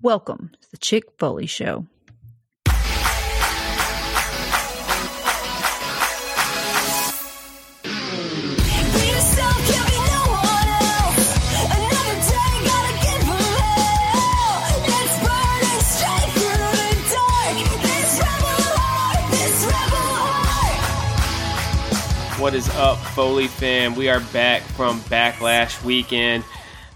Welcome to the Chick Foley Show. What is up, Foley fam? We are back from Backlash weekend.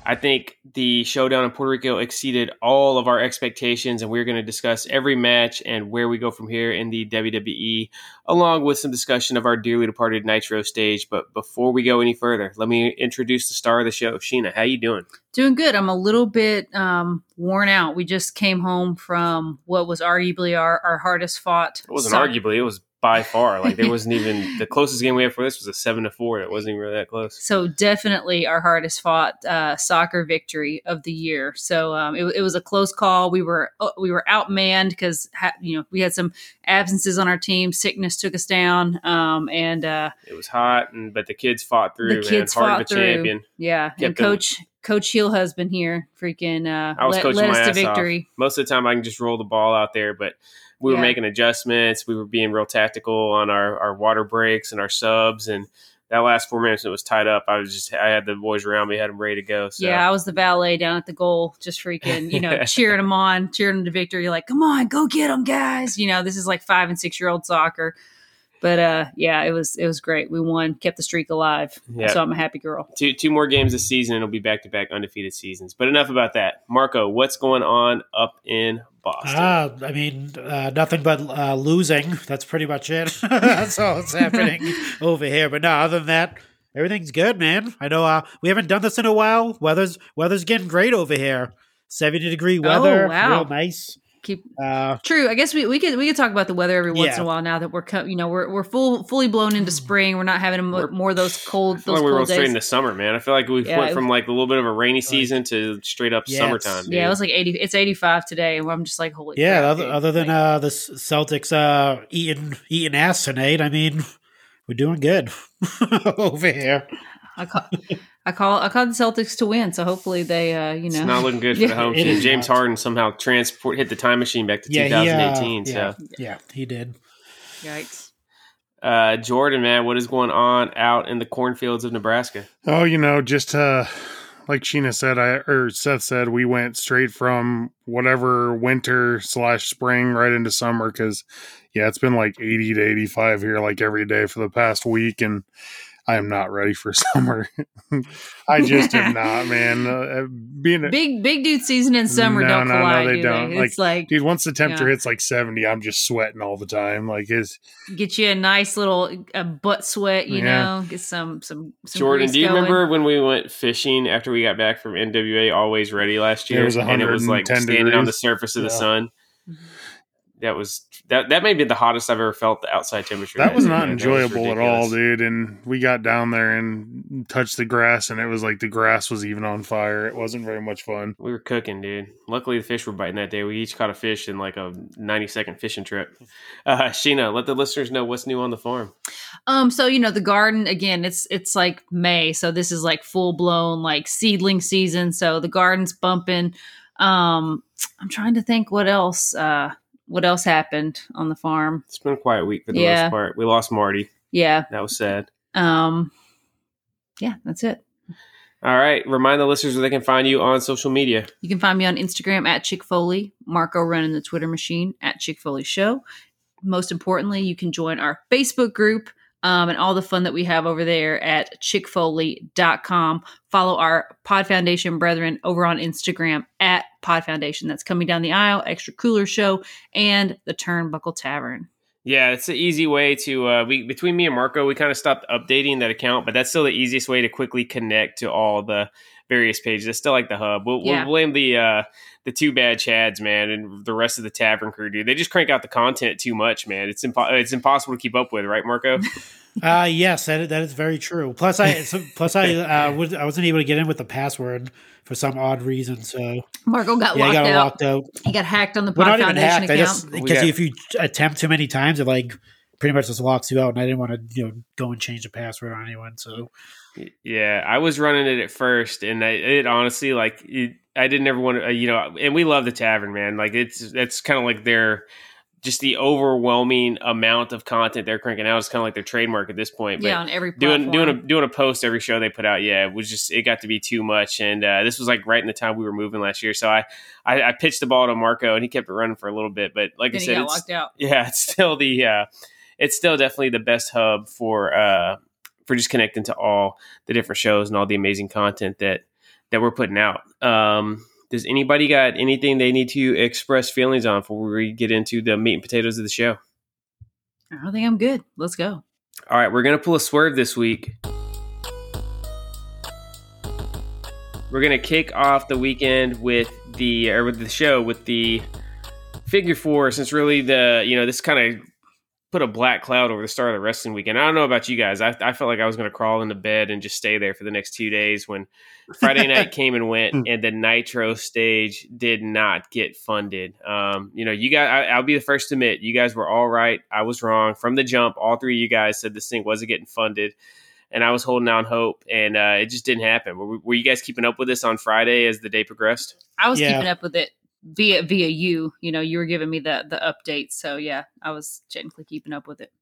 I think the showdown in Puerto Rico exceeded all of our expectations, and we're going to discuss every match and where we go from here in the WWE, along with some discussion of our dearly departed Nitro stage. But before we go any further, let me introduce the star of the show, Sheena. How you doing? Doing good. I'm a little bit um, worn out. We just came home from what was arguably our, our hardest fought. It wasn't arguably; it was by far. Like there wasn't even the closest game we had for this was a seven to four. It wasn't even really that close. So definitely our hardest fought uh, soccer victory of the year. So um, it, it, was a close call. We were uh, we were outmanned because ha- you know we had some absences on our team. Sickness took us down, um, and uh, it was hot. And but the kids fought through. The kids man. Fought of a through. champion. Yeah, Kept and coach. Them. Coach Heel husband here, freaking uh, I was led, coaching led us to victory. Off. Most of the time, I can just roll the ball out there, but we were making adjustments. We were being real tactical on our, our water breaks and our subs. And that last four minutes, it was tied up. I was just, I had the boys around me, had them ready to go. So. Yeah, I was the valet down at the goal, just freaking, you know, cheering them on, cheering them to victory. You're like, come on, go get them, guys. You know, this is like five and six year old soccer. But uh, yeah, it was it was great. We won, kept the streak alive. Yeah. So I'm a happy girl. Two two more games this season, and it'll be back to back undefeated seasons. But enough about that. Marco, what's going on up in Boston? Uh, I mean, uh, nothing but uh, losing. That's pretty much it. That's all that's happening over here. But no, other than that, everything's good, man. I know uh, we haven't done this in a while. Weather's weather's getting great over here. Seventy degree weather, oh, wow. real nice keep uh, true. I guess we, we could we could talk about the weather every once yeah. in a while now that we're co- you know we're we're full fully blown into spring. We're not having more, more of those cold. Those like we were straight into summer, man. I feel like we yeah, went from like a little bit of a rainy season to straight up yeah, summertime. Yeah, it was like eighty. It's eighty five today, and I'm just like holy. Yeah, crap, other, other, than uh, the Celtics uh, eating eating ass tonight, I mean, we're doing good over here. I call, I call I call the Celtics to win, so hopefully they uh, you know it's not looking good for the home team. James not. Harden somehow transport hit the time machine back to yeah, 2018. He, uh, so yeah, he did. Yikes. Uh, Jordan, man, what is going on out in the cornfields of Nebraska? Oh, you know, just uh, like Sheena said, I or Seth said, we went straight from whatever winter slash spring right into summer because yeah, it's been like 80 to 85 here like every day for the past week and I am not ready for summer. I just am not, man. Uh, uh, being a, big big dude season in summer no, don't no, collide. No, they do don't. They? It's like, like, dude, once the temperature yeah. hits like seventy, I'm just sweating all the time. Like, is get you a nice little a butt sweat, you yeah. know, get some some. some Jordan, do you going. remember when we went fishing after we got back from NWA Always Ready last year? It was and it was like standing degrees. on the surface of yeah. the sun. That was that that may be the hottest I've ever felt the outside temperature. That was not enjoyable was at all, dude. And we got down there and touched the grass, and it was like the grass was even on fire. It wasn't very much fun. We were cooking, dude. Luckily, the fish were biting that day. We each caught a fish in like a ninety second fishing trip. Uh, Sheena, let the listeners know what's new on the farm. Um, so you know the garden again. It's it's like May, so this is like full blown like seedling season. So the garden's bumping. Um, I'm trying to think what else. Uh what else happened on the farm? It's been a quiet week for the yeah. most part. We lost Marty. Yeah. That was sad. Um yeah, that's it. All right. Remind the listeners where they can find you on social media. You can find me on Instagram at Chick Foley, Marco running the Twitter machine at Chick Foley Show. Most importantly, you can join our Facebook group um, and all the fun that we have over there at chickfoley.com. Follow our Pod Foundation brethren over on Instagram at Pod Foundation. That's coming down the aisle, Extra Cooler Show, and the Turnbuckle Tavern. Yeah, it's an easy way to uh, we between me and Marco, we kind of stopped updating that account, but that's still the easiest way to quickly connect to all the various pages. I still like the hub. We'll, yeah. we'll blame the uh, the two bad chads, man, and the rest of the tavern crew, dude. They just crank out the content too much, man. It's impo- it's impossible to keep up with, right, Marco? uh yes, that that is very true. Plus, I plus I uh, was, I wasn't able to get in with the password for some odd reason. So Marco got yeah, locked, got out. locked out. He got hacked on the Pod well, not even hacked. account. Because if you attempt too many times, it like pretty much just locks you out. And I didn't want to you know go and change the password on anyone. So yeah, I was running it at first, and I, it honestly like it, I didn't ever want to, uh, you know, and we love the tavern, man. Like it's that's kind of like their just the overwhelming amount of content they're cranking out is kind of like their trademark at this point. But yeah, on every doing platform. doing a doing a post every show they put out, yeah, it was just it got to be too much. And uh, this was like right in the time we were moving last year, so I, I I pitched the ball to Marco and he kept it running for a little bit. But like then I said, it's, locked out. yeah, it's still the uh, it's still definitely the best hub for uh for just connecting to all the different shows and all the amazing content that that we're putting out. Um, does anybody got anything they need to express feelings on before we get into the meat and potatoes of the show? I don't think I'm good. Let's go. All right, we're gonna pull a swerve this week. We're gonna kick off the weekend with the or with the show with the figure four, since really the you know this kind of put a black cloud over the start of the wrestling weekend. I don't know about you guys. I, I felt like I was gonna crawl into bed and just stay there for the next two days when Friday night came and went, and the Nitro stage did not get funded. Um, you know, you guys, I, I'll be the first to admit, you guys were all right. I was wrong from the jump. All three of you guys said this thing wasn't getting funded, and I was holding out hope, and uh, it just didn't happen. Were, were you guys keeping up with this on Friday as the day progressed? I was Yeah. keeping up with it via via you. You know, you were giving me the the updates. So yeah, I was technically keeping up with it.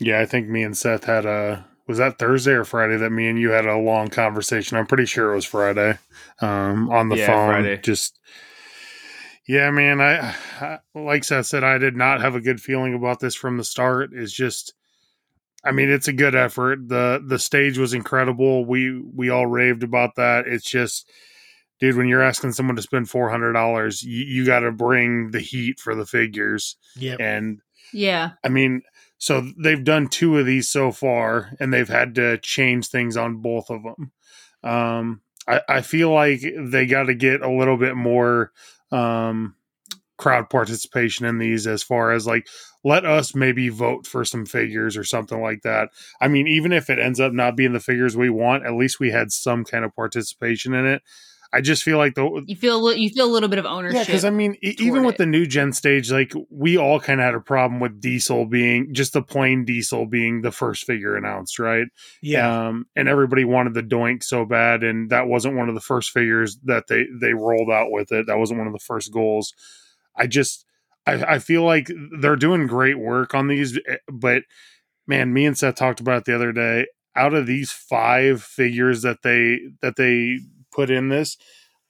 Yeah, I think me and Seth had a was that Thursday or Friday that me and you had a long conversation. I'm pretty sure it was Friday. Um, on the Yeah, phone. Friday. Just yeah, man. I, I like Seth said, I did not have a good feeling about this from the start. It's just, I mean, it's a good effort. the The stage was incredible. We we all raved about that. It's just, dude, when you're asking someone to spend four hundred dollars, you, you got to bring the heat for the figures. Yeah, And Yeah, I mean, so they've done two of these so far, and they've had to change things on both of them. Um, I, I feel like they got to get a little bit more um, crowd participation in these, as far as like let us maybe vote for some figures or something like that. I mean, even if it ends up not being the figures we want, at least we had some kind of participation in it. I just feel like the you feel a li- you feel a little bit of ownership. yeah, ownership. because I mean, e- even toward with it. the new gen stage, like we all kind of had a problem with Diesel being just the plain Diesel being the first figure announced, right? Yeah. Um, and everybody wanted the Doink so bad, and that wasn't one of the first figures that they they rolled out with it. That wasn't one of the first goals. I just, I, I feel like they're doing great work on these, eh, but man, me and Seth talked about it the other day. Out of these five figures that they that they put in this,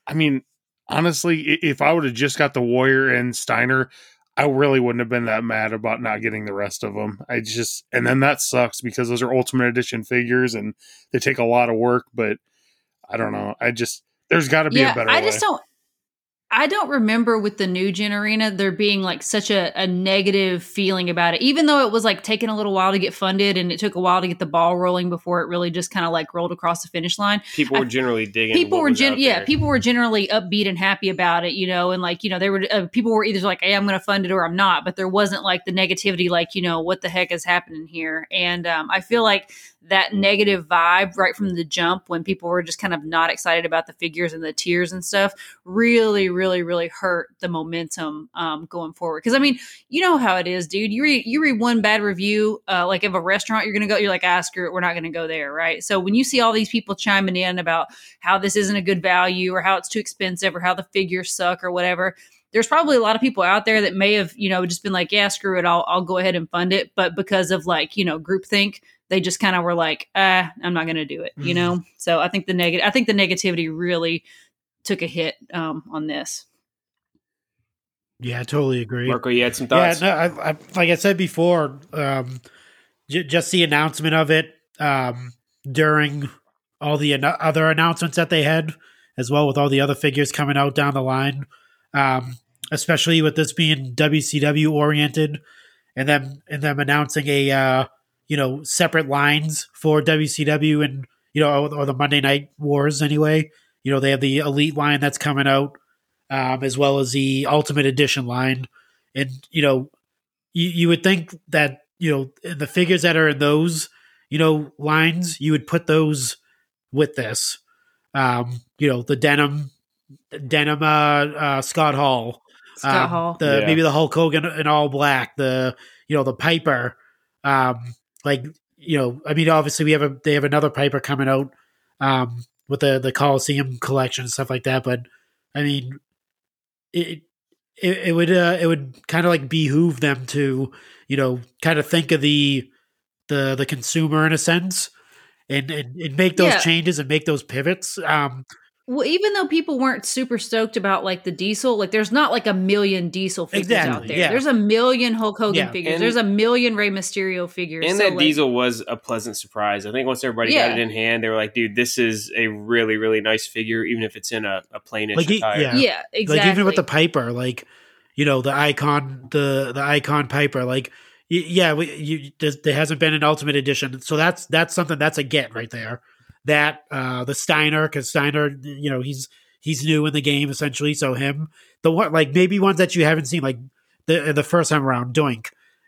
I mean, honestly, if I would have just got the Warrior and Steiner, I really wouldn't have been that mad about not getting the rest of them. I just, and then that sucks because those are Ultimate Edition figures and they take a lot of work. But I don't know. I just, there's got to be yeah, a better way. I way. just don't. I don't remember with the new gen arena there being like such a, a negative feeling about it, even though it was like taking a little while to get funded and it took a while to get the ball rolling before it really just kind of like rolled across the finish line. People I- were generally digging. people were gen- yeah there. people were generally upbeat and happy about it you know and like you know they were uh, people were either like hey i'm gonna fund it or i'm not but there wasn't like the negativity like you know what the heck is happening here and um, i feel like that negative vibe right from the jump when people were just kind of not excited about the figures and the tiers and stuff really really really hurt the momentum um, going forward. Because i mean you know how it is dude. You read you read one bad review uh, like of a restaurant you're gonna go you're like ah screw it we're not gonna go there right? So when you see all these people chiming in about how this isn't a good value or how it's too expensive or how the figures suck or whatever there's probably a lot of people out there that may have you know just been like yeah screw it i'll, I'll go ahead and fund it but because of like you know groupthink they just kind of were like ah i'm not going to do it you Mhm. know so i think the negative i think the negativity really took a hit um, on this Yeah, I totally agree. Marco, you had some Yeah, thoughts. no, I, I, like I said before, um, j- just the announcement of it um, during all the an- other announcements that they had, as well with all the other figures coming out down the line, um, especially with this being WCW oriented, and then and them announcing a uh, you know separate lines for WCW and you know or, or the Monday Night Wars anyway. You know they have the Elite line that's coming out, um, as well as the Ultimate Edition line and you know you, you would think that you know the figures that are in those you know lines you would put those with this um you know the denim denim uh, uh scott hall scott um, hall the Yeah. maybe the hulk hogan in all black the you know the piper um like you know i mean obviously we have a they have another piper coming out um with the the Coliseum collection and stuff like that. But I mean, it it, it would uh, it would kind of like behoove them to you know kind of think of the the the consumer in a sense and and, and make those Yeah. changes and make those pivots. Um, Well, even though people weren't super stoked about like the diesel, like there's not like a million diesel figures out there. yeah. There's a million Hulk Hogan Yeah. figures. And- there's a million Rey Mysterio figures. And So, that like, diesel was a pleasant surprise. I think once everybody Yeah. got it in hand, they were like, "Dude, this is a really, really nice figure, even if it's in a, a plainish Like, attire." yeah. Yeah, exactly. like even with the Piper, like you know the icon the the icon Piper, like y- yeah, we, you, there's, there hasn't been an Ultimate Edition, so that's that's something that's a get right there. That uh the Steiner because Steiner, you know he's he's new in the game essentially, so him the one like maybe ones that you haven't seen like the the first time around Doink,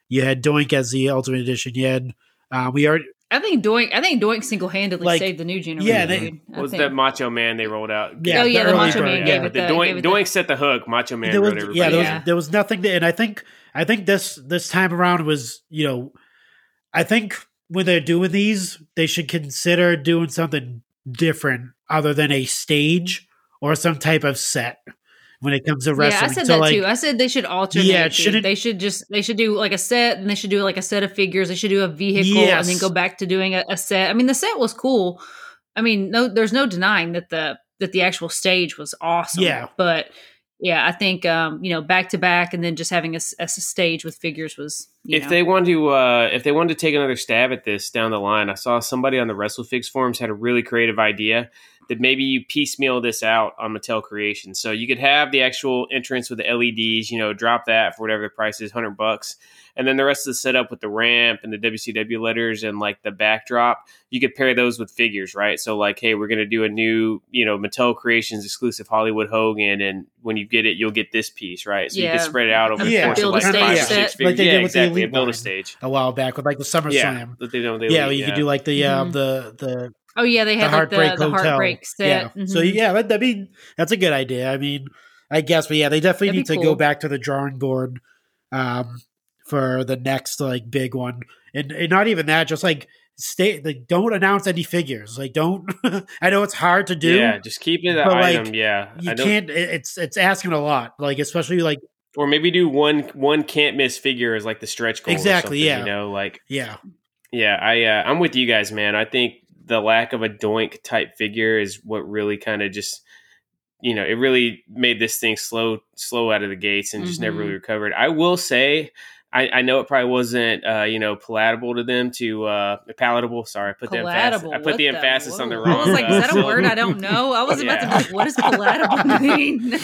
you had Doink as the Ultimate Edition, you had uh, we already I think Doink. I think Doink single handedly Like, saved the new generation. yeah, they- dude. Was think. that Macho Man they rolled out? Yeah, oh yeah, the early Macho Man yeah. gave it the the, gave Doink, it the- Doink set the hook. Macho Man there was wrote yeah there was Yeah. there was nothing to, and I think I think this this time around was you know I think when they're doing these they should consider doing something different other than a stage or some type of set when it comes to wrestling. Yeah, I said So, that like, too. I said they should alternate. Yeah, it shouldn't- They should just they should do like a set, and they should do like a set of figures. They should do a vehicle, Yes. and then go back to doing a, a set. I mean, the set was cool. I mean, no, there's no denying that the that the actual stage was awesome. Yeah. but yeah, I think um, you know back to back, and then just having a stage with figures was. You if know. they want to, uh, if they wanted to take another stab at this down the line, I saw somebody on the WrestleFix forums had a really creative idea that maybe you piecemeal this out on Mattel Creations. So you could have the actual entrance with the LEDs, you know, drop that for whatever the price is, hundred bucks, and then the rest of the setup with the ramp and the WCW letters and like the backdrop, you could pair those with figures, right? So like, hey, we're gonna do a new, you know, Mattel Creations exclusive Hollywood Hogan, and when you get it, you'll get this piece, right? So you can spread it out over the Yeah. course of like five or set. six Like figures. they yeah, did with the exactly. Elite Build a stage. a while back with like the SummerSlam. Yeah, that they don't. They Yeah, leave, you could do like the uh, Mhm. the the oh yeah, they the had like the, heartbreak the hotel. heartbreak Yeah. set. So yeah, that, I mean that's a good idea. I mean, I guess, but yeah, they definitely That'd need to cool. go back to the drawing board um, for the next like big one, and, and not even that, just like stay like don't announce any figures. Like don't. I know it's hard to do. Yeah, just keep it an But, like, item. yeah, You I don't, can't. It's it's asking a lot. Like especially like or maybe do one one can't miss figure as like the stretch goal. Exactly, yeah. You know, like yeah, yeah, I uh, I'm with you guys, man. I think the lack of a doink type figure is what really kind of just you know it really made this thing slow slow out of the gates and just never Mhm. really recovered. I will say. I, I know it probably wasn't, uh, you know, palatable to them to uh, palatable. Sorry, I put the emphasis. I put the emphasis on the wrong. I was like, uh, is that a word I don't know? I was about to be like, what does palatable mean?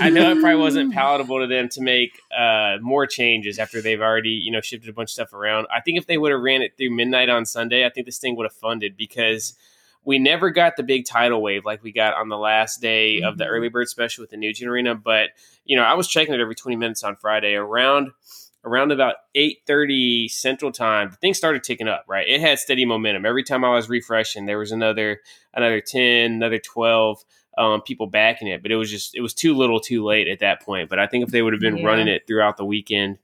I know it probably wasn't palatable to them to make uh, more changes after they've already, you know, shifted a bunch of stuff around. I think if they would have ran it through midnight on Sunday, I think this thing would have funded because we never got the big tidal wave like we got on the last day of the Mhm. early bird special with the new Arena. But you know, I was checking it every twenty minutes on Friday around around about 8.30 central time the thing started ticking up right it had steady momentum every time i was refreshing there was another another 10 another 12 um, people backing it, but it was just it was too little, too late at that point. But I think if they would have been Yeah. running it throughout the weekend,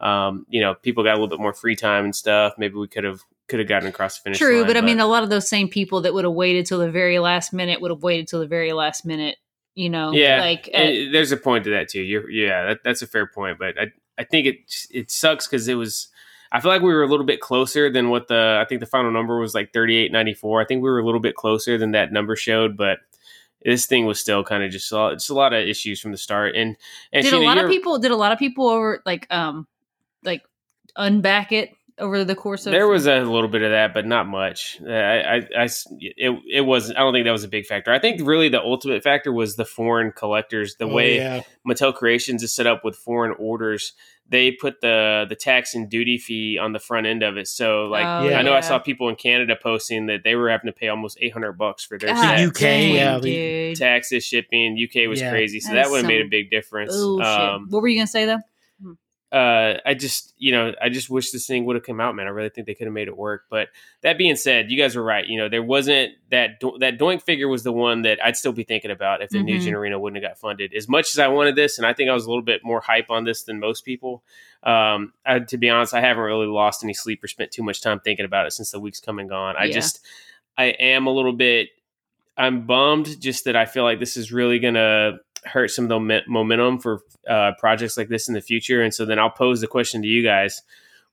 um, you know, people got a little bit more free time and stuff. Maybe we could have could have gotten across the finish. True, line, but I mean, a lot of those same people that would have waited till the very last minute would have waited till the very last minute. You know, yeah, like and there's a point to that too. You're, yeah, that, that's a fair point, but I I think it it sucks because it was. I feel like we were a little bit closer than what the I think the final number was like 38.94. I think we were a little bit closer than that number showed, but this thing was still kind of just a lot, just a lot of issues from the start. And and did a lot of people did a lot of people over like um like unback it over the course of There was a little bit of that, but not much. I, I, I s- it, it was. I don't think that was a big factor. I think really the ultimate factor was the foreign collectors. The Oh, way yeah. Mattel Creations is set up with foreign orders, they put the the tax and duty fee on the front end of it. So, like, Oh, Yeah. I know I saw people in Canada posting that they were having to pay almost eight hundred bucks for their God. UK, yeah, taxes, shipping. UK was Yeah. crazy, so That that is would have made a big difference. Um, what were you gonna say though? Uh, I just, you know, I just wish this thing would have come out, man. I really think they could have made it work. But that being said, you guys were right. You know, there wasn't that do- that Doink figure was the one that I'd still be thinking about if the new Mhm. Gen Arena wouldn't have got funded. As much as I wanted this, and I think I was a little bit more hype on this than most people. Um, I, to be honest, I haven't really lost any sleep or spent too much time thinking about it since the week's come and gone. I Yeah. just, I am a little bit I'm bummed just that I feel like this is really gonna hurt some of the momentum for uh, projects like this in the future. And so then I'll pose the question to you guys: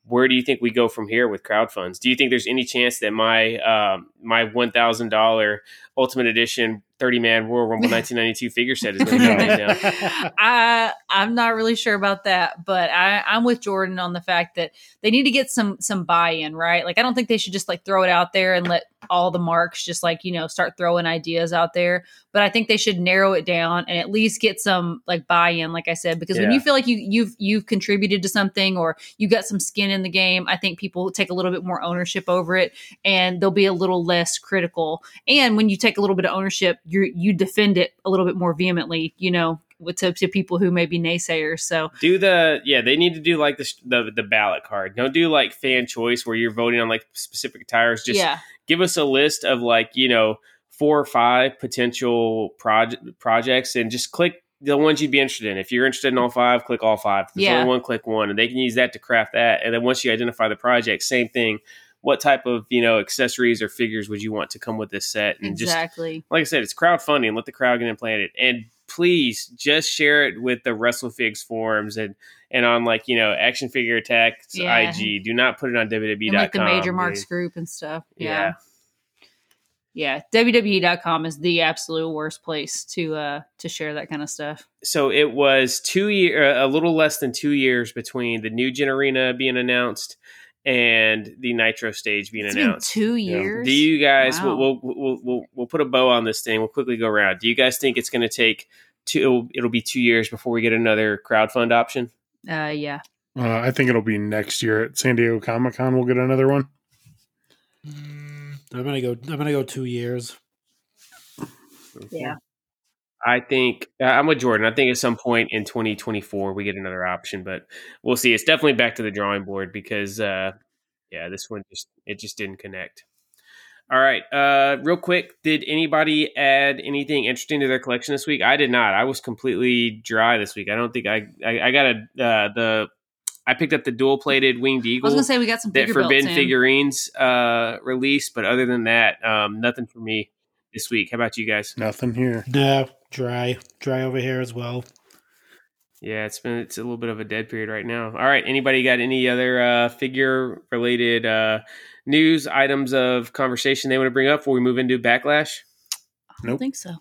Where do you think we go from here with crowd funds? Do you think there's any chance that my um, my one thousand dollar Ultimate Edition 30 man Royal Rumble 1992 figure set is going to come down. I I'm not really sure about that, but I I'm with Jordan on the fact that they need to get some some buy-in, right? Like I don't think they should just like throw it out there and let all the marks just like, you know, start throwing ideas out there, but I think they should narrow it down and at least get some like buy-in like I said because yeah. when you feel like you you've you've contributed to something or you got some skin in the game, I think people take a little bit more ownership over it and they'll be a little less critical. And when you take a little bit of ownership, you you defend it a little bit more vehemently, you know, with to, to, people who may be naysayers. So do the yeah, they need to do like the, the the ballot card. Don't do like fan choice where you're voting on like specific tires. Just yeah. Give us a list of like you know four or five potential project projects and just click the ones you'd be interested in. If you're interested in all five, click all five. If there's yeah. only one, click one, and they can use that to craft that. And then once you identify the project, same thing what type of you know accessories or figures would you want to come with this set and exactly just, like i said it's crowdfunding let the crowd get implanted and please just share it with the wrestlefigs forums and and on like you know action figure attacks yeah. ig do not put it on wwe.com and like the major marks dude. group and stuff yeah. yeah yeah wwe.com is the absolute worst place to uh to share that kind of stuff so it was two year a little less than two years between the new gen arena being announced and the Nitro stage being it's announced. two years. Do you guys? Wow. We'll, we'll, we'll we'll we'll put a bow on this thing. We'll quickly go around. Do you guys think it's going to take two? It'll, it'll, be two years before we get another crowdfund option. Uh, yeah. Uh, I think it'll be next year at San Diego Comic Con. We'll get another one. Mm, I'm gonna go. I'm gonna go two years. Yeah. I think I'm with Jordan. I think at some point in 2024 we get another option, but we'll see. It's definitely back to the drawing board because, uh, yeah, this one just it just didn't connect. All right, uh, real quick, did anybody add anything interesting to their collection this week? I did not. I was completely dry this week. I don't think I I, I got a uh, the I picked up the dual plated winged eagle. I was gonna say we got some that Forbidden figurines uh, release, but other than that, um, nothing for me this week. How about you guys? Nothing here. No, dry, dry over here as well. Yeah, it's been it's a little bit of a dead period right now. All right, anybody got any other uh, figure related uh, news items of conversation they want to bring up before we move into backlash? I don't think so.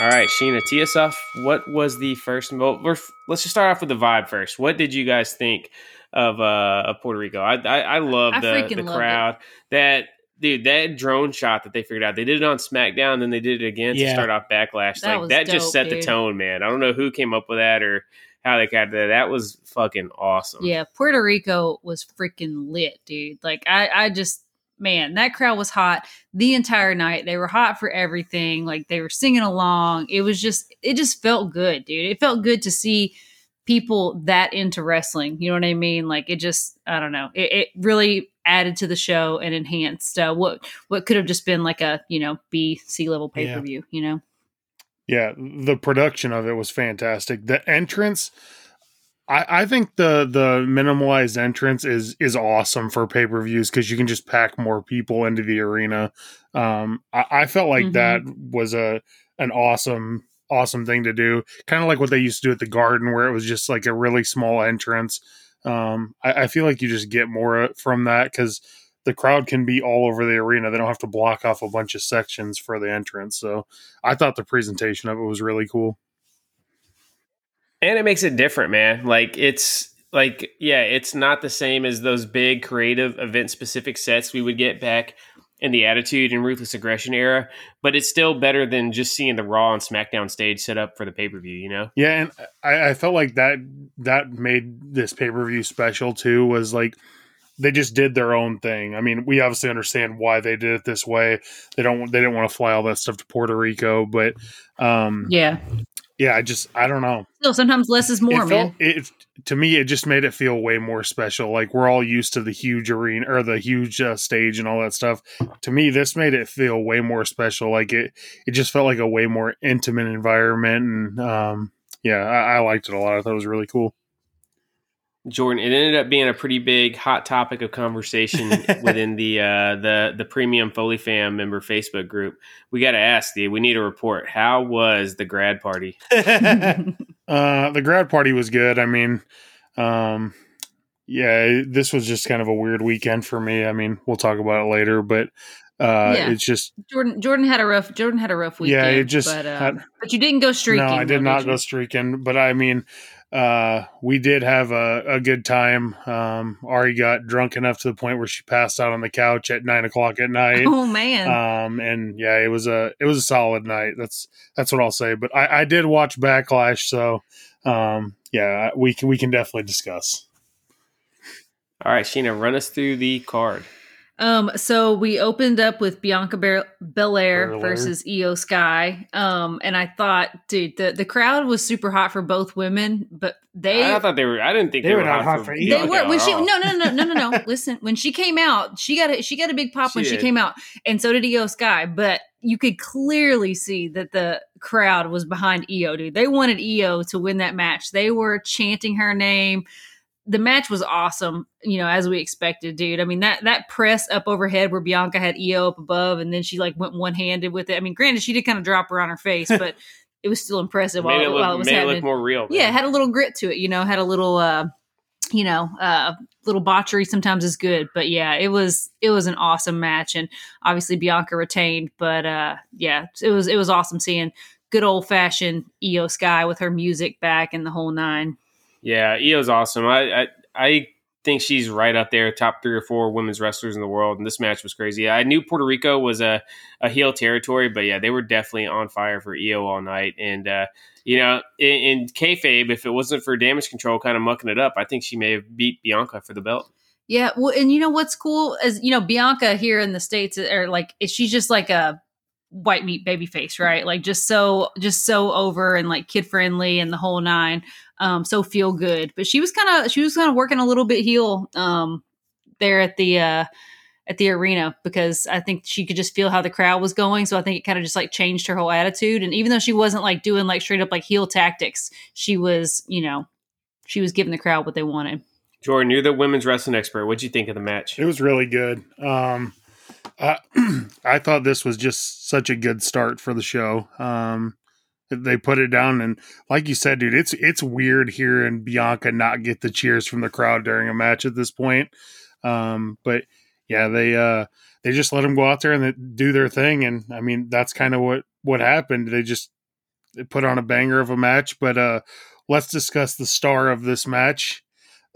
All right, Sheena, tee us off. What was the first? Well, let's just start off with the vibe first. What did you guys think of uh, of Puerto Rico? I I, I love the the crowd it. that dude, that drone shot that they figured out, they did it on SmackDown, then they did it again yeah. to start off Backlash. That like that dope, just set dude. the tone, man. I don't know who came up with that or how they got that. That was fucking awesome. Yeah, Puerto Rico was freaking lit, dude. Like I, I just man, that crowd was hot the entire night. They were hot for everything. Like they were singing along. It was just, it just felt good, dude. It felt good to see people that into wrestling. You know what I mean? Like it just, I don't know. It, it really added to the show and enhanced uh, what what could have just been like a you know B C level pay per view. Yeah. You know. Yeah, the production of it was fantastic. The entrance, I, I think the the minimalized entrance is is awesome for pay per views because you can just pack more people into the arena. Um, I, I felt like mm-hmm. that was a an awesome awesome thing to do, kind of like what they used to do at the Garden, where it was just like a really small entrance um, I, I feel like you just get more from that because the crowd can be all over the arena. They don't have to block off a bunch of sections for the entrance. So I thought the presentation of it was really cool. And it makes it different, man. Like it's like yeah, it's not the same as those big creative event specific sets we would get back in the Attitude and Ruthless Aggression era, but it's still better than just seeing the Raw and SmackDown stage set up for the pay per view. You know? Yeah, and I, I felt like that that made this pay per view special too. Was like they just did their own thing. I mean, we obviously understand why they did it this way. They don't they didn't want to fly all that stuff to Puerto Rico, but um yeah, yeah, I just I don't know. Still, sometimes less is more, it man. it to me, it just made it feel way more special. Like we're all used to the huge arena or the huge uh, stage and all that stuff. To me, this made it feel way more special. Like it, it just felt like a way more intimate environment, and um, yeah, I, I liked it a lot. I thought it was really cool. Jordan, it ended up being a pretty big hot topic of conversation within the uh, the the premium Foley fam member Facebook group. We got to ask you. We need a report. How was the grad party? Uh, the grad party was good. I mean, um, yeah, this was just kind of a weird weekend for me. I mean, we'll talk about it later, but uh, Yeah. it's just Jordan Jordan had a rough Jordan had a rough weekend. yeah, it just but, uh, had- but you didn't go streaking. No, I did though, not you? go streaking, but I mean, uh, we did have a, a good time. Um, Ari got drunk enough to the point where she passed out on the couch at nine o'clock at night. Oh man. Um, and yeah, it was a it was a solid night. That's that's what I'll say. But I, I did watch Backlash, so um, yeah, we can we can definitely discuss. All right, Sheena, run us through the card. Um, so we opened up with Bianca Bel- Belair Belair. versus Io Sky. Um, and I thought, dude, the, the crowd was super hot for both women, but they I thought they were. I didn't think They they, were were not hot, hot for for they Bianca were when she no no no no no no listen when she came out she got a, she got a big pop when She she came out and so did Io Sky but you could clearly see that the crowd was behind Io dude they wanted Io to win that match they were chanting her name the match was awesome you know as we expected dude I mean that that press up overhead where Bianca had Io up above and then she like went one handed with it I mean granted she did kind of drop her on her face but it was still impressive while, it look, while it was made it happening look more real. man. yeah, it had a little grit to it, you know, had a little uh you know, uh little botchery sometimes is good, but yeah, it was it was an awesome match and obviously Bianca retained, but uh yeah, it was it was awesome seeing good old fashioned Io Sky with her music back and the whole nine. Yeah, Io's awesome. I, I I think she's right up there, top three or four women's wrestlers in the world. And this match was crazy. I knew Puerto Rico was a, a heel territory, but yeah, they were definitely on fire for Io all night. And uh, you know, in, in kayfabe, if it wasn't for damage control kind of mucking it up, I think she may have beat Bianca for the belt. Yeah, well, and you know what's cool is you know Bianca here in the states are like she's just like a white meat baby face, right? Like just so just so over and like kid friendly and the whole nine, um, so feel good. But she was kind of she was kind of working a little bit heel, um, there at the uh at the arena because I think she could just feel how the crowd was going. So I think it kind of just like changed her whole attitude. And even though she wasn't like doing like straight up like heel tactics, she was you know she was giving the crowd what they wanted. Jordan, you're the women's wrestling expert. What'd you think of the match? It was really good. Um, I, thought this was just such a good start for the show. Um, they put it down, and like you said, dude, it's it's weird hearing Bianca not get the cheers from the crowd during a match at this point. Um, but yeah, they uh, they just let them go out there and they do their thing, and I mean that's kind of what what happened. They just they put on a banger of a match. But uh, let's discuss the star of this match,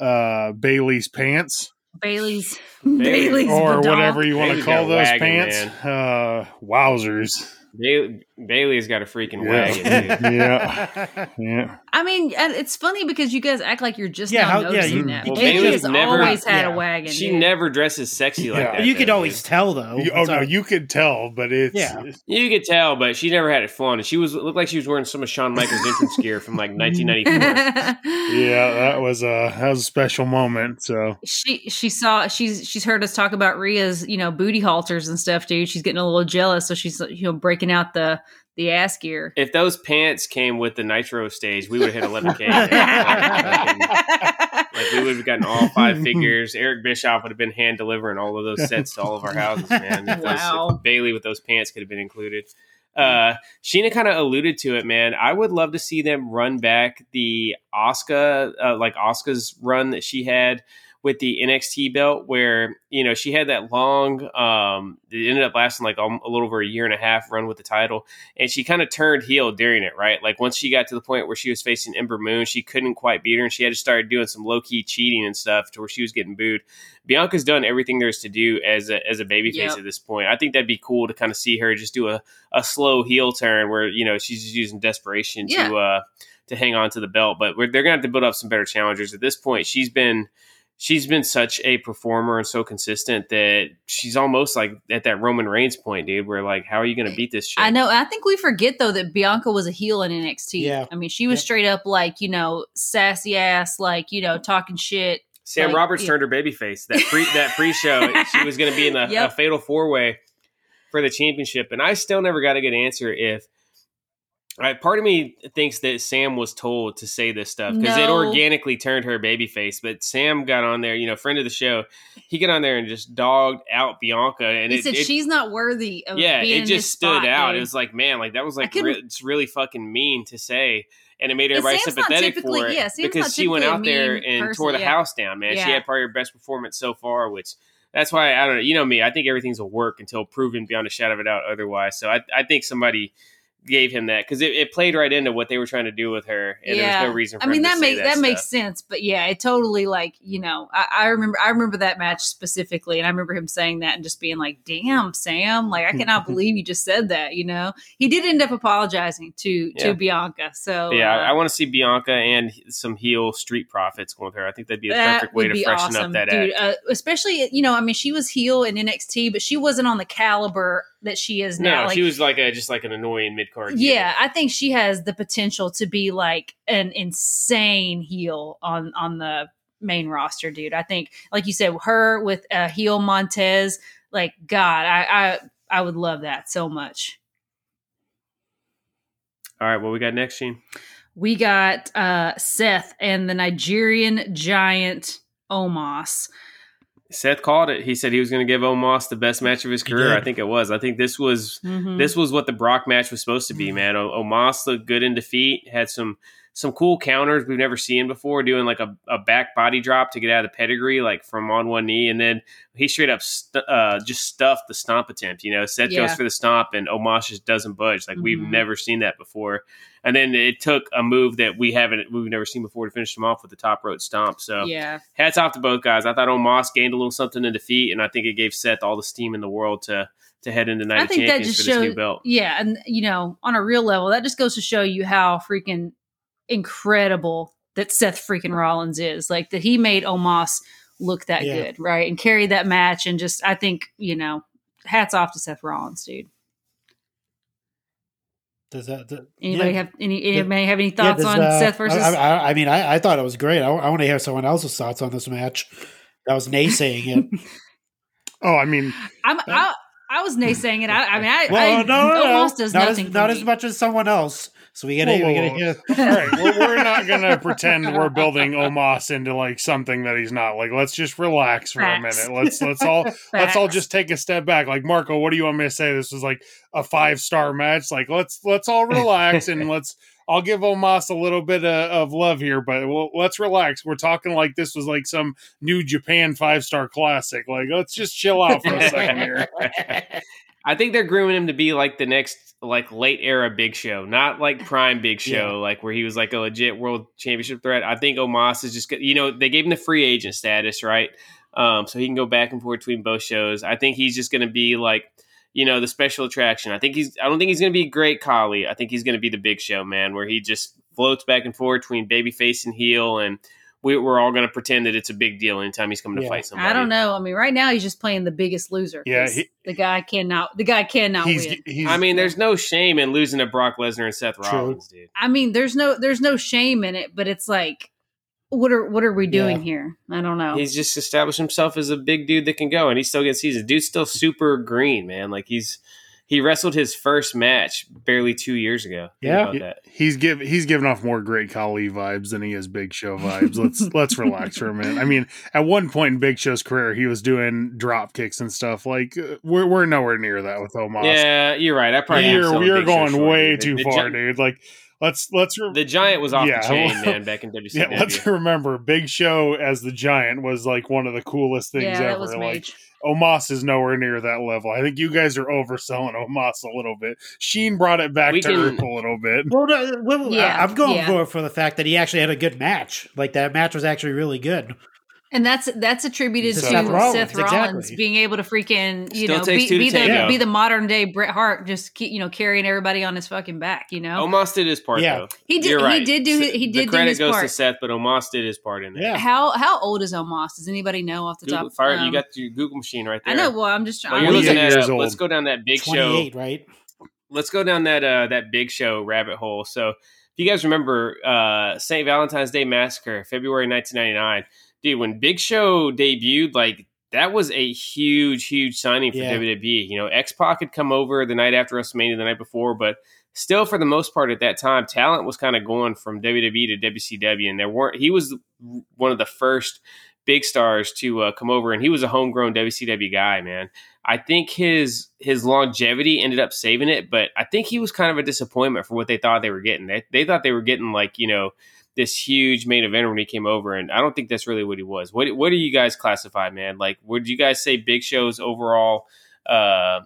uh, Bayley's pants Bayley's Bayley- Bayley's or badonk. whatever you want to call those wagon, pants. Uh, wowzers! Bayley, Bayley's got a freaking Yeah. wagon. Yeah, yeah. I mean, and it's funny because you guys act like you're just Yeah, now how- yeah, noticing you- that. you Bayley has never- always had yeah. a wagon. She dude. never dresses sexy like Yeah. that. you could though, always tell though. You- oh It's no, you could tell, but it's Yeah. You could tell, but she never had it flaunted. She was looked like she was wearing some of Shawn Michaels' entrance gear from like 1994. yeah. That was a that was a special moment. So she she saw she's she's heard us talk about Rhea's you know booty halters and stuff, dude. She's getting a little jealous, so she's you know breaking out the the ass gear. If those pants came with the Nitro stage, we would have hit 11k. Like, like, we would have gotten all five figures. Eric Bischoff would have been hand delivering all of those sets to all of our houses, man. If those- Wow. if Bayley with those pants could have been included. Uh, Sheena kind of alluded to it, man. I would love to see them run back the Asuka, uh, like Asuka's run that she had with the NXT belt, where you know she had that long. Um, it ended up lasting like a little over a year and a half run with the title, and she kind of turned heel during it, right? Like once she got to the point where she was facing Ember Moon, she couldn't quite beat her, and she had to start doing some low key cheating and stuff to where she was getting booed. Bianca's done everything there's to do as a as a babyface Yep. at this point. I think that'd be cool to kind of see her just do a, a slow heel turn where you know she's just using desperation Yeah. to uh to hang on to the belt. But we're, they're gonna have to build up some better challengers at this point. She's been she's been such a performer and so consistent that she's almost like at that Roman Reigns point, dude. Where like, how are you gonna beat this shit? I know. I think we forget though that Bianca was a heel in NXT. Yeah. I mean, she was Yep. straight up like you know sassy ass, like you know talking shit. Sam Like, Roberts yeah. turned her babyface. That pre that pre show, she was going to be in a, Yep. a fatal four way for the championship, and I still never got a good answer if Right, part of me thinks that Sam was told to say this stuff because it organically turned her babyface. But Sam got on there, you know, friend of the show. He got on there and just dogged out Bianca, and he it, said it- she's not worthy of yeah, it just stood spot, out. dude. It was like, man, like that was like re- it's really fucking mean to say, and it made everybody sympathetic for it yeah, because she went out there and person, tore the yeah. house down. Man, she had probably her best performance so far, which. That's why I don't know. You know me. I think everything's a work until proven beyond a shadow of a doubt otherwise. So I, I think somebody gave him that because it, it played right into what they were trying to do with her, and there was no reason. for I mean him to that makes that, that, makes sense, but yeah, it totally like you know I, I remember I remember that match specifically, and I remember him saying that and just being like, "Damn, Sam! Like I cannot believe you just said that." You know, he did end up apologizing to Yeah. to Bianca. So Yeah, uh, I, I want to see Bianca and some heel street profits going with her. I think that'd be a that perfect way to freshen awesome, up that dude. act. Uh, especially you know, I mean, she was heel in NXT, but she wasn't on the caliber that she is now. no, like, she was like a just like an annoying mid card. Yeah, I think she has the potential to be like an insane heel on on the main roster, dude. I think, like you said, her with uh, heel Montez, like God, I, I I would love that so much. All right, what we got next, Sheen? We got uh, Seth and the Nigerian giant Omos. Seth called it. He said he was going to give Omos the best match of his career. I think it was. I think this was Mhm. this was what the Brock match was supposed to be. Man, o- Omos looked good in defeat. Had some some cool counters we've never seen before. Doing like a, a back body drop to get out of the pedigree, like from on one knee, and then he straight up st- uh, just stuffed the stomp attempt. You know, Seth Yeah. goes for the stomp, and Omos just doesn't budge. Like we've Mhm. never seen that before. And then it took a move that we haven't we've never seen before to finish him off with the top rope stomp. So yeah, hats off to both guys. I thought Omos gained a little something in defeat, and I think it gave Seth all the steam in the world to to head into Night I of think that just for this new shows, belt. yeah, and you know, on a real level, that just goes to show you how freaking incredible that Seth freaking Rollins is. Like that he made Omos look that Yeah. good, right, and carry that match, and just I think you know, hats off to Seth Rollins, dude. Does that, that- Anybody yeah. have any? Yeah. Anybody have any Yeah, thoughts does, on uh, Seth versus? I, I, I mean, I, I thought it was great. I, want to hear someone else's thoughts on this match. That was naysaying it. Oh, I mean, I'm, I, I was naysaying it. I, I mean, I, Well, I no, no, no, almost does not nothing. as not me. as much as someone else. So we gotta, Whoa, we whoa, gotta hear. all right, we're, we're not gonna pretend we're building Omos into like something that he's not. Like, let's just relax for Facts. a minute. Let's let's all let's all just take a step back. Like Marco, what do you want me to say? This was like a five star match. Like, let's let's all relax and let's. I'll give Omos a little bit of, of love here, but we'll, let's relax. We're talking like this was like some New Japan five star classic. Like, let's just chill out for a second here. I think they're grooming him to be like the next like late era Big Show, not like prime Big Show, Yeah. like where he was like a legit world championship threat. I think Omos is just you know they gave him the free agent status, right? Um, so he can go back and forth between both shows. I think he's just going to be like you know the special attraction. I think he's. I don't think he's going to be a Great Khali. I think he's going to be the Big Show man, where he just floats back and forth between babyface and heel, and we, we're all going to pretend that it's a big deal anytime he's coming to fight somebody. I don't know. I mean, right now he's just playing the biggest loser. Yeah, he- the guy cannot. The guy cannot He's, win. he's I mean, there's no shame in losing to Brock Lesnar and Seth True. Rollins, dude. I mean, there's no there's no shame in it, but it's like, what are what are we doing Yeah. here? I don't know. He's just established himself as a big dude that can go, and he still gets seasons. Dude's still super green, man. Like he's he wrestled his first match barely two years ago. Think Yeah. that. he's give he's giving off more Great Khali vibes than he is Big Show vibes. Let's let's relax for a minute. I mean, at one point in Big Show's career, he was doing drop kicks and stuff. Like uh, we're we're nowhere near that with Omos. Yeah, you're right. I probably am you're selling you're going way dude. too far, Gi- dude. Like let's let's re- The Giant was off Yeah, the chain, well- man, back in WCW. yeah, let's remember Big Show as the Giant was like one of the coolest things yeah, ever. that was like Mage. Omos is nowhere near that level. I think you guys are overselling Omos a little bit. Sheen brought it back We to can- earth a little bit. Well, no, well, Yeah, I- I'm going yeah. for for the fact that he actually had a good match. Like that match was actually really good. And that's that's attributed To to Seth Seth Rollins, Rollins, exactly. being able to freaking you Still know be, be the tango. be the modern day Bret Hart, just keep, you know carrying everybody on his fucking back. You know, Omos did his part, Yeah. though. he did You're he did do S- he the did do credit his goes part. to Seth, but Omos did his part in there. Yeah. How how old is Omos? Does anybody know off the Google, top? fire, um, you got your Google machine right there. I know. Well, I'm just While trying. you're he's looking at years old. let's go down that big show. right? let's go down that uh that big show rabbit hole. So if you guys remember uh St. Valentine's Day Massacre, February 1999, dude, when Big Show debuted, like that was a huge, huge signing for Yeah. WWE. You know, X Pac had come over the night after WrestleMania, the night before, but still for the most part at that time, talent was kind of going from WWE to WCW, and there weren't. He was one of the first big stars to uh, come over, and he was a homegrown WCW guy, man. I think his his longevity ended up saving it, but I think he was kind of a disappointment for what they thought they were getting. They, they thought they were getting like you know this huge main event when he came over, and I don't think that's really what he was. What what do you guys classify, man? Like, would you guys say Big Show's overall uh,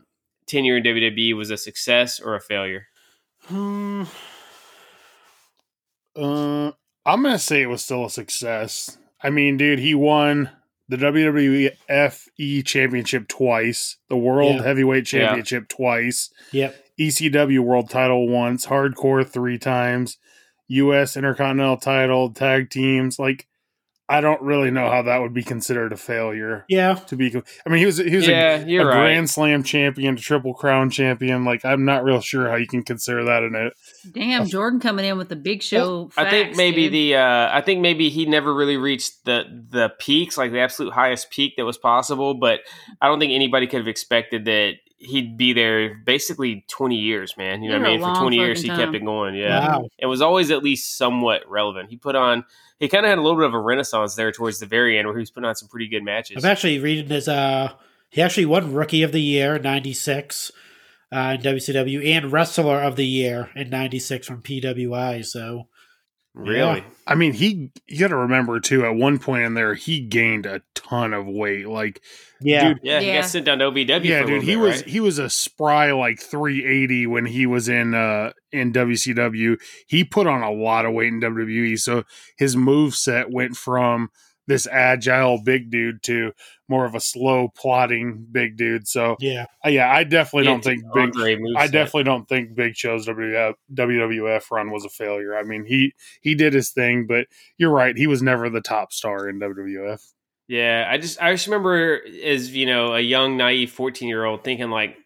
tenure in WWE was a success or a failure? Hmm. Uh, I'm gonna say it was still a success. I mean, dude, he won the WWF Championship twice, the World Yeah. Heavyweight Championship twice, Yep. ECW World Title once, Hardcore three times, U.S. Intercontinental Title, tag teams. Like, I don't really know how that would be considered a failure. Yeah. To be, I mean, he was he was yeah, a, a you're right. Grand Slam champion, a Triple Crown champion. Like, I'm not real sure how you can consider that in it. Damn, Jordan coming in with the big show. I think maybe dude. the uh, I think maybe he never really reached the the peaks, like the absolute highest peak that was possible. But I don't think anybody could have expected that he'd be there basically twenty years, man. You know what I mean? For twenty years, he fucking kept it going. Yeah, Wow. it was always at least somewhat relevant. He put on. He kind of had a little bit of a renaissance there towards the very end, where he was putting on some pretty good matches. I'm actually reading his. Uh, he actually won Rookie of the Year in '96 uh, in WCW and Wrestler of the Year in '96 from PWI. So really, I mean, he you got to remember too. At one point in there, he gained a ton of weight. Like, yeah, dude, yeah, he Yeah. got sent down to OVW. yeah, for a dude, little he bit, was right? he was a spry like 380 when he was in uh in WCW. He put on a lot of weight in WWE, so his move set went from this agile big dude to more of a slow plotting big dude. So yeah, uh, yeah, I definitely Yeah, don't think big. Andre I definitely don't think Big Show's WWF, WWF run was a failure. I mean, he he did his thing, but you're right, he was never the top star in WWF. Yeah, I just I just remember as you know a young naive fourteen year old thinking like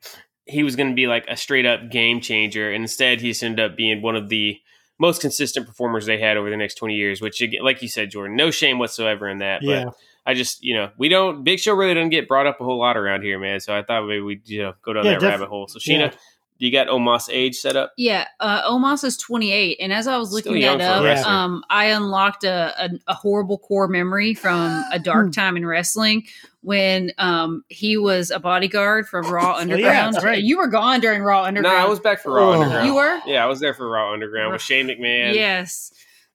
he was going to be like a straight up game changer, and instead he just ended up being one of the most consistent performers they had over the next twenty years. Which, like you said, Jordan, no shame whatsoever in that. But yeah. I just you know we don't Big Show really doesn't get brought up a whole lot around here, man. So I thought maybe we you know go down Yeah, that def- rabbit hole. So Sheena, yeah. you got Omos age set up? Yeah, uh, Omos is 28, and as I was looking young that up, wrestler. um, I unlocked a, a, a horrible core memory from a Hmm. dark time in wrestling when um, he was a bodyguard for Raw Underground. that's right. You were gone during Raw Underground. No, Underground. I was back for Raw Oh. Underground. You were? Yeah, I was there for Raw Underground with Shane McMahon. Yes,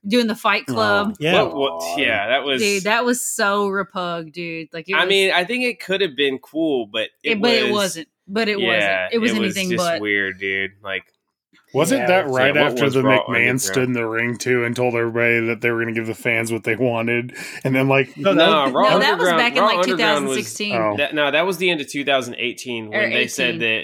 doing the Fight Club. Yeah. What- what- yeah, that was. Dude, that was so repug, dude. Like, it I mean, I think it could have been cool, but it, it, but was, it wasn't. But it yeah, wasn't. It was anything just but. weird, dude. Like, Wasn't Yeah. that right Yeah, after the Raw McMahon stood in the ring too and told everybody that they were going to give the fans what they wanted, and then like No, no, that- Raw No, that was back in Raw like Underground was- 2016. Oh. that, no, that was the end of 2018 when Or they said that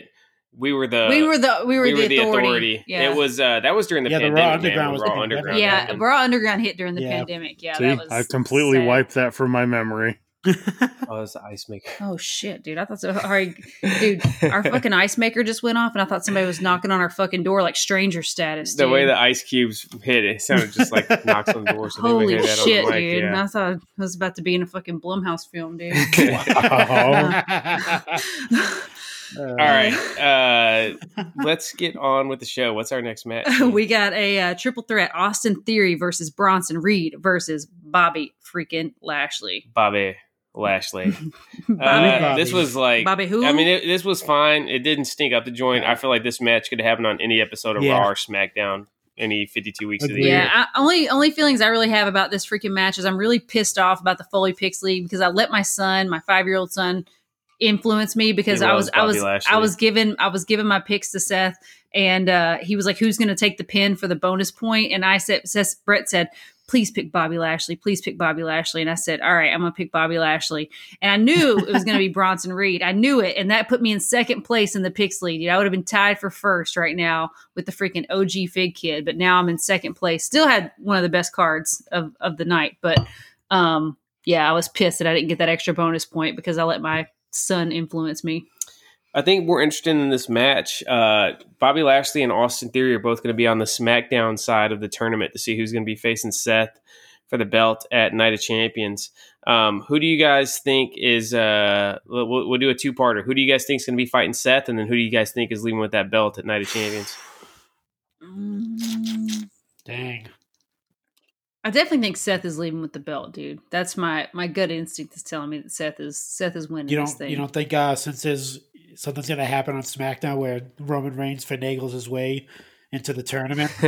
we were the we were the we were, we the, authority. Yeah. It was uh, that was during the Yeah, the Raw. Underground man, was Raw the Underground. yeah, happened. Raw Underground hit during the Yeah. pandemic. Yeah, see, that was. I've completely sad. wiped that from my memory. Oh, it was the ice maker. Oh shit, dude! I thought so. All right, dude, our fucking ice maker just went off, and I thought somebody was knocking on our fucking door like stranger status. The way the ice cubes hit, it sounded just like knocks on doors. So Holy hear shit, the mic, dude! And Yeah. I thought I was about to be in a fucking Blumhouse film, dude. Wow. All right, uh, let's get on with the show. What's our next match? we got a uh, triple threat: Austin Theory versus Bronson Reed versus Bobby freaking Lashley. Bobby Lashley. Bobby, Uh, Bobby. this was like Bobby who? I mean, it, this was fine. It didn't stink up the joint. I feel like this match could happen on any episode of Yeah. Raw or SmackDown, any 52 weeks of the year. Yeah, I, only only feelings I really have about this freaking match is I'm really pissed off about the Foley Picks League because I let my son, my five year old son, influence me because He I loves was I was Lashley. I was given I was given my picks to Seth and uh, he was like, "Who's going to take the pin for the bonus point?" And I said, Seth, Brett said. Please pick Bobby Lashley. Please pick Bobby Lashley. And I said, All right, I'm going to pick Bobby Lashley. And I knew it was going to be Bronson Reed. I knew it. And that put me in second place in the picks lead. You know, I would have been tied for first right now with the freaking OG Fig Kid, but now I'm in second place. Still had one of the best cards of, of the night, but um, yeah, I was pissed that I didn't get that extra bonus point because I let my son influence me. I think we're interested in this match. Uh, Bobby Lashley and Austin Theory are both going to be on the SmackDown side of the tournament to see who's going to be facing Seth for the belt at Night of Champions. Um, who do you guys think is? Uh, we'll, we'll do a two-parter. Who do you guys think is going to be fighting Seth, and then who do you guys think is leaving with that belt at Night of Champions? Mm, Dang. I definitely think Seth is leaving with the belt, dude. That's my my gut instinct is telling me that Seth is Seth is winning You this don't thing. you don't think uh, since there's something's gonna happen on SmackDown where Roman Reigns finagles his way into the tournament?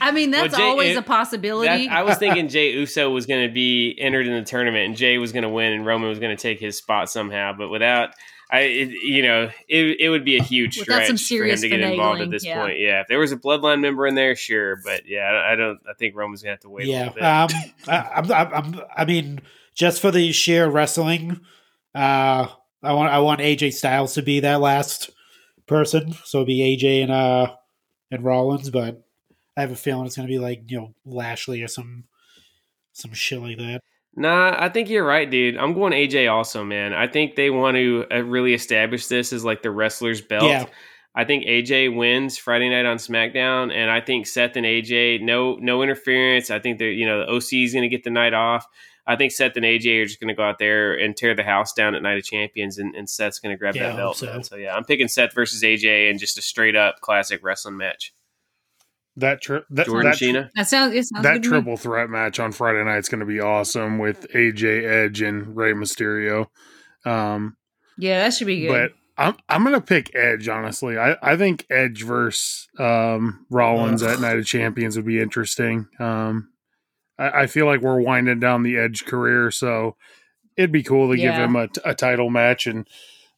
I mean, that's Well, Jay- always it- a possibility. That, I was thinking Jay Uso was going to be entered in the tournament, and Jay was going to win, and Roman was going to take his spot somehow. But without, I, it, you know, it, it would be a huge Without stretch some for him serious to get involved at this yeah. point. Yeah, if there was a bloodline member in there, sure, but yeah, I I don't. I think Roman's going to have to wait. yeah. a bit. Um. I, I'm, I'm, I'm. I mean, just for the sheer wrestling, uh, I want I want AJ Styles to be that last person. So it'd be AJ and uh and Rollins, but I have a feeling it's gonna be like you know Lashley or some some shit like that. Nah, I think you're right, dude. I'm going AJ also, man. I think they want to uh, really establish this as like the wrestler's belt. Yeah. I think AJ wins Friday night on SmackDown, and I think Seth and AJ no no interference. I think that you know the OC is going to get the night off. I think Seth and AJ are just going to go out there and tear the house down at Night of Champions, and, and Seth's going to grab Yeah, that belt. so. So yeah, I'm picking Seth versus AJ and just a straight up classic wrestling match. That tri- that Jordan that, Sheena. that sounds it sounds that good triple threat match on Friday night is going to be awesome with AJ Edge and Rey Mysterio. Um, Yeah, that should be good. but I'm I'm gonna pick Edge honestly. I, I think Edge versus um, Rollins at Night of Champions would be interesting. Um, I, I feel like we're winding down the Edge career, so it'd be cool to give him a, a title match, and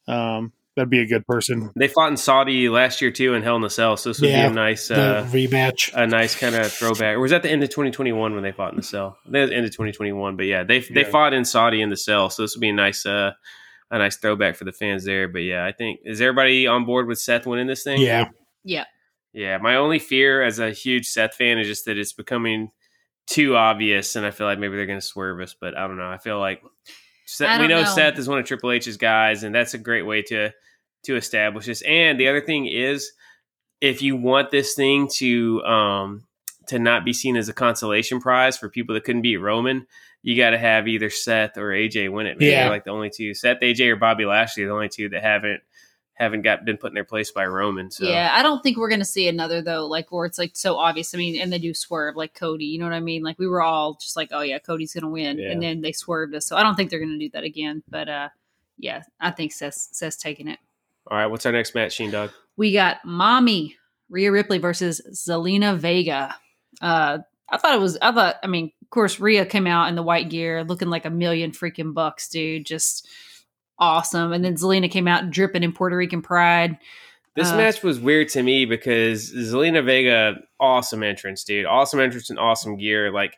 um, that'd be a good person. They fought in Saudi last year too in Hell in a Cell, so this would Yeah, be a nice uh, rematch. a nice kind of throwback. Or was that the end of 2021 when they fought in the cell? That was the end of 2021, but yeah, they they Yeah. fought in Saudi in the cell, so this would be a nice uh a nice throwback for the fans there. But yeah, I think is everybody on board with Seth winning this thing? yeah. yeah. yeah. My only fear as a huge Seth fan is just that it's becoming too obvious, and I feel like maybe they're going to swerve us. But I don't know. I feel like Seth, I we know, know. Seth is one of Triple H's guys, and that's a great way to to establish this. And the other thing is, if you want this thing to um to not be seen as a consolation prize for people that couldn't beat Roman, you got to have either Seth or AJ win it. Man. Yeah. They're like the only two. Seth, AJ, or Bobby Lashley are the only two that haven't haven't got been put in their place by Roman. So Yeah, I don't think we're gonna see another though, like where it's like so obvious. I mean, and they do swerve like Cody. You know what I mean? Like we were all just like, oh yeah, Cody's gonna win, Yeah. and then they swerved us. So I don't think they're gonna do that again. But uh, yeah, I think Seth's, Seth's taking it. All right, what's our next match, Sheen Dog? We got Mommy Rhea Ripley versus Zelina Vega. Uh, I thought it was. I thought. I mean, of course, Rhea came out in the white gear, looking like a million freaking bucks, dude. Just awesome. And then Zelina came out dripping in Puerto Rican pride. This Uh, match was weird to me because Zelina Vega, awesome entrance, dude. Awesome entrance and awesome gear. Like,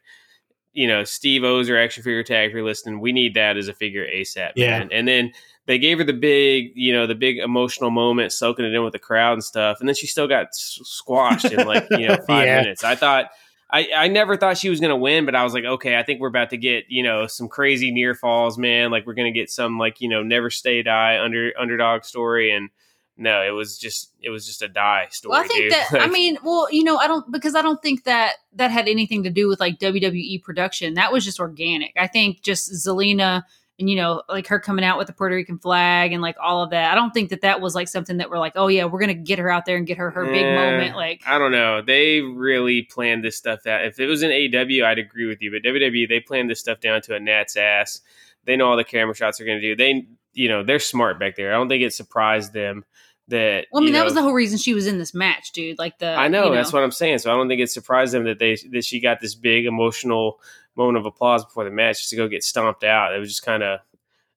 you know, Steve O's action figure tag, if you're listening, we need that as a figure ASAP, Yeah. man. And then they gave her the big, you know, the big emotional moment, soaking it in with the crowd and stuff. And then she still got s- squashed in like, you know, five Yeah. minutes. I thought, I, I never thought she was going to win, but I was like, okay, I think we're about to get, you know, some crazy near falls, man. Like we're going to get some like, you know, never stay die under underdog story. And no, it was just, it was just a die story. Well, I think dude. that I mean, well, you know, I don't because I don't think that that had anything to do with like WWE production. That was just organic. I think just Zelina and you know, like her coming out with the Puerto Rican flag and like all of that. I don't think that that was like something that we're like, oh yeah, we're gonna get her out there and get her her big Eh, moment. Like, I don't know. They really planned this stuff out. If it was an AW, I'd agree with you. But WWE, they planned this stuff down to a gnat's ass. They know all the camera shots are going to do. They, you know, they're smart back there. I don't think it surprised them that. well, I mean, that know, was the whole reason she was in this match, dude. Like the, I know, you that's what I'm saying. So I don't think it surprised them that they that she got this big emotional moment of applause before the match just to go get stomped out. It was just kind of.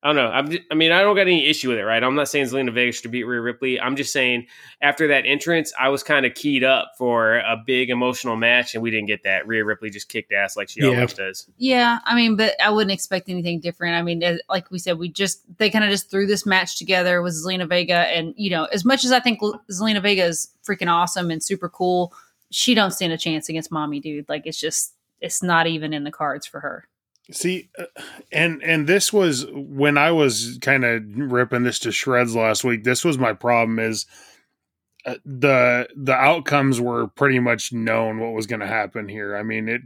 I don't know. I'm just, I mean, I don't got any issue with it, right? I'm not saying Zelina Vega should beat Rhea Ripley. I'm just saying after that entrance, I was kind of keyed up for a big emotional match, and we didn't get that. Rhea Ripley just kicked ass like she Yeah. always does. Yeah, I mean, but I wouldn't expect anything different. I mean, as- like we said, we just they kind of just threw this match together with Zelina Vega, and you know, as much as I think Zelina Vega is freaking awesome and super cool, she don't stand a chance against Mommy, dude. Like it's just it's not even in the cards for her. See, uh, and and this was when I was kind of ripping this to shreds last week. This was my problem is uh, the the outcomes were pretty much known what was going to happen here. I mean, it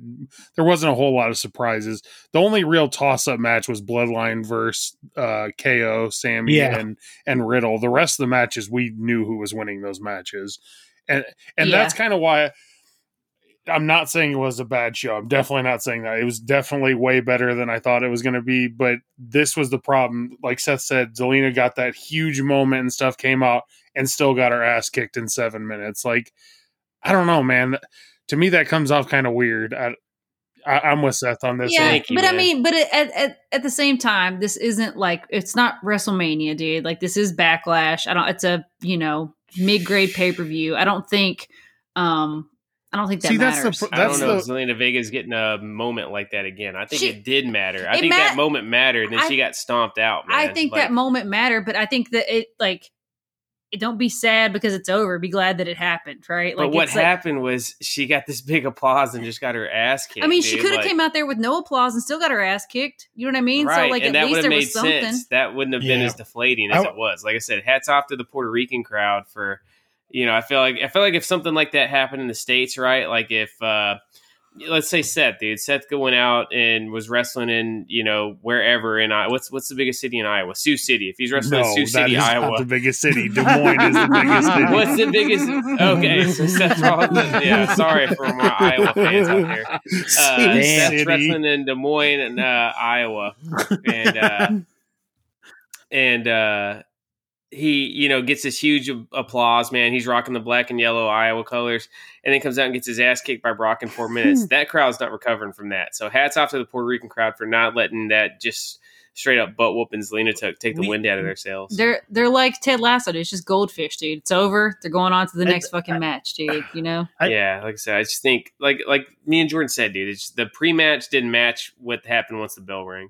there wasn't a whole lot of surprises. The only real toss up match was Bloodline versus uh, KO, Sammy, Yeah. and and Riddle. The rest of the matches we knew who was winning those matches. and and Yeah. that's kind of why I'm not saying it was a bad show. I'm definitely not saying that. It was definitely way better than I thought it was going to be. But this was the problem. Like Seth said, Zelina got that huge moment and stuff came out and still got her ass kicked in seven minutes. Like I don't know, man. To me, that comes off kind of weird. I, I, I'm with Seth on this. yeah, one. Thank you, but I mean, but at, at at the same time, this isn't like it's not WrestleMania, dude. Like this is Backlash. I don't. It's a you know mid grade pay per view. I don't think. um I don't think that See, that's matters. the pr- I don't know the- if Zelina Vega's getting a moment like that again. I think She- it did matter. I think ma- that moment mattered, and I- she got stomped out. Man. I think Like, that moment mattered, but I think that it like it don't be sad because it's over. Be glad that it happened, right? Like But what it's like- happened was she got this big applause and just got her ass kicked. I mean, she could have Like, came out there with no applause and still got her ass kicked. You know what I mean? right, So like and at that least would there have made was something. sense. That wouldn't have been Yeah. as deflating as I- it was. Like I said, hats off to the Puerto Rican crowd for, you know, I feel like I feel like if something like that happened in the states, right? Like if, uh let's say Seth, dude, Seth went out and was wrestling in, you know, wherever in Iowa. What's what's the biggest city in Iowa? Sioux City. If he's wrestling no, in Sioux City, is Iowa. not the biggest city. Des Moines is the biggest city. What's the biggest? Okay, so Seth Rollins. Yeah, sorry for my Iowa fans out there. Uh, Seth's wrestling in Des Moines and uh, Iowa, and uh, and uh, he you know gets this huge applause. Man, he's rocking the black and yellow Iowa colors, and then comes out and gets his ass kicked by Brock in four minutes. Hmm. that crowd's not recovering from that. So hats off to the Puerto Rican crowd for not letting that just straight up butt whooping Zelina took take the We- wind out of their sails. They're they're like Ted Lasso. dude. It's just goldfish, dude. It's over. They're going on to the I- next fucking match, dude. You know. I- yeah, like I said, I just think like like me and Jordan said, dude, it's the pre match didn't match what happened once the bell rang,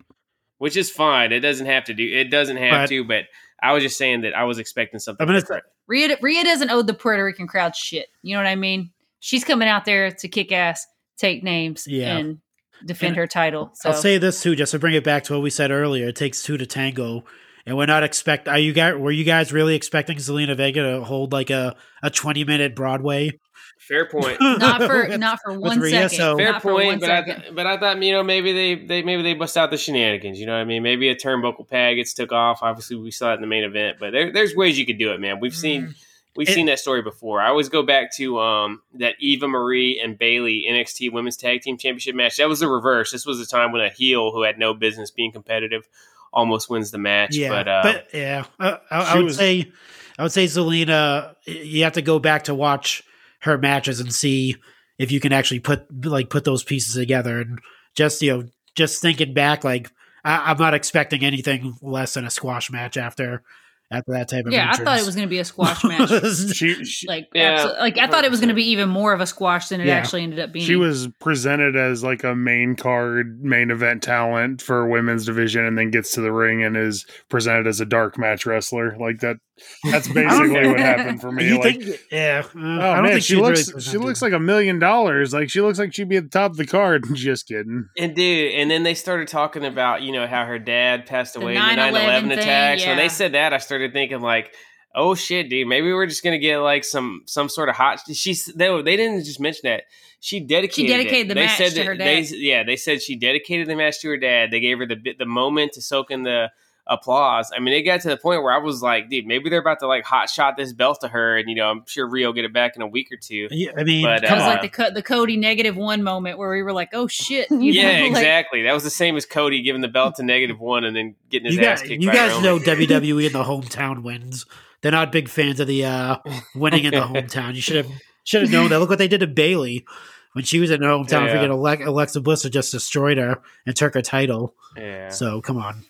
which is fine. It doesn't have to do. It doesn't have But- to. But I was just saying that I was expecting something. I mean, it's- different. Rhea Rhea doesn't owe the Puerto Rican crowd shit. You know what I mean? She's coming out there to kick ass, take names, Yeah. and defend And her title. So I'll say this too, just to bring it back to what we said earlier. It takes two to tango, and we're not expect. Are you guys? Were you guys really expecting Zelina Vega to hold like a a twenty minute Broadway? Fair point. not for not for one Rhea, second. so- Fair Not point, but I, second. but I thought you know maybe they, they maybe they bust out the shenanigans. You know what I mean? Maybe a turnbuckle pad gets took off. Obviously, we saw it in the main event, but there, there's ways you could do it, man. We've seen we've It- seen that story before. I always go back to um that Eva Marie and Bayley NXT Women's Tag Team Championship match. That was the reverse. This was a time when a heel who had no business being competitive almost wins the match. Yeah, but, uh, but yeah, I, I, I would was- say, I would say Zelina. You have to go back to watch her matches and see if you can actually put like put those pieces together. And just you know, just thinking back, like I, I'm not expecting anything less than a squash match after after that type of yeah, I thought it was going to be a squash match. She, she, like, Yeah, like I thought it was going to be even more of a squash than it Yeah. actually ended up being. she was presented as like a main card, main event talent for women's division, and then gets to the ring and is presented as a dark match wrestler. Like that. That's basically what happened for me. You like, think? Yeah, uh, oh I don't man, think she looks really she looks like a million dollars. Like she looks like she'd be at the top of the card. Just kidding. And dude, and then they started talking about you know how her dad passed The away in the 9/11 9/11 thing, attacks. When they said that, I started thinking like, oh shit, dude, maybe we're just gonna get like some some sort of hot. She's they they didn't just mention that she dedicated She dedicated it. the they match said to that- her They, dad. yeah, they said she dedicated the match to her dad. They gave her the the moment to soak in the applause. I mean, it got to the point where I was like, dude, maybe they're about to like hot shot this belt to her, and you know, I'm sure Rhea will get it back in a week or two. Yeah, I mean, But, That come was uh, like the Co- the Cody negative one moment where we were like, "Oh shit!" You Yeah, know? Like, exactly. That was the same as Cody giving the belt to negative one and then getting his you ass guys, kicked. you by guys Roman. know WWE in the hometown wins. They're not big fans of the uh, winning in the hometown. You should have should have known that. Look what they did to Bayley when she was in her hometown. Yeah. Freaking Ale- Alexa Bliss just destroyed her and took her title. Yeah. So come on.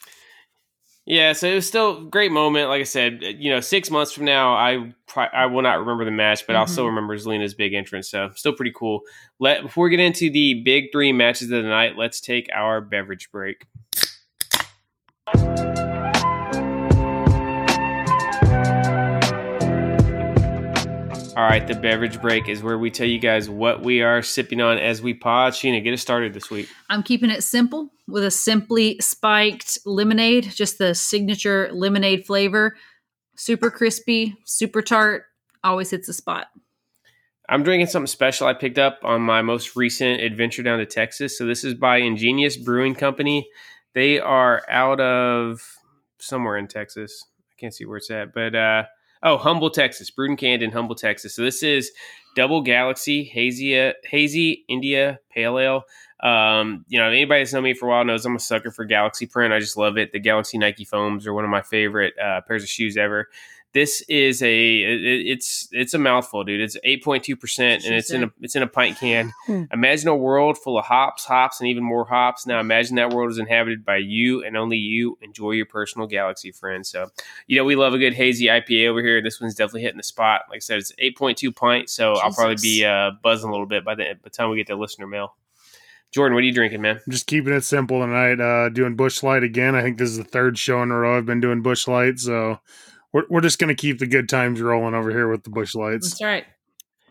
Yeah, so it was still a great moment. Like I said, you know, six months from now, I I will not remember the match, but I'll Mhm. still remember Zelina's big entrance. So still pretty cool. Let before we get into the big three matches of the night, let's take our beverage break. All right, the beverage break is where we tell you guys what we are sipping on as we pod. Sheena, get us started this week. I'm keeping it simple with a simply spiked lemonade, just the signature lemonade flavor. Super crispy, super tart, always hits the spot. I'm drinking something special I picked up on my most recent adventure down to Texas. So this is by Ingenious Brewing Company. They are out of somewhere in Texas. I can't see where it's at, but uh, Oh, Humble, Texas. Bruden in Humble, Texas. So this is Double Galaxy Hazy Hazy India Pale Ale. Um, you know, anybody that's known me for a while knows I'm a sucker for Galaxy print. I just love it. The Galaxy Nike foams are one of my favorite uh, pairs of shoes ever. This is a it, it's it's a mouthful, dude. It's eight point two percent, and it's in a it's in a pint can. Hmm. Imagine a world full of hops, hops, and even more hops. Now imagine that world is inhabited by you and only you. Enjoy your personal Galaxy friend. So, you know, we love a good hazy IPA over here. This one's definitely hitting the spot. Like I said, it's eight point two pint, so I'll probably be uh, buzzing a little bit by the, by the time we get to listener mail. Jordan, what are you drinking, man? Just keeping it simple tonight. Uh, doing Busch Light again. I think this is the third show in a row I've been doing Busch Light, so we're we're just gonna keep the good times rolling over here with the Busch Lights. That's right.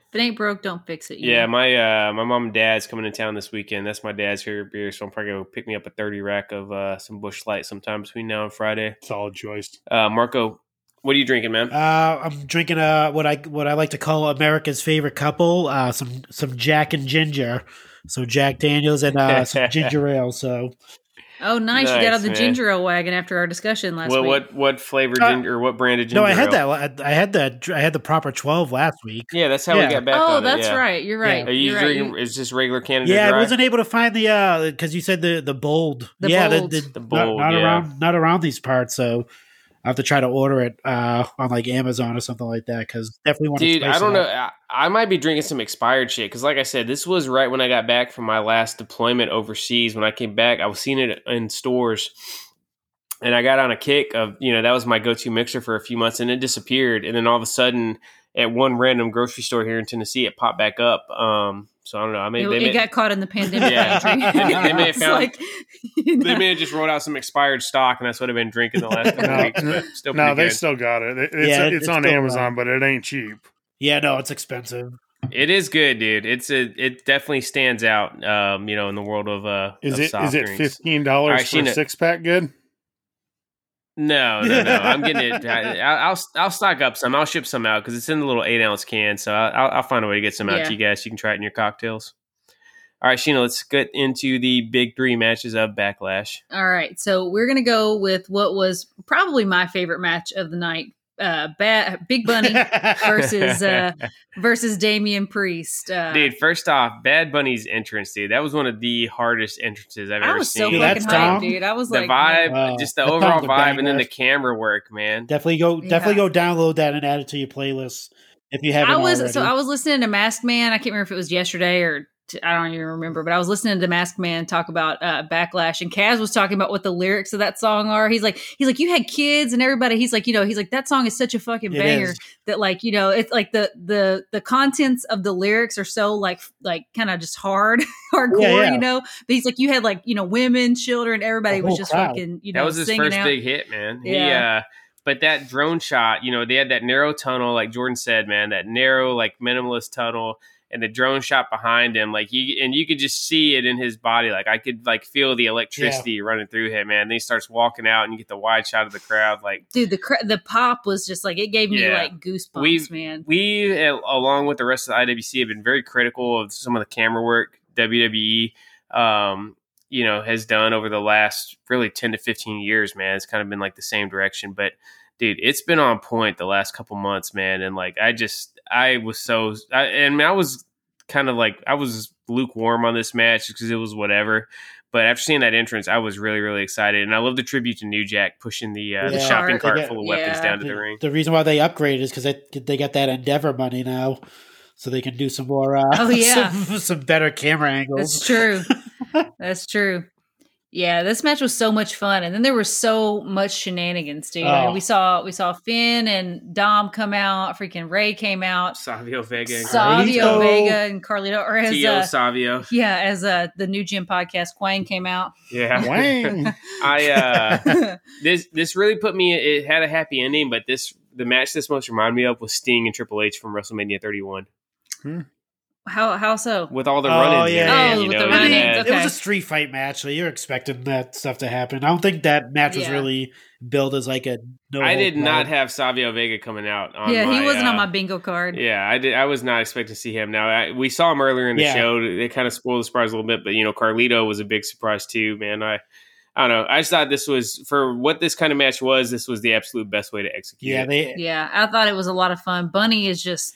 If it ain't broke, don't fix it. Yeah, know? my uh, my mom and dad's coming to town this weekend. That's my dad's favorite beer, so I'm probably gonna pick me up a thirty rack of uh, some Busch Light sometime between now and Friday. Solid choice. Uh, Marco, what are you drinking, man? Uh, I'm drinking uh what I what I like to call America's favorite couple. Uh, some some Jack and Ginger. So Jack Daniels and uh, some ginger ale. So Oh, nice! you got on the man. ginger ale wagon after our discussion last what week. what what flavor Uh, ginger or what brand of ginger? no, I had ale? that. I had that. I had the proper twelve last week. Yeah, that's how Yeah. we got back. oh, on it, that's yeah. right. You're right. Yeah. Are you You're drinking? You- Is just regular Canada Yeah, Dry? I wasn't able to find the uh because you said the the bold. The yeah, bold. the, The not- bold, Not, yeah. around not around these parts. So I have to try to order it uh on like Amazon or something like that because definitely want to. Dude, I don't know. I, I might be drinking some expired shit because, like I said, this was right when I got back from my last deployment overseas. When I came back, I was seeing it in stores, and I got on a kick of you know that was my go-to mixer for a few months, and it disappeared. And then all of a sudden, at one random grocery store here in Tennessee, it popped back up. Um, so I don't know. I mean, it, they, it may, got caught in the pandemic. Yeah. pantry. They- they may have It's found- like, you they may have just rolled out some expired stock, and that's what I've been drinking the last couple No, weeks. But still, no, they good. still got it. It- It's, Yeah, it's, it's on Amazon, around. but it ain't cheap. Yeah, no, it's expensive. It is good, dude. It's a it definitely stands out. Um, you know, in the world of uh, Is of it soft is it fifteen dollars Alright, for a six pack? Good. No, no, no. I'm getting it. I, I'll I'll stock up some. I'll ship some out because it's in the little eight ounce can. So I'll, I'll find a way to get some out Yeah. to you guys. You can try it in your cocktails. All right, Sheena, let's get into the big three matches of Backlash. All right, so we're gonna go with what was probably my favorite match of the night: uh, ba- Big Bunny versus uh, versus Damian Priest. Uh, Dude, first off, Bad Bunny's entrance, dude. That was one of the hardest entrances I've I ever was so seen. Dude, fucking that's hyped, Tom. dude. I was like, the like, vibe, Wow. just the That overall vibe, and then the camera work, man. definitely go Yeah. definitely go download that and add it to your playlist if you haven't I was already. so I was listening to Masked Man. I can't remember if it was yesterday or t- I don't even remember, but I was listening to Masked Man talk about uh, backlash, and Kaz was talking about what the lyrics of that song are. He's like, he's like, you had kids and everybody. He's like, you know, he's like, that song is such a fucking It banger is. that like, you know, it's like the the the contents of the lyrics are so like like kind of just hard, hardcore, Yeah, yeah. you know. But he's like, you had like you know women, children, everybody was just crowd. fucking, you know, that was his first out. big hit, man. He, Yeah. uh, but that drone shot, you know, they had that narrow tunnel, like Jordan said, man, that narrow, like minimalist tunnel, and the drone shot behind him, like he, and you could just see it in his body. Like I could like feel the electricity running through him, man. Then he starts walking out, and you get the wide shot of the crowd. Like Dude, the cra- the pop was just like it gave me Yeah. like goosebumps, We've- man. we, along with the rest of the IWC, have been very critical of some of the camera work WWE, um, you know, has done over the last really ten to fifteen years. Man, it's kind of been like the same direction, but dude, it's been on point the last couple months, man. And like, I just, I was so, I, and I was kind of like, I was lukewarm on this match because it was whatever. But after seeing that entrance, I was really, really excited, and I love the tribute to New Jack pushing the uh, the shopping Cart. cart full of weapons Yeah. down to the the, ring. the reason why they upgraded is because they, they got that Endeavor money now, so they can do some more. Uh, Oh, yeah. some, some better camera angles. That's true. That's true. Yeah, this match was so much fun, and then there was so much shenanigans, dude. I mean, Oh. we saw we saw Finn and Dom come out. Freaking Rey came out. Savio Vega and Savio Carlito. Vega and Carlito, or as Tio uh, Savio. yeah, as uh, the new gym podcast, Quang came out. Yeah. Wang. I uh this this really put me it had a happy ending, but this the match this most reminded me of was Sting and Triple H from WrestleMania 31. How how so? With all the Oh, run-ins yeah, in yeah. it, Oh, you with know, the you I run-ins, had- it was a street fight match, so you're expecting that stuff to happen. I don't think that match was Yeah. really billed as like a. No I did not barred. have Savio Vega coming out on yeah, he wasn't on uh, my bingo card. Yeah, I did. I was not expecting to see him. Now I, we saw him earlier in the Yeah. show. They kind of spoiled the surprise a little bit, but you know, Carlito was a big surprise too. Man, I I don't know. I just thought this was for what this kind of match was. This was the absolute best way to execute. Yeah, they Yeah, I thought it was a lot of fun. Bunny is just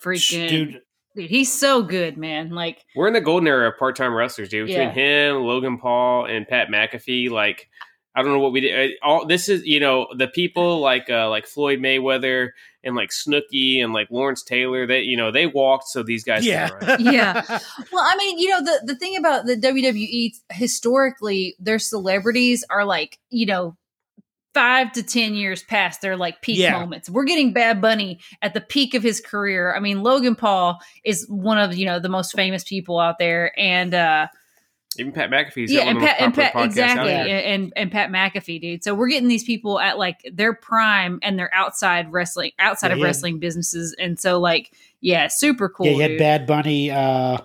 freaking dude. Dude. he's so good, man. Like we're in the golden era of part-time wrestlers, dude. Between Yeah. him, Logan Paul, and Pat McAfee, like I don't know what we did. All this is, you know, the people like uh like Floyd Mayweather and like Snooki and like Lawrence Taylor. They, you know, they walked so these guys. Yeah, run. Yeah. Well, I mean, you know, the the thing about the WWE historically, their celebrities are like, you know, five to ten years past their like peak Yeah. moments. We're getting Bad Bunny at the peak of his career. I mean, Logan Paul is one of you know the most famous people out there, and uh Even Pat McAfee's yeah, and Pat, and Pat popular podcasts out exactly, and, and and Pat McAfee, dude. So we're getting these people at like their prime and their outside wrestling, outside Yeah, of yeah. wrestling businesses, and so like, yeah, super cool. yeah, you had dude. Bad Bunny. Uh,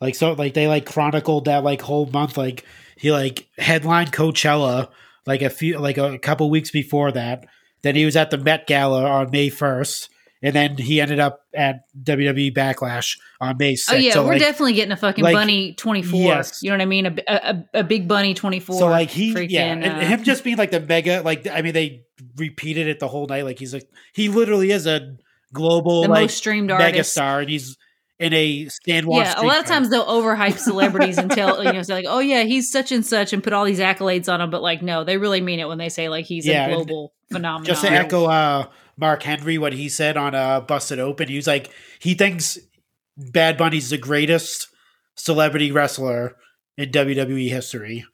like so, like they like chronicled that like whole month. Like he like headlined Coachella like a few like a couple weeks before that. Then he was at the Met Gala on May first, and then he ended up at WWE Backlash on May Oh yeah, so, we're like, definitely getting a fucking like, bunny twenty four. yes. You know what I mean? A, a, a big bunny twenty four. So like he, freaking, yeah, and uh, him just being like the mega, like I mean, they repeated it the whole night. Like he's like he literally is a global the like most streamed artist. megastar, and he's in a stand. Yeah, a lot of times they'll overhype celebrities and tell you know, say like, oh yeah, he's such and such, and put all these accolades on him. But like, no, they really mean it when they say like he's Yeah, a global phenomenon. just to echo uh, Mark Henry, what he said on uh, Busted Open, he was like he thinks Bad Bunny's the greatest celebrity wrestler in WWE history.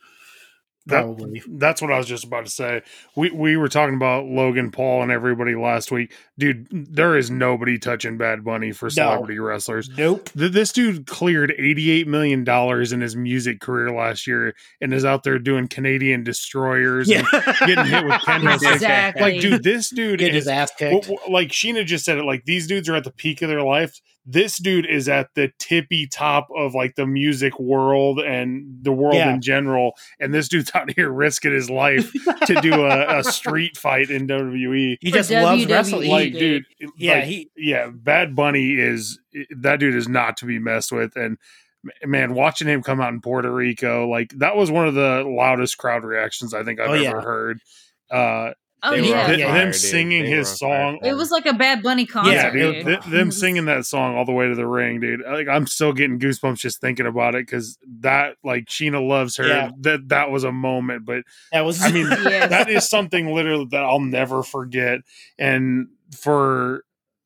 That- That's what I was just about to say. We we were talking about Logan Paul and everybody last week, dude. There is nobody touching Bad Bunny for celebrity wrestlers. Nope. Th- This dude cleared eighty-eight million dollars in his music career last year, and is out there doing Canadian destroyers Yeah. and getting hit with candlesticks. exactly. Like, dude, this dude Get his is ass kicked. like Sheena just said it. Like these dudes are at the peak of their life. This dude is at the tippy top of like the music world and the world Yeah. in general. And this dude's out here risking his life to do a, a street fight in WWE. He For just loves WWE. wrestling. Like, dude. dude, yeah, like, he yeah, Bad Bunny is that dude is not to be messed with. And man, watching him come out in Puerto Rico, like that was one of the loudest crowd reactions I think I've Oh, ever yeah. heard. Uh, oh They yeah, on yeah. them dude. singing They his song. it was like a Bad Bunny concert. yeah, dude. dude, th- them singing that song all the way to the ring, dude. Like I'm still getting goosebumps just thinking about it because that, like, Sheena loves her. Yeah. That that was a moment, but that was I mean, Yes. that is something literally that I'll never forget. And for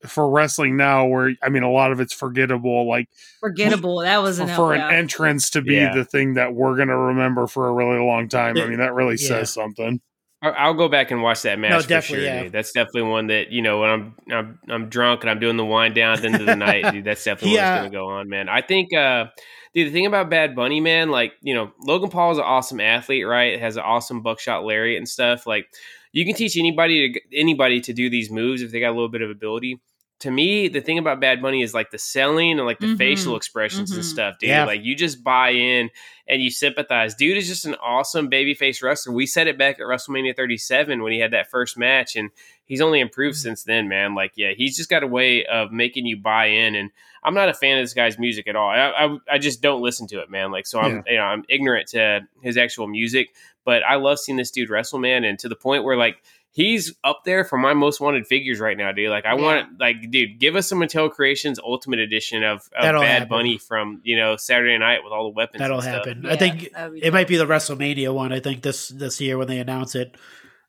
for wrestling now, where I mean, a lot of it's forgettable. Like forgettable. That was for, an for an entrance to be Yeah. the thing that we're gonna remember for a really long time. I mean, that really Yeah. says something. I- I'll go back and watch that match No, for sure. yeah. Dude. That's definitely one that you know when I'm I'm I'm drunk and I'm doing the wind down at the end of the night, dude. That's definitely Yeah. what's gonna go on, man. I think, uh, dude, the thing about Bad Bunny, man, like you know, Logan Paul is an awesome athlete, right? Has an awesome buckshot lariat and stuff. Like you can teach anybody to anybody to do these moves if they got a little bit of ability. To me, the thing about Bad Bunny is like the selling and like the Mhm. facial expressions and Mhm. stuff, dude. Yeah. Like you just buy in and you sympathize. Dude is just an awesome babyface wrestler. We said it back at WrestleMania 37 when he had that first match, and he's only improved Mm-hmm. since then, man. Like, yeah, he's just got a way of making you buy in. And I'm not a fan of this guy's music at all. I, I, I just don't listen to it, man. Like, so I'm, you know, I'm ignorant to his actual music, but I love seeing this dude wrestle, man. And to the point where like he's up there for my most wanted figures right now, dude. Like, I Yeah. want, like, dude, give us some Mattel Creations Ultimate Edition of, of Bad happen. Bunny from you know Saturday Night with all the weapons. that'll and stuff. happen. Yeah, I think that'd it might be the WrestleMania one. I think this this year when they announce it.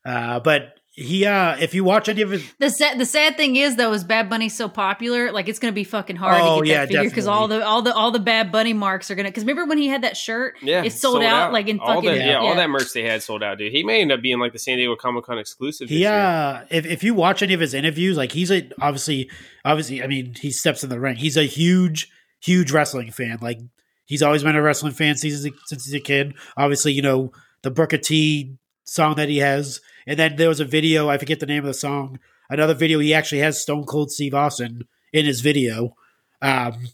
Uh, but he, uh, if you watch any of his, The sad, the sad thing is though, is Bad Bunny's so popular, like it's gonna be fucking hard Oh, to get yeah, that figure because all the all the all the Bad Bunny marks are gonna. Because remember when he had that shirt? Yeah, It sold out, like, in all fucking- the, yeah, yeah. all that merch they had sold out, dude. He may end up being like the San Diego Comic Con exclusive. this he, year. uh, if if you watch any of his interviews, like he's a obviously, obviously, I mean, he steps in the ring. He's a huge, huge wrestling fan. Like he's always been a wrestling fan since he's a, since he's a kid. Obviously, you know the Booker T song that he has, and then there was a video. I forget the name of the song. Another video he actually has Stone Cold Steve Austin in his video, um,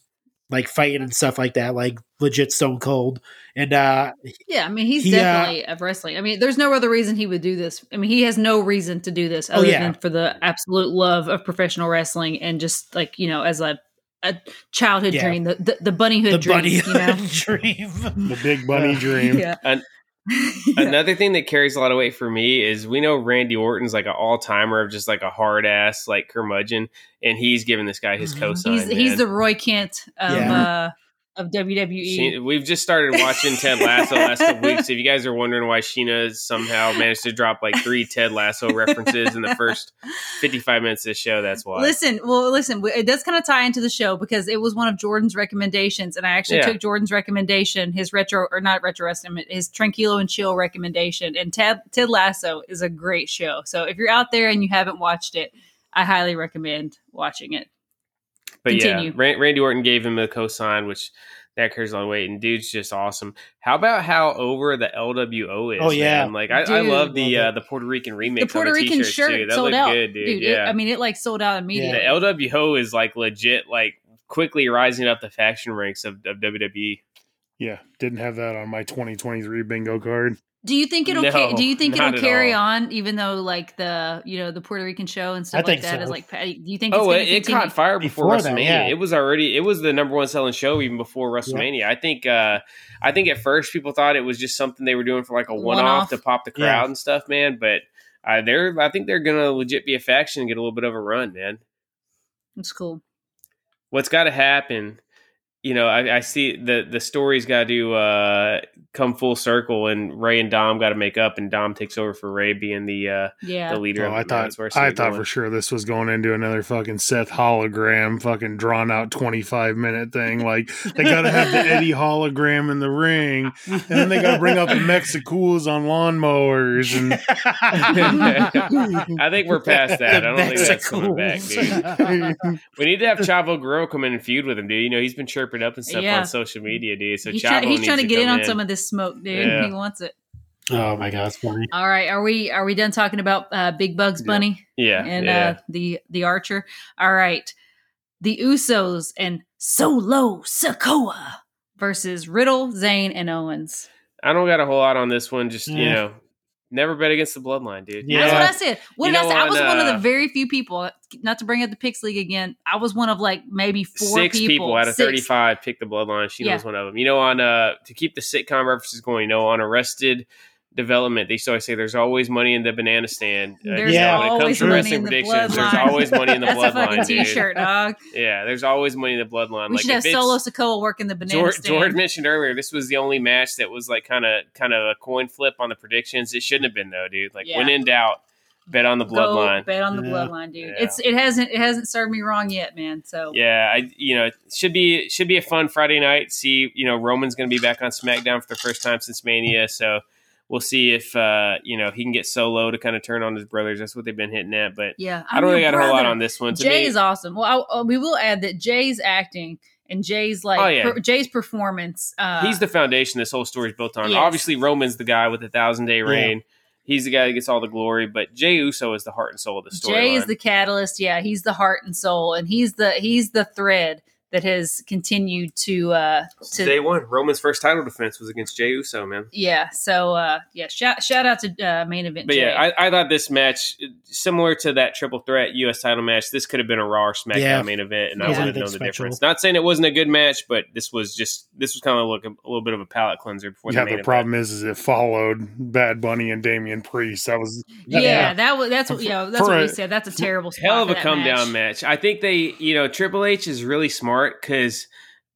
like fighting and stuff like that, like legit Stone Cold. And uh, Yeah, I mean he's He, uh, definitely of wrestling. I mean, there's no other reason he would do this. I mean, he has no reason to do this Oh, other yeah. than for the absolute love of professional wrestling and just like you know as a a childhood Yeah. dream, the the, the bunnyhood the dream. bunny you know? dream. The big bunny Uh, dream. yeah. Another thing that carries a lot of weight for me is we know Randy Orton's like an all timer of just like a hard ass like curmudgeon, and he's giving this guy his Mhm. cosign. he's he's the Roy Kent of Yeah. uh, of WWE. She- we've just started watching Ted Lasso the last couple weeks. If you guys are wondering why Sheena somehow managed to drop like three Ted Lasso references in the first 55 minutes of the show, that's why. Listen, well, listen, it does kind of tie into the show because it was one of Jordan's recommendations, and I actually Yeah. took Jordan's recommendation, his retro or not retro estimate, his Tranquilo and Chill recommendation, and Ted Ted Lasso is a great show. So if you're out there and you haven't watched it, I highly recommend watching it. But Continue. yeah, Ran- Randy Orton gave him a cosign, which that carries a lot of weight, and dude's just awesome. How about how over the LWO is? Oh, yeah. man? like I, I love the Love uh, the Puerto Rican remix. The Puerto on the Rican t-shirts, shirt too. That sold out, good, dude. it- yeah, I mean, it like sold out immediately. the LWO is like legit, like quickly rising up the faction ranks of, of. WWE. Yeah, didn't have that on my 2023 bingo card. Do you think it'll? No, ca- do you think it'll carry all. on, even though like the you know the Puerto Rican show and stuff I like think that is so. like? Do you think? It's Oh, it, it caught fire before, Before that, WrestleMania. yeah. It was already it was the number one selling show even before WrestleMania. I think uh I think at first people thought it was just something they were doing for like a one One-off. to pop the Yeah. crowd and stuff, man. But uh, they're I think they're gonna legit be a faction and get a little bit of a run, man. It's cool. What's got to happen? You know, I, I see the the story's got to uh, come full circle, and Rey and Dom got to make up, and Dom takes over for Rey being the uh, Yeah. the leader. Oh, of I the thought Men's I thought going. for sure this was going into another fucking Seth hologram, fucking drawn out 25 minute thing. Like they got to have the Eddie hologram in the ring, and then they got to bring up the Mexicools on lawnmowers, and I think we're past that. I don't think that's coming back, dude. dude. We need to have Chavo Guerrero come in and feud with him, dude. You know, he's been chirping up and stuff Yeah. on social media, dude. So he's, try- he's trying to to get in come on some of this smoke, dude. Yeah. He wants it. oh my god, it's funny. All right, are we are we done talking about uh, Big Bugs Bunny Yeah, and yeah. uh, the the Archer? All right, the Usos and Solo Sikoa versus Riddle, Zayn, and Owens. I don't got a whole lot on this one. Just you know, never bet against the bloodline, dude. Yeah. That's what I said. What You did I know, say? I was on, one of uh, the very few people. Not to bring up the Picks League again. I was one of like maybe four Six people, out of Six. thirty-five picked the bloodline. She Yeah. knows one of them. You know, on uh to keep the sitcom references going. You know, on Arrested Development, they used to always say there's always money in the banana stand. Uh, There's Yeah. when it comes to wrestling in the predictions, there's always money in the That's a fucking bloodline, dude. t-shirt, dog. Yeah, there's always money in the bloodline. We like should have Solo Sikoa working the banana George, stand. George mentioned earlier this was the only match that was like kind of kind of a coin flip on the predictions. It shouldn't have been though, dude. Like when in doubt, bet on the Go bloodline. bet on the Yeah. bloodline, dude. Yeah. It's it hasn't it hasn't served me wrong yet, man. So Yeah, I you know it should be should be a fun Friday night. See, you know Roman's going to be back on SmackDown for the first time since Mania, so we'll see if uh you know he can get Solo to kind of turn on his brothers. That's what they've been hitting at, but yeah, I don't really your got a whole lot on this one. To Jay me, is awesome. Well, I, uh, we will add that Jay's acting and Jay's like Oh, yeah. per- Jay's performance. Uh, he's the foundation this whole story is built on. Yes. Obviously, Roman's the guy with the thousand day reign. He's the guy that gets all the glory, but Jay Uso is the heart and soul of the story. Jay is the catalyst. Yeah, he's the heart and soul, and he's the he's the thread that has continued to uh to Day one, Roman's first title defense was against Jay Uso, man. yeah. So uh yeah, shout shout out to uh, main event. But Jay. yeah, I, I thought this match, similar to that triple threat U.S. title match, this could have been a Raw or SmackDown Yeah. main event, and I Yeah, would have known the difference. Not saying it wasn't a good match, but this was just this was kind of like a, a little bit of a palate cleanser before yeah, the main the problem is, is it followed Bad Bunny and Damian Priest. That was yeah, Yeah. that was that's what yeah that's For what we a- said. That's a terrible spot hell of a come match. down match. I think they, you know, Triple H is really smart because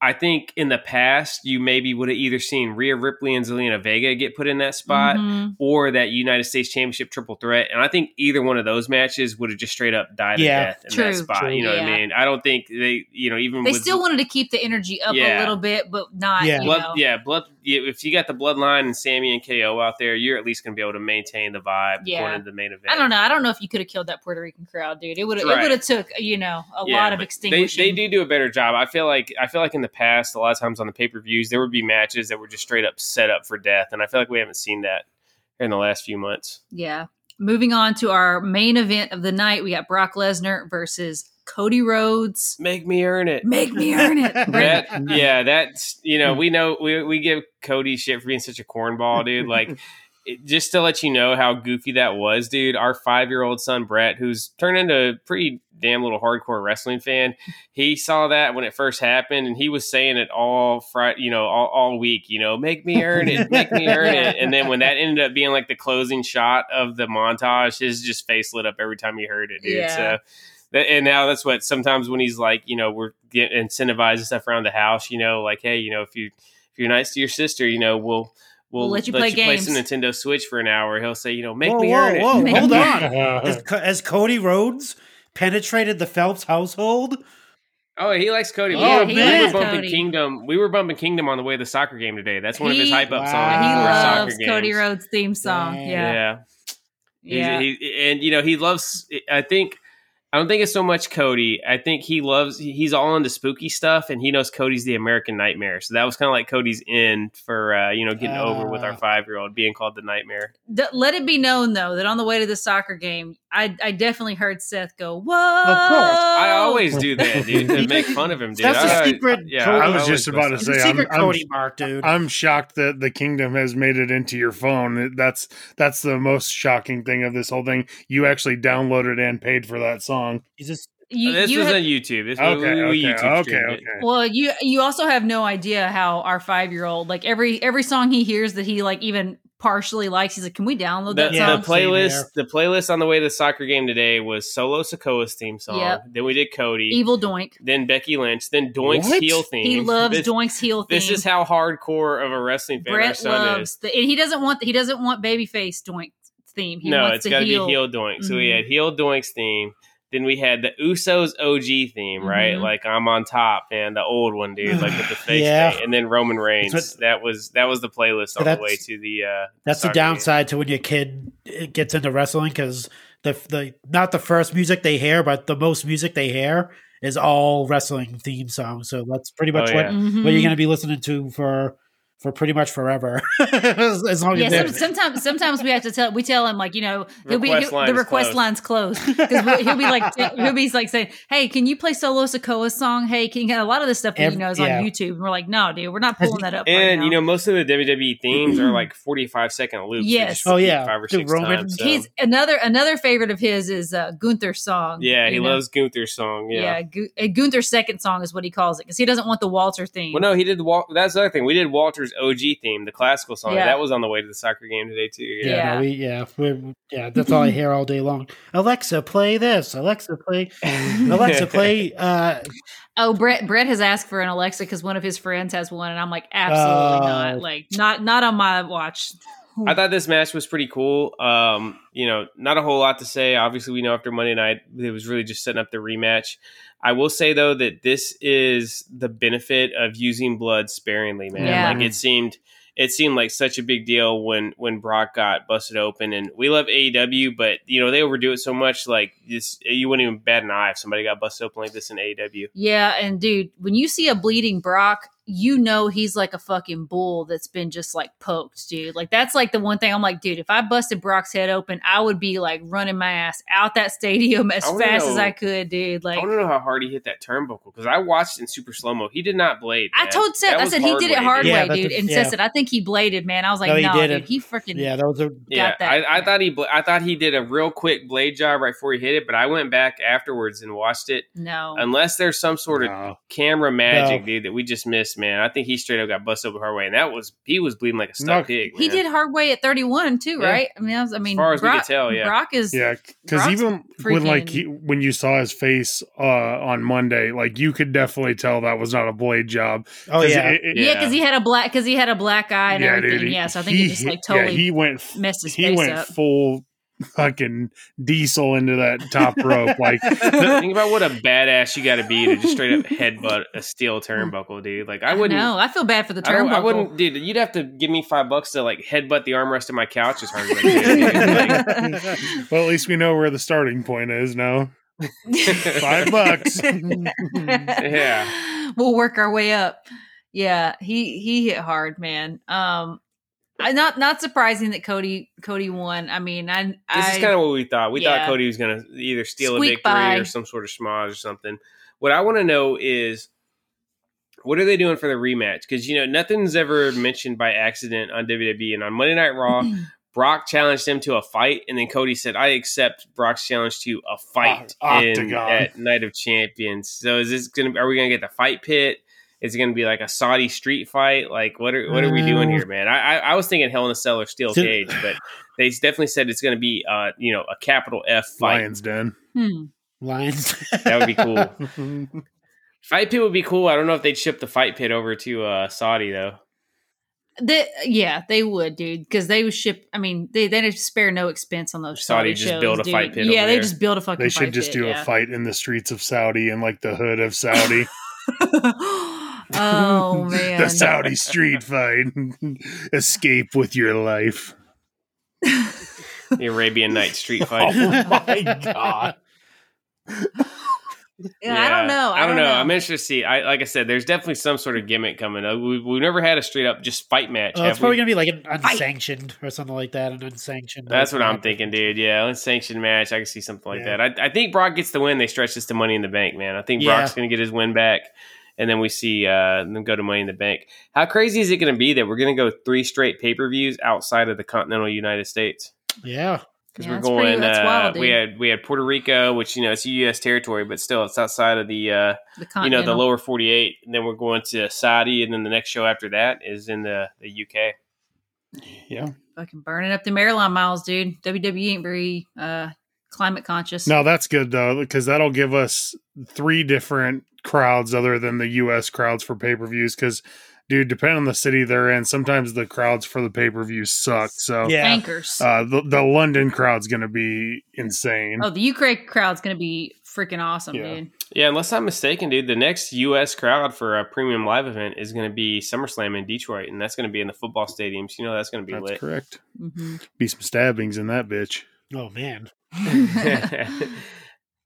I think in the past you maybe would have either seen Rhea Ripley and Zelina Vega get put in that spot. Mhm. Or that United States Championship triple threat, and I think either one of those matches would have just straight up died Yeah. a death in True, that spot. true. You know what I mean? I don't think they, you know, even They with still wanted to keep the energy up a little bit, but not. Yeah. you blood, know. yeah, blood. yeah, If you got the bloodline and Sammy and KO out there, you're at least going to be able to maintain the vibe Yeah. going into the main event. I don't know. I don't know if you could have killed that Puerto Rican crowd, dude. It would have. It would have took you know a Yeah, lot of but extinguishing. They, they do do a better job. I feel like I feel like in the past, a lot of times on the pay per views, there would be matches that were just straight up set up for death, and I feel like we haven't seen that in the last few months. Yeah. Moving on to our main event of the night, we got Brock Lesnar versus Cody Rhodes. Make me earn it. Make me earn it. That yeah, that's you know hmm. we know we we give Cody shit for being such a cornball, dude. Like it- just to let you know how goofy that was, dude. Our five-year-old son Brett, who's turned into a pretty damn little hardcore wrestling fan, he saw that when it first happened, and he was saying it all Friday, you know, all, all week. You know, make me earn it, make me earn it. And then when that ended up being like the closing shot of the montage, his just face lit up every time he heard it, dude. Yeah. So. And now that's what sometimes when he's like, you know, we're getting incentivized and stuff around the house, you know, like, hey, you know, if you if you're nice to your sister, you know, we'll we'll, We'll let you play play some. Nintendo Switch for an hour. He'll say, you know, make whoa, me whoa, earn it. whoa, Make hold on. Has, Co- has Cody Rhodes penetrated the Phelps household? Oh, he likes Cody. We Yeah, were- he we, likes were bumping Cody. Kingdom. We were bumping Kingdom on the way to the soccer game today. That's one of his hype up Wow. songs. he for soccer loves games. Cody Rhodes' theme song. Dang. Yeah, Yeah. yeah. He, and you know he loves. I think I don't think it's so much Cody. I think he loves. He's all into spooky stuff, and he knows Cody's the American Nightmare. So that was kind of like Cody's in for uh, you know getting over with our Ah. five year old being called the Nightmare. D- let it be known though that on the way to the soccer game, I I definitely heard Seth go, "Whoa!" Of course, I always do that, dude, to make fun of him, dude. That's a I- secret yeah, Cody- I was just about to listen. It's say, I'm- secret I'm- Cody mark, dude. I'm shocked that the kingdom has made it into your phone. That's that's the most shocking thing of this whole thing. You actually downloaded and paid for that song. He's just You, this you was had- on YouTube. This Okay, was, we, we okay, YouTube okay, streamed okay. well, you you also have no idea how our five year old like every every song he hears that he like even partially likes, he's like, "Can we download The, that Yeah, song?" the playlist, the playlist on the way to the soccer game today was Solo Sikoa's theme song. Yep. Then we did Cody. Evil Doink. Then Becky Lynch. Then Doink's What? heel theme. He loves this, Doink's heel theme. This is how hardcore of a wrestling fan our son loves is. the, and he doesn't want he doesn't want babyface Doink theme. He no, wants it's the got to be heel. heel Doink. So we had mm-hmm. heel Doink's theme. Then we had the Usos OG theme, right? Mhm. Like I'm on top, and the old one, dude, like with the face Yeah. paint. And then Roman Reigns. That's that was that was the playlist on the that's- way to the. uh that's the soccer game. downside to when your kid uh, gets into wrestling because the the not the first music they hear, but the most music they hear is all wrestling theme songs. So that's pretty much Oh, what yeah. Mhm. what you're going to be listening to for for pretty much forever, as, as long Yeah, as some, sometimes sometimes we have to tell we tell him like you know he'll be he'll, the request closed. line's closed because he'll be like he'll be like saying hey can you play solo Sikoa song hey can you get a lot of this stuff Ev- you know is yeah. on YouTube and we're like no dude we're not pulling that up And now. you know, most of the WWE themes are like 45 second loops. Yes. Oh, yeah. five or The six Roman- times. so- he's another another favorite of his is uh, Gunther's song yeah, he know? loves Gunther's song. yeah, Yeah. Gu- Gunther's second song is what he calls it because he doesn't want the Walter theme Well, no, he did. the Wal- That's the other thing. We did Walter's OG theme, the classical song. Yeah. That was on the way to the soccer game today too. Yeah. yeah, Yeah. no, we, yeah, we're, yeah. That's all I hear all day long. Alexa, play this. Alexa, play. Alexa, play. Uh, Oh, Brett Brett has asked for an Alexa because one of his friends has one, and I'm like, absolutely Oh. not. Like, not not on my watch. I thought this match was pretty cool. Um, you know, not a whole lot to say. Obviously, we know after Monday night, it was really just setting up the rematch. I will say though that this is the benefit of using blood sparingly, man. Yeah. Like it seemed, it seemed like such a big deal when when Brock got busted open, and we love AEW, but you know they overdo it so much. Like this, you wouldn't even bat an eye if somebody got busted open like this in AEW. Yeah, and dude, when you see a bleeding Brock, you know he's like a fucking bull that's been just like poked, dude. Like that's like the one thing I'm like, dude, if I busted Brock's head open, I would be like running my ass out that stadium as I wanna fast as I could, dude. Like I want to know how hard he hit that turnbuckle because I watched in super slow mo. He did not blade. I told Seth, That I said he did it hard hard way, Yeah, dude. the- and yeah. Seth said, I think he bladed, man. I was like, No, no, he dude, didn't. he freaking yeah, that was a. Yeah, that. I, I thought he bla- I thought he did a real quick blade job right before he hit it, but I went back afterwards and watched it. no. Unless there's some sort of No. camera magic, No. dude, that we just missed, man. I think he straight up got busted open the hard way, and that was he was bleeding like a stuck No. pig. he did hard way at 31 too, Yeah. right? I mean, I, was, I mean, far as we Brock, could tell, yeah. Brock is Yeah, because Brock's even when like he, when you saw his face uh, on Monday, like you could definitely tell that was not a blade job. Oh yeah, it- it- Yeah, because he had a black because he had a black eye and everything. dude, yeah, so I think he, just like totally yeah, he went messed his he face went up. full fucking diesel into that top rope. Like Think about what a badass you got to be to just straight up headbutt a steel turnbuckle, dude. Like I wouldn't. No, I feel bad for the I, I wouldn't, dude. You'd have to give me five bucks to like headbutt the armrest of my couch as hard as I can. Like, well, at least we know where the starting point is now. Five bucks. Yeah. we'll work our way up. Yeah, he he hit hard, man. Um, I not not surprising that Cody Cody won. I mean, I This I is kind of what we thought. We Yeah. thought Cody was going to either steal Squeak a victory by. or some sort of schmozz or something. What I want to know is what are they doing for the rematch? Because you know nothing's ever mentioned by accident on WWE and on Monday Night Raw. Mm-hmm. Brock challenged him to a fight, and then Cody said, "I accept Brock's challenge to a fight O- in octagon. at Night of Champions." So is this gonna? Are we gonna get the fight pit? Is it gonna be like a Saudi street fight? Like what are what are we doing Uh, here, man? I I, I was thinking Hell in a Cell or Steel Cage, but they definitely said it's gonna be uh you know a capital F fight. Lions Den. Hmm. Lions. That would be cool. Fight pit would be cool. I don't know if they'd ship the fight pit over to uh, Saudi though. They, yeah, they would, dude, because they would ship. I mean, they they would spare no expense on those. Saudi Saudi just shows, build a dude. fight pit Yeah, over they there. just build a fucking. they should fight just pit, do yeah. a fight in the streets of Saudi and like the hood of Saudi. oh man, the Saudi street fight. Escape with your life. The Arabian Night street fight. Oh my god. Yeah, I don't know. I, don't know. I'm interested to see. I like I said, there's definitely some sort of gimmick coming. up. we, we've never had a straight up just fight match. Oh, it's probably we? gonna be like an unsanctioned or something like that. An unsanctioned. That's what I'm match. thinking, dude. Yeah, unsanctioned match. I can see something like Yeah. that. I, I think Brock gets the win. They stretch this to Money in the Bank, man. I think Yeah. Brock's going to get his win back, and then we see uh, them go to Money in the Bank. How crazy is it going to be that we're going to go three straight pay per views outside of the continental United States? Yeah. Because Yeah, we're that's pretty- going. that's uh, wild, we had we had Puerto Rico, which you know it's a U.S. territory, but still it's outside of the uh, the you know the lower 48 and then we're going to saudi and then the next show after that is in the, the uk Yeah. fucking burning up the Maryland miles, dude. WWE ain't very uh, climate conscious. No, that's good though, because that'll give us three different crowds other than the US crowds for pay per views. Because, dude, depending on the city they're in, sometimes the crowds for the pay per views suck. So, Yeah. anchors. uh, the, the London crowd's going to be insane. oh, the UK crowd's gonna be freaking awesome, Yeah. dude. yeah unless i'm mistaken dude the next us crowd for a premium live event is going to be summerslam in detroit and that's going to be in the football stadiums you know that's going to be That's lit correct. hmm Be some stabbings in that bitch. Oh man.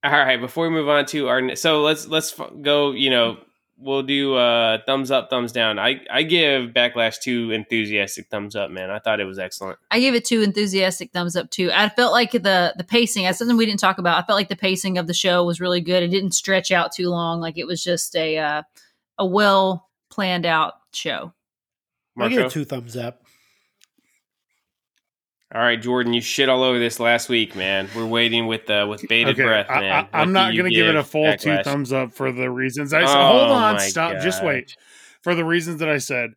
all right before we move on to our so let's let's go you know we'll do uh thumbs up thumbs down i i give backlash two enthusiastic thumbs up man i thought it was excellent I gave it two enthusiastic thumbs up too. I felt like the the pacing, that's something we didn't talk about. I felt like the pacing of the show was really good. It didn't stretch out too long. Like it was just a uh, a well planned out show. I give it two thumbs up. All right, Jordan, you shit all over this last week, man. We're waiting with uh, with bated breath, I, man. I, am not going to give it a full two thumbs up for the reasons I Oh, said. Hold on, my stop. Just wait. For the reasons that I said,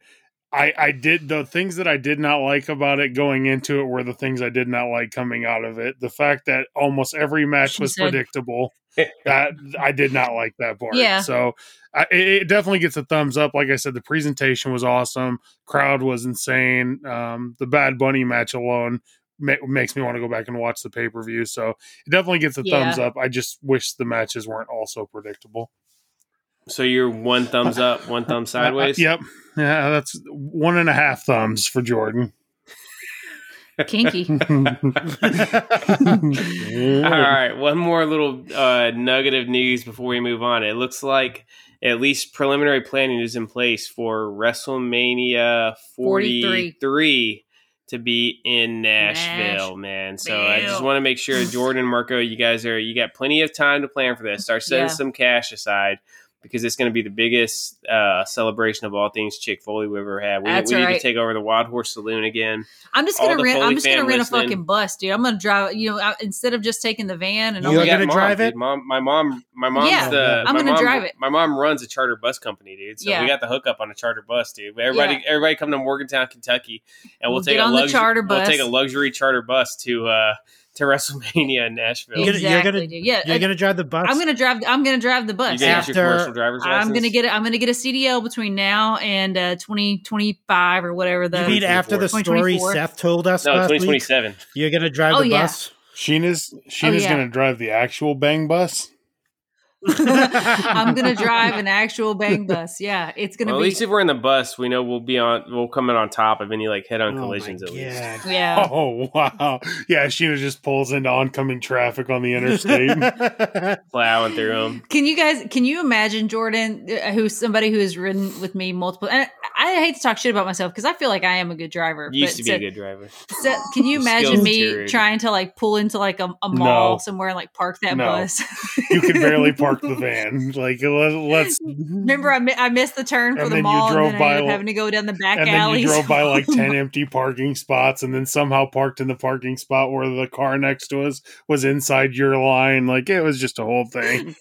I, I did the things that I did not like about it going into it were the things I did not like coming out of it. The fact that almost every match She was said- predictable. That I did not like that part. Yeah. So I, it, it definitely gets a thumbs up. Like I said, the presentation was awesome. Crowd was insane. Um, the Bad Bunny match alone ma- makes me want to go back and watch the pay per view. So it definitely gets a Yeah. thumbs up. I just wish the matches weren't also predictable. So you're one thumbs up, one thumb sideways. Yep. Yeah, that's one and a half thumbs for Jordan. Kinky. All right, one more little uh, nugget of news before we move on. It looks like at least preliminary planning is in place for WrestleMania 43, 43. to be in Nashville, man. So I just want to make sure Jordan and Marco, you guys are you got plenty of time to plan for this. Start setting Yeah. some cash aside. Because it's going to be the biggest uh, celebration of all things Chick Foley we've ever had. We, That's we need to take over the Wild Horse Saloon again. I'm just gonna rent. Foley I'm just gonna fam rent a fucking bus, dude. I'm gonna drive. You know, I, instead of just taking the van and all You're We that. got gonna drive dude. it? Mom, my mom, my mom's Yeah, the. I'm gonna drive it. My mom runs a charter bus company, dude. So Yeah. we got the hookup on a charter bus, dude. Everybody, Yeah. everybody, come to Morgantown, Kentucky, and we'll, We'll take get a on the luxury, charter We'll bus. take a luxury charter bus to uh to WrestleMania in Nashville. You're gonna- exactly, gonna- Yeah, You're I- gonna drive the bus. I'm gonna drive. I'm gonna drive the bus. gonna get your After- commercial driver's license? I'm gonna get it. I'm gonna get a CDL between now and uh, 2025 or whatever. The You mean after the story Seth told us no last week? 2027. You're gonna drive Oh, the yeah. bus. Sheena's Sheena's yeah. gonna drive the actual bang bus. I'm gonna drive an actual bang bus. Yeah, it's gonna Well, at be. least if we're in the bus, we know we'll be on. We'll come in on top of any like head-on Oh, collisions my at least. Yeah. Oh wow! Yeah, Sheena just pulls into oncoming traffic on the interstate. Plowing through them. Can you guys? Can you imagine Jordan, uh, who's somebody who has ridden with me multiple? And I hate to talk shit about myself because I feel like I am a good driver. You used but to be a good driver. so can you imagine me trying to like pull into like a, a mall No. somewhere and like park that No. bus? you can barely park park the van. Like let, let's Remember, I, mi- I missed the turn for the then you mall, drove and then by I ended up having to go down the back and then alleys. you drove by like 10 empty parking spots and then somehow parked in the parking spot where the car next to us was inside your line like it was just a whole thing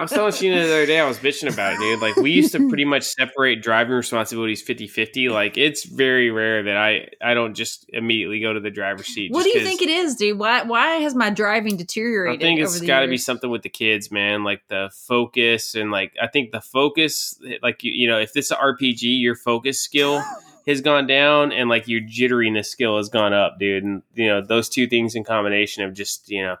I was telling Sheena the other day, I was bitching about it, dude. Like, we used to pretty much separate driving responsibilities 50 50. Like, it's very rare that I, I don't just immediately go to the driver's seat. what do you think it is, dude? Why why has my driving deteriorated? I think it's got to be something with the kids, man. Like the focus and like, I think the focus, like, you, you know, if this is RPG, your focus skill has gone down and like your jitteriness skill has gone up, dude. And, you know, those two things in combination have just, you know,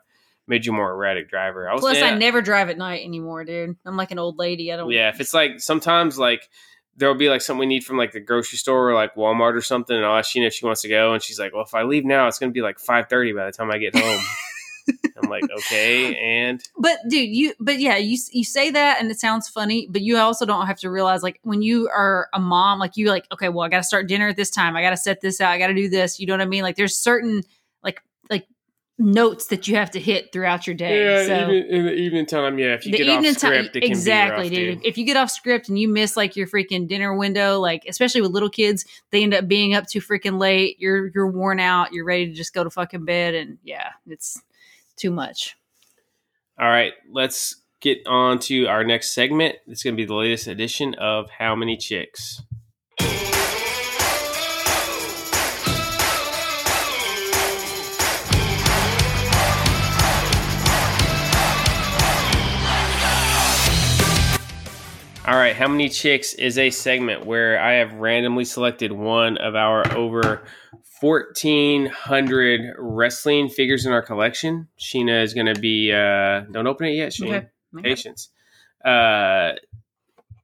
made you more erratic driver. I was Plus, I never drive at night anymore, dude. I'm like an old lady. I don't. Yeah, if it's like sometimes like there'll be like something we need from like the grocery store or like Walmart or something, and I'll ask Sheena if she wants to go, and she's like, "Well, if I leave now, it's gonna be like five thirty by the time I get home." I'm like, "Okay," and But dude, you but yeah, you you say that and it sounds funny, but you also don't have to realize like when you are a mom, like you like okay, well, I got to start dinner at this time. I got to set this out. I got to do this. You know what I mean? Like there's certain notes that you have to hit throughout your day. yeah, so even in the evening time, yeah, if you the get evening off script, time exactly rough, dude if you get off script and you miss like your freaking dinner window like especially with little kids they end up being up too freaking late you're you're worn out you're ready to just go to fucking bed and yeah it's too much All right, let's get on to our next segment. It's gonna be the latest edition of How Many Chicks. All right, How Many Chicks is a segment where I have randomly selected one of our over 1,400 wrestling figures in our collection. Sheena is going to be, uh, don't open it yet, Sheena. okay Patience. Uh,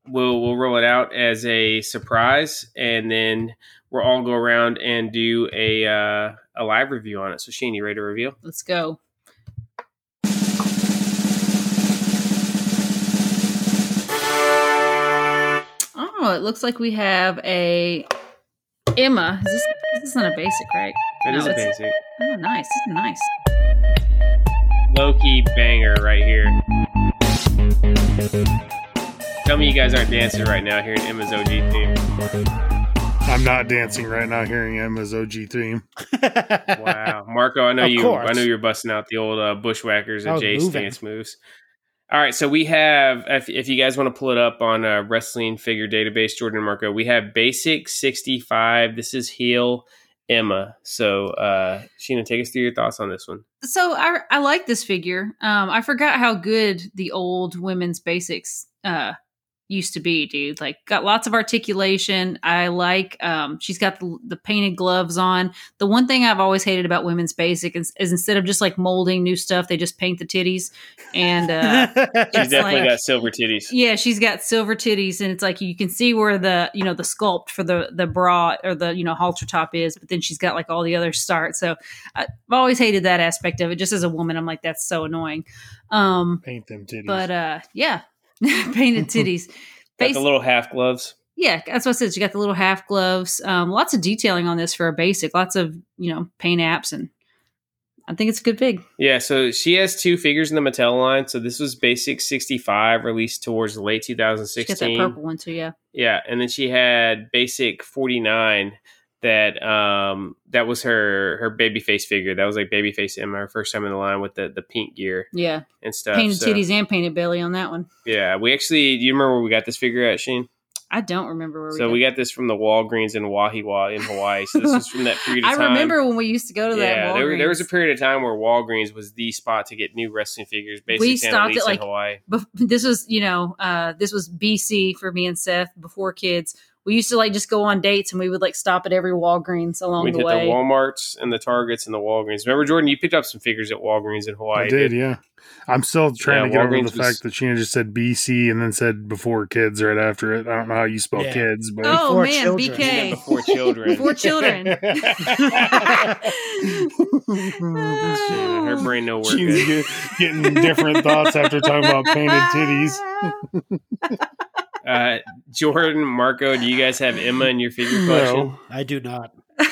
we'll, we'll roll it out as a surprise, and then we'll all go around and do a, uh, a live review on it. So, Sheena, you ready to reveal? let's go it looks like we have a emma is this, this is not a basic right It No, is a basic. oh nice this is nice Low key banger right here. Tell me you guys aren't dancing right now hearing Emma's OG theme. i'm not dancing right now hearing emma's og theme Wow, Marco, I know Of you. course. I know you're busting out the old uh, bushwhackers I and was Jace moving. dance moves. All right, so we have. If, if you guys want to pull it up on a wrestling figure database, Jordan Marco, we have basic sixty five. This is heel Emma. So, uh, Sheena, take us through your thoughts on this one. so I I like this figure. Um, I forgot how good the old women's basics uh used to be, dude. Like got lots of articulation. I like um she's got the, the painted gloves on. The one thing I've always hated about women's basic is, is instead of just like molding new stuff, they just paint the titties. And uh She's definitely like- got silver titties. yeah, she's got silver titties, and it's like you can see where the you know the sculpt for the the bra or the you know halter top is, but then she's got like all the other start. So I've always hated that aspect of it. Just as a woman, I'm like that's so annoying. Um, paint them titties but uh, yeah, painted titties. Got the little half gloves. yeah, that's what I said. She got the little half gloves. Um, lots of detailing on this for a basic. Lots of you know paint apps, and I think it's a good fig. Yeah, so she has two figures in the Mattel line. So this was basic 65, released towards the late She got that purple one too. Yeah, Yeah, and then she had basic 49 that um that was her her baby face figure. That was like baby face Emma, her first time in the line with the the pink gear yeah, and stuff. painted So, titties and painted belly on that one. Yeah, we actually do you remember where we got this figure at, Sheen? I don't remember where we. So got we got this from the Walgreens in Wahiawa in Hawaii. So this was from that period of I remember when we used to go to that. yeah, there, there was a period of time where Walgreens was the spot to get new wrestling figures. basically We stopped at, like, in Hawaii. Bef- this was you know uh this was BC for me and Seth before kids. We used to like just go on dates and we would like stop at every Walgreens along We the hit way. the WalMarts and the Targets and the Walgreens. Remember, Jordan, you picked up some figures at Walgreens in Hawaii. I did, yeah. I'm still trying Yeah, to get over Walgreens the was- fact that Sheena just said BC and then said before kids right after it. I don't know how you spell Yeah. kids, but oh Before man, children. BK before children. before children. Yeah, her brain no work. Sheena's get, getting different thoughts after talking about painted titties. Uh, Jordan, Marco, do you guys have Emma in your figure collection? No. I do not.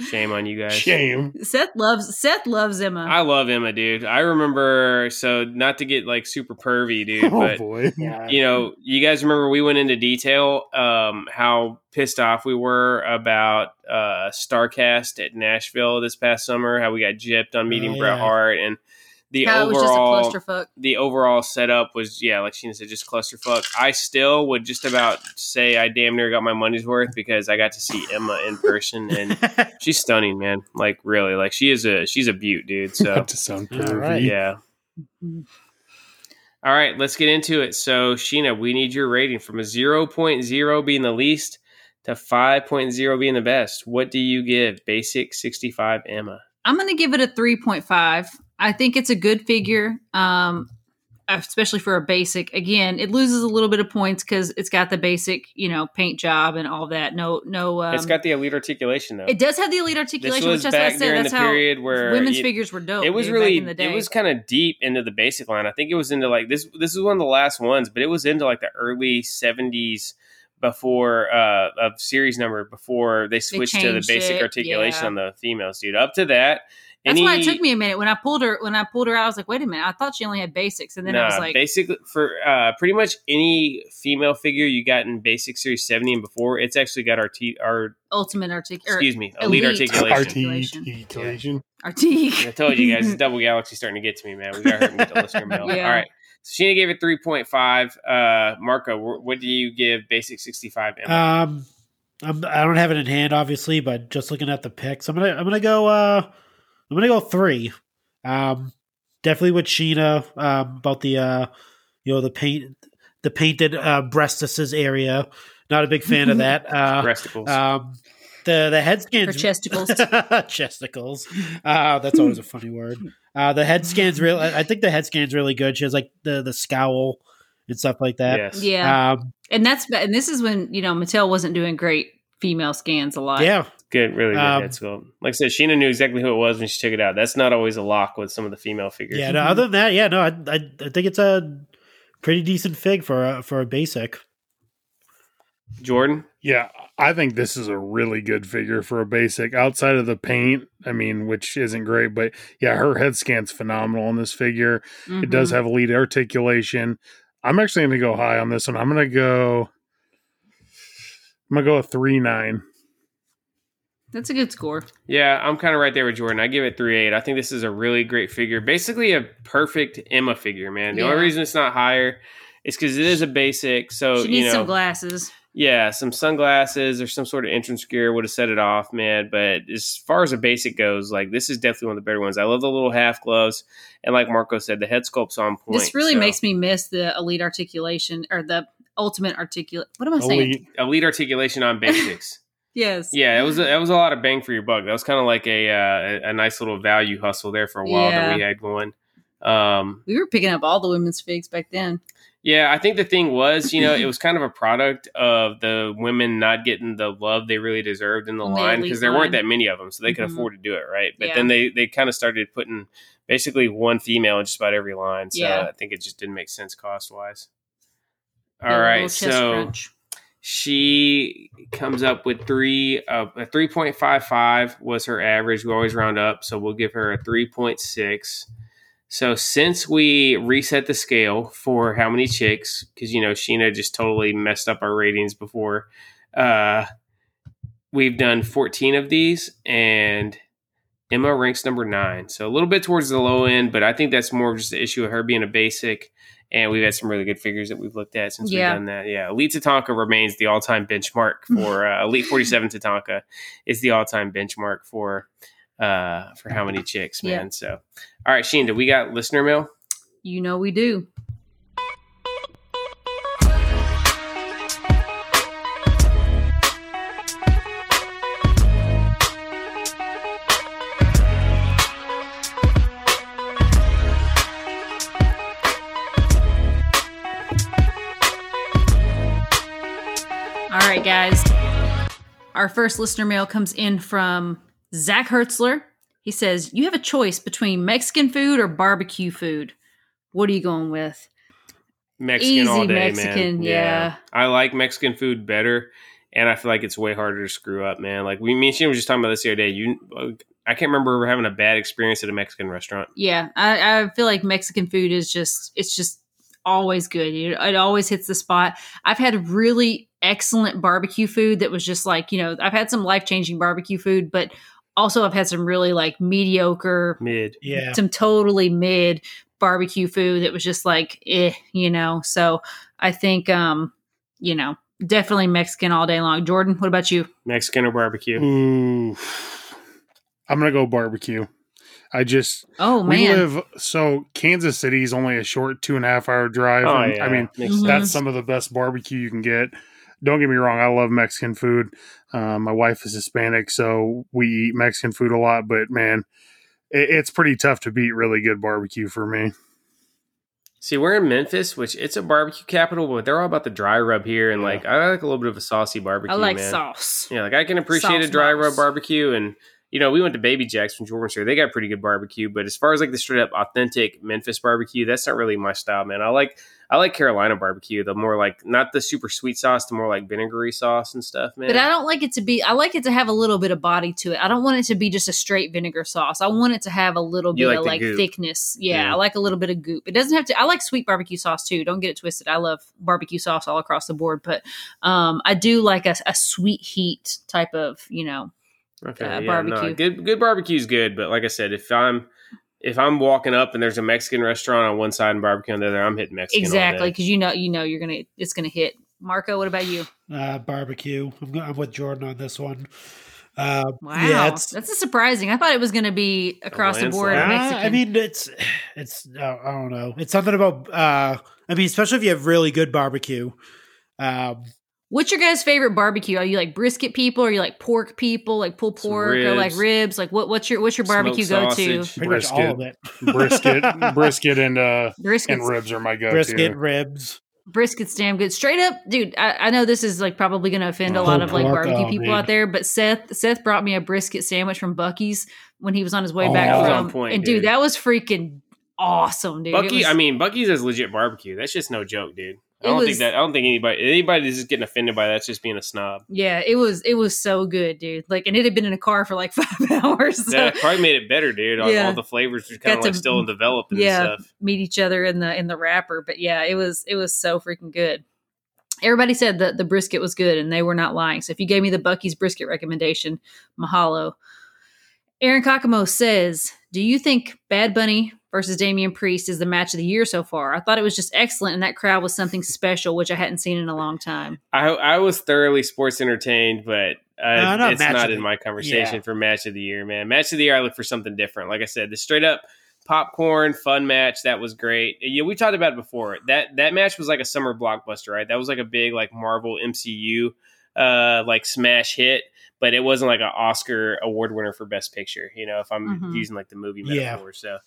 Shame on you guys. Shame. Seth loves Seth loves Emma. I love Emma, dude. I remember so not to get like super pervy, dude, Oh but boy. you know, you guys remember we went into detail um, how pissed off we were about uh, Starrcast at Nashville this past summer, how we got gypped on meeting Oh, Bret. Hart, and the How it was overall just a clusterfuck. the overall setup was yeah, like Sheena said, just clusterfuck. I still would just about say I damn near got my money's worth because I got to see Emma in person and she's stunning, man. Like really, like she is a she's a beaut, dude. So to sound All pervy. right. yeah. All right, let's get into it. So, Sheena, we need your rating from a 0.0 being the least to 5.0 being the best. What do you give Basic 65 Emma? I'm going to give it a 3.5. I think it's a good figure, um, especially for a basic. Again, it loses a little bit of points because it's got the basic, you know, paint job and all that. No, no. Um, it's got the elite articulation, though. it does have the elite this articulation, was which that's what I back said. during That's the how period where women's it, figures were dope. it was dude, really back in the day. it was kind of deep into the basic line. I think it was into like this. This is one of the last ones, but it was into like the early 70s before uh of series number before they switched to the basic it, articulation yeah. on the females, dude. Up to that. That's any- why it took me a minute when I pulled her. When I pulled her out, I was like, "Wait a minute!" I thought she only had basics, and then I was like, basically for uh, pretty much any female figure you got in basic series 70 and before, it's actually got our t- our "Ultimate artic." Or, excuse me, elite, elite. articulation. Articulation. Articulation. artic. I told you guys, it's Double Galaxy starting to get to me, man. We got to hurt and get the listener mail. Yeah. All right. So Sheena gave it 3.5. Uh, Marco, what do you give Basic 65 Um, I'm, I don't have it in hand, obviously, but just looking at the picks, I'm gonna I'm gonna go. Uh, I'm gonna go three. Um, definitely with Sheena. Um, about the uh, you know, the paint, the painted uh, breastises area. Not a big fan of that. Uh, Breasticles. um, the the head scans Her chesticles. chesticles. Uh, that's always a funny word. Uh, the head scan's real. I I think the head scan's really good. She has like the the scowl and stuff like that. yes. Yeah, Um, and that's and this is when you know Mattel wasn't doing great female scans a lot. yeah. Good, really good Um, head sculpt. Like I said, Sheena knew exactly who it was when she took it out. That's not always a lock with some of the female figures. Yeah. No, other than that, yeah. No, I, I I think it's a pretty decent fig for a, for a basic. Jordan? Yeah, I think this is a really good figure for a basic. Outside of the paint, I mean, which isn't great, but yeah, her head scan's phenomenal on this figure. It does Mhm. have elite articulation. I'm actually going to go high on this one. I'm going to go. I'm gonna go a three nine. That's a good score. Yeah, I'm kind of right there with Jordan. I give it 3.8. I think this is a really great figure. Basically, a perfect Emma figure, man. The only reason it's not higher is because it is a basic. So, she you needs know, some glasses. yeah, some sunglasses or some sort of entrance gear would have set it off, man. But as far as a basic goes, like this is definitely one of the better ones. I love the little half gloves, and like Marco said, the head sculpt's on point. This really so- makes me miss the elite articulation or the ultimate articulate. What am I saying? Elite. elite articulation on basics. Yes. yeah, it was a, that was a lot of bang for your buck. That was kind of like a, uh, a a nice little value hustle there for a while that we had going. Um, We were picking up all the women's figs back then. Yeah, I think the thing was, you know, it was kind of a product of the women not getting the love they really deserved in the In line because there line. weren't that many of them, so they could Mhm. afford to do it, right? But Yeah. then they they kind of started putting basically one female in just about every line, so Yeah. I think it just didn't make sense cost wise. Yeah, All a right, so crunch. She comes up with three uh, a 3.55 was her average. We always round up so we'll give her a 3.6 so since we reset the scale for how many chicks because you know sheena just totally messed up our ratings before uh we've done 14 of these and emma ranks number nine. So a little bit towards the low end but i think that's more of just the issue of her being a basic and we've had some really good figures that we've looked at since Yeah. we've done that. Yeah, Elite Tatanka remains the all-time benchmark for uh, Elite 47 Tatanka is the all-time benchmark for uh for how many chicks, man. Yeah. So, all right, Sheen, do we got listener mail? You know we do. Our first listener mail comes in from Zach Hertzler. He says, You have a choice between Mexican food or barbecue food. What are you going with? Mexican all Easy day, Mexican, man. yeah. I like Mexican food better. and I feel like it's way harder to screw up, man. Like we, me and she were just talking about this the other day. You, I can't remember having a bad experience at a Mexican restaurant. Yeah, I, I feel like Mexican food is just it's just always good. It, it always hits the spot. I've had really excellent barbecue food that was just like you know I've had some life changing barbecue food, but also I've had some really like mediocre, Mid. Yeah. some totally mid barbecue food that was just like eh, you know. So I think um you know definitely Mexican all day long. Jordan, what about you? Mexican or barbecue? Ooh, I'm gonna go barbecue. I just Oh we man, live so Kansas City is only a short two and a half hour drive. Oh and, yeah, I mean Makes Mhm. sense. that's some of the best barbecue you can get. Don't get me wrong, I love Mexican food. Um, my wife is Hispanic, so we eat Mexican food a lot. But man, it, it's pretty tough to beat really good barbecue for me. See, we're in Memphis, which it's a barbecue capital, but they're all about the dry rub here, and Yeah. like I like a little bit of a saucy barbecue. I like man. sauce. Yeah, like I can appreciate Sauce a dry box. rub barbecue, and you know we went to Baby Jack's from Jordan's here. They got pretty good barbecue, but as far as like the straight up authentic Memphis barbecue, that's not really my style, man. I like I like Carolina barbecue, the more like not the super sweet sauce, the more like vinegary sauce and stuff, man. But I don't like it to be. I like it to have a little bit of body to it. I don't want it to be just a straight vinegar sauce. I want it to have a little You bit like of like goop. thickness. Yeah, Yeah. I like a little bit of goop. It doesn't have to. I like sweet barbecue sauce too. Don't get it twisted. I love barbecue sauce all across the board, but um, I do like a, a sweet heat type of you know. Okay, uh, yeah, no, barbecue. good good barbecue's good, but like I said, if I'm if I'm walking up and there's a Mexican restaurant on one side and barbecue on the other, I'm hitting Mexican. Exactly, because you know you know you're gonna it's gonna hit. Marco, what about you? Uh, barbecue. I'm, I'm with Jordan on this one. Uh, Wow, Yeah, it's, that's a surprising. I thought it was gonna be across the board. Uh, I mean, it's it's uh, I don't know. It's something about. uh I mean, especially if you have really good barbecue. Um, What's your guys' favorite barbecue? Are you like brisket people? Are you like pork people? Like pulled Some pork or like ribs. ribs? Like what? What's your what's your barbecue go to? sausage. pretty much all of it. brisket, brisket, and uh, Briskets. and ribs are my go-to. Brisket, ribs. Brisket's damn good. Straight up, dude. I, I know this is like probably going to offend a Oh, lot of like barbecue oh, people out there, but Seth Seth brought me a brisket sandwich from Buc-ee's when he was on his way Oh, back that was from. on point, and dude, dude. that was freaking awesome, dude. Buc-ee, was- I mean, Buc-ee's is legit barbecue. That's just no joke, dude. I don't was- think that. I don't think anybody anybody that's just getting offended by that's just being a snob. yeah, it was it was so good, dude. Like, and it had been in a car for like five hours. So. That probably made it better, dude. All, Yeah. all the flavors were kind of like still developing yeah and stuff. meet each other in the in the wrapper but yeah it was it was so freaking good everybody said that the brisket was good and they were not lying so if you gave me the Buc-ee's brisket recommendation mahalo aaron kakamo says do you think bad bunny versus damian priest is the match of the year so far i thought it was just excellent and that crowd was something special which i hadn't seen in a long time I I was thoroughly sports entertained, but uh, No, not it's not in the- my conversation yeah. for match of the year, man. Match of the year, I look for something different. Like I said, the straight up popcorn fun match that was great. Yeah, we talked about it before. That that match was like a summer blockbuster, right? That was like a big like Marvel MCU uh like smash hit. But it wasn't like an Oscar award winner for Best Picture, you know. If I'm Mhm. using like the movie Yeah. metaphor, so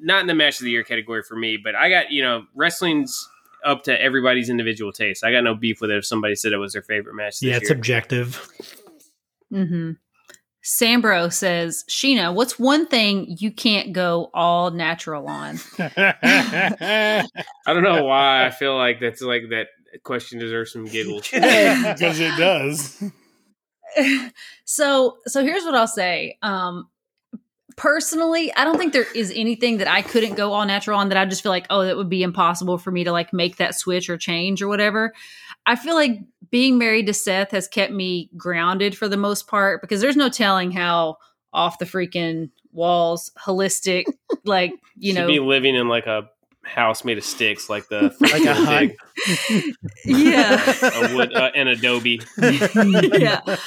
not in the match of the year category for me. But I got you know wrestling's up to everybody's individual taste. I got no beef with it if somebody said it was their favorite match. This Yeah, it's year. objective. mm-hmm sambro says sheena what's one thing you can't go all natural on I don't know why I feel like that's like that question deserves some giggles. because it does. so so here's what I'll say. Um personally, I don't think there is anything that I couldn't go all natural on that I just feel like, oh, that would be impossible for me to like make that switch or change or whatever. I feel like being married to Seth has kept me grounded for the most part because there's no telling how off the freaking walls, holistic, like, you know, be living in like a house made of sticks, like the Like a hut. yeah. a wood, uh, an adobe, yeah. a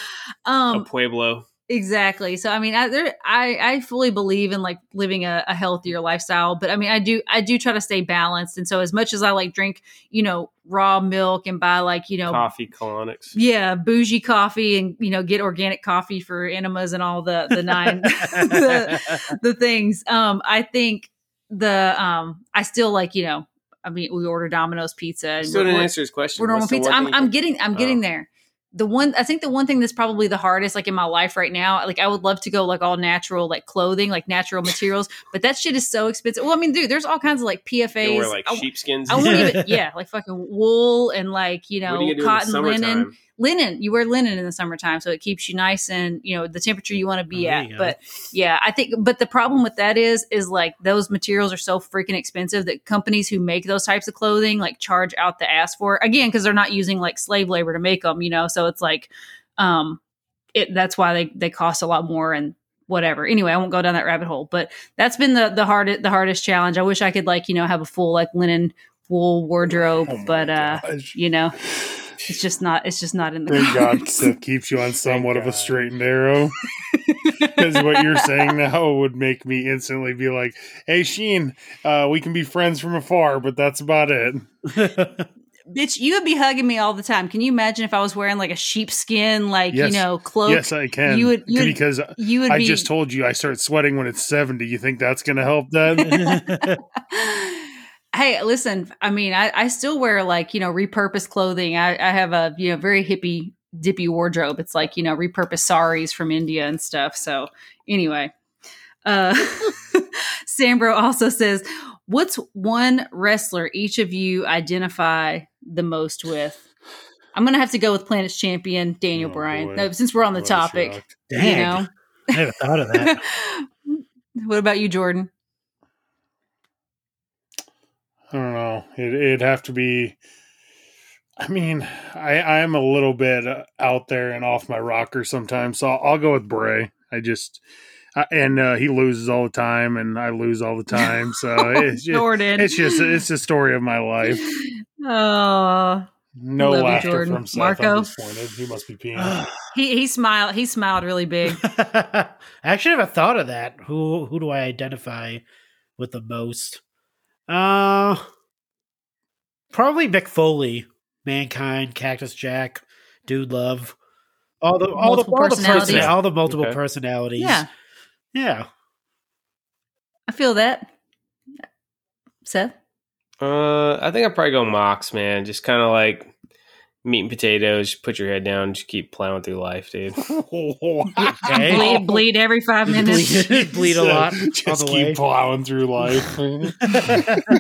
Um pueblo. Exactly. So I mean, I there, I I fully believe in like living a, a healthier lifestyle, but I mean, I do I do try to stay balanced. And so as much as I like drink, you know, raw milk and buy like you know, Coffee colonics. yeah, bougie coffee and you know, get organic coffee for enemas and all the the nine the, the things. Um, I think the um, I still like you know, I mean, we order Domino's pizza. And Still didn't answer his question. we're normal pizza. I'm, I'm getting I'm getting Oh. there. The one I think the one thing that's probably the hardest, like in my life right now, like I would love to go like all natural, like clothing, like natural materials, but that shit is so expensive. Well, I mean, dude, there's all kinds of like You PFAs. wear like I, sheepskins. I won't even, yeah, like fucking wool and like you know you cotton linen. Linen. You wear linen in the summertime, so it keeps you nice and you know the temperature you want to be Oh, at. But yeah, I think. But the problem with that is, is like those materials are so freaking expensive that companies who make those types of clothing like charge out the ass for it. again because they're not using like slave labor to make them. You know, so it's like, um, it that's why they they cost a lot more and whatever. Anyway, I won't go down that rabbit hole. But that's been the the hardest the hardest challenge. I wish I could like you know have a full like linen wool wardrobe, Oh but uh, gosh. you know, it's just not it's just not in the Thank God cards. Seth keeps you on somewhat of a God. straight and narrow. Because what you're saying now would make me instantly be like, "Hey, Sheen, uh, we can be friends from afar, but that's about it." Bitch, you would be hugging me all the time. Can you imagine if I was wearing like a sheepskin, like Yes. you know, cloak? yes, I can. you would- you would because you would I be. just told you I start sweating when it's 70. You think that's going to help that? hey, listen. I mean, I, I still wear like you know repurposed clothing. I, I have a you know very hippie dippy wardrobe. It's like you know repurposed saris from India and stuff. So anyway, uh, Sambro also says, "What's one wrestler each of you identify the most with?" I'm gonna have to go with Planet's champion Daniel Oh, Bryan. No, since we're on the topic, you know. I never thought of that. what about you, Jordan? I don't know. It, it'd have to be. I mean, I I'm a little bit uh, out there and off my rocker sometimes, so I'll, I'll go with Bray. I just. I, and uh, he loses all the time, and I lose all the time. So it's just, Jordan. it's just it's the story of my life. Oh, No Love you, laughter Jordan. from Seth. Marco? I'm disappointed. He must be peeing. he he smiled. He smiled really big. I actually never thought of that. Who who do I identify with the most? Uh probably Mick Foley, Mankind, Cactus Jack, Dude Love. All the all the, Multiple all the, personalities. person- all the multiple Okay. personalities. Yeah, Yeah. I feel that. Seth. Uh, I think I'd probably go Mox, man. Just kind of like meat and potatoes. Put your head down. Just keep plowing through life, dude. Okay. Bleed, bleed every five minutes. bleed, bleed a lot Just the keep way. plowing through life.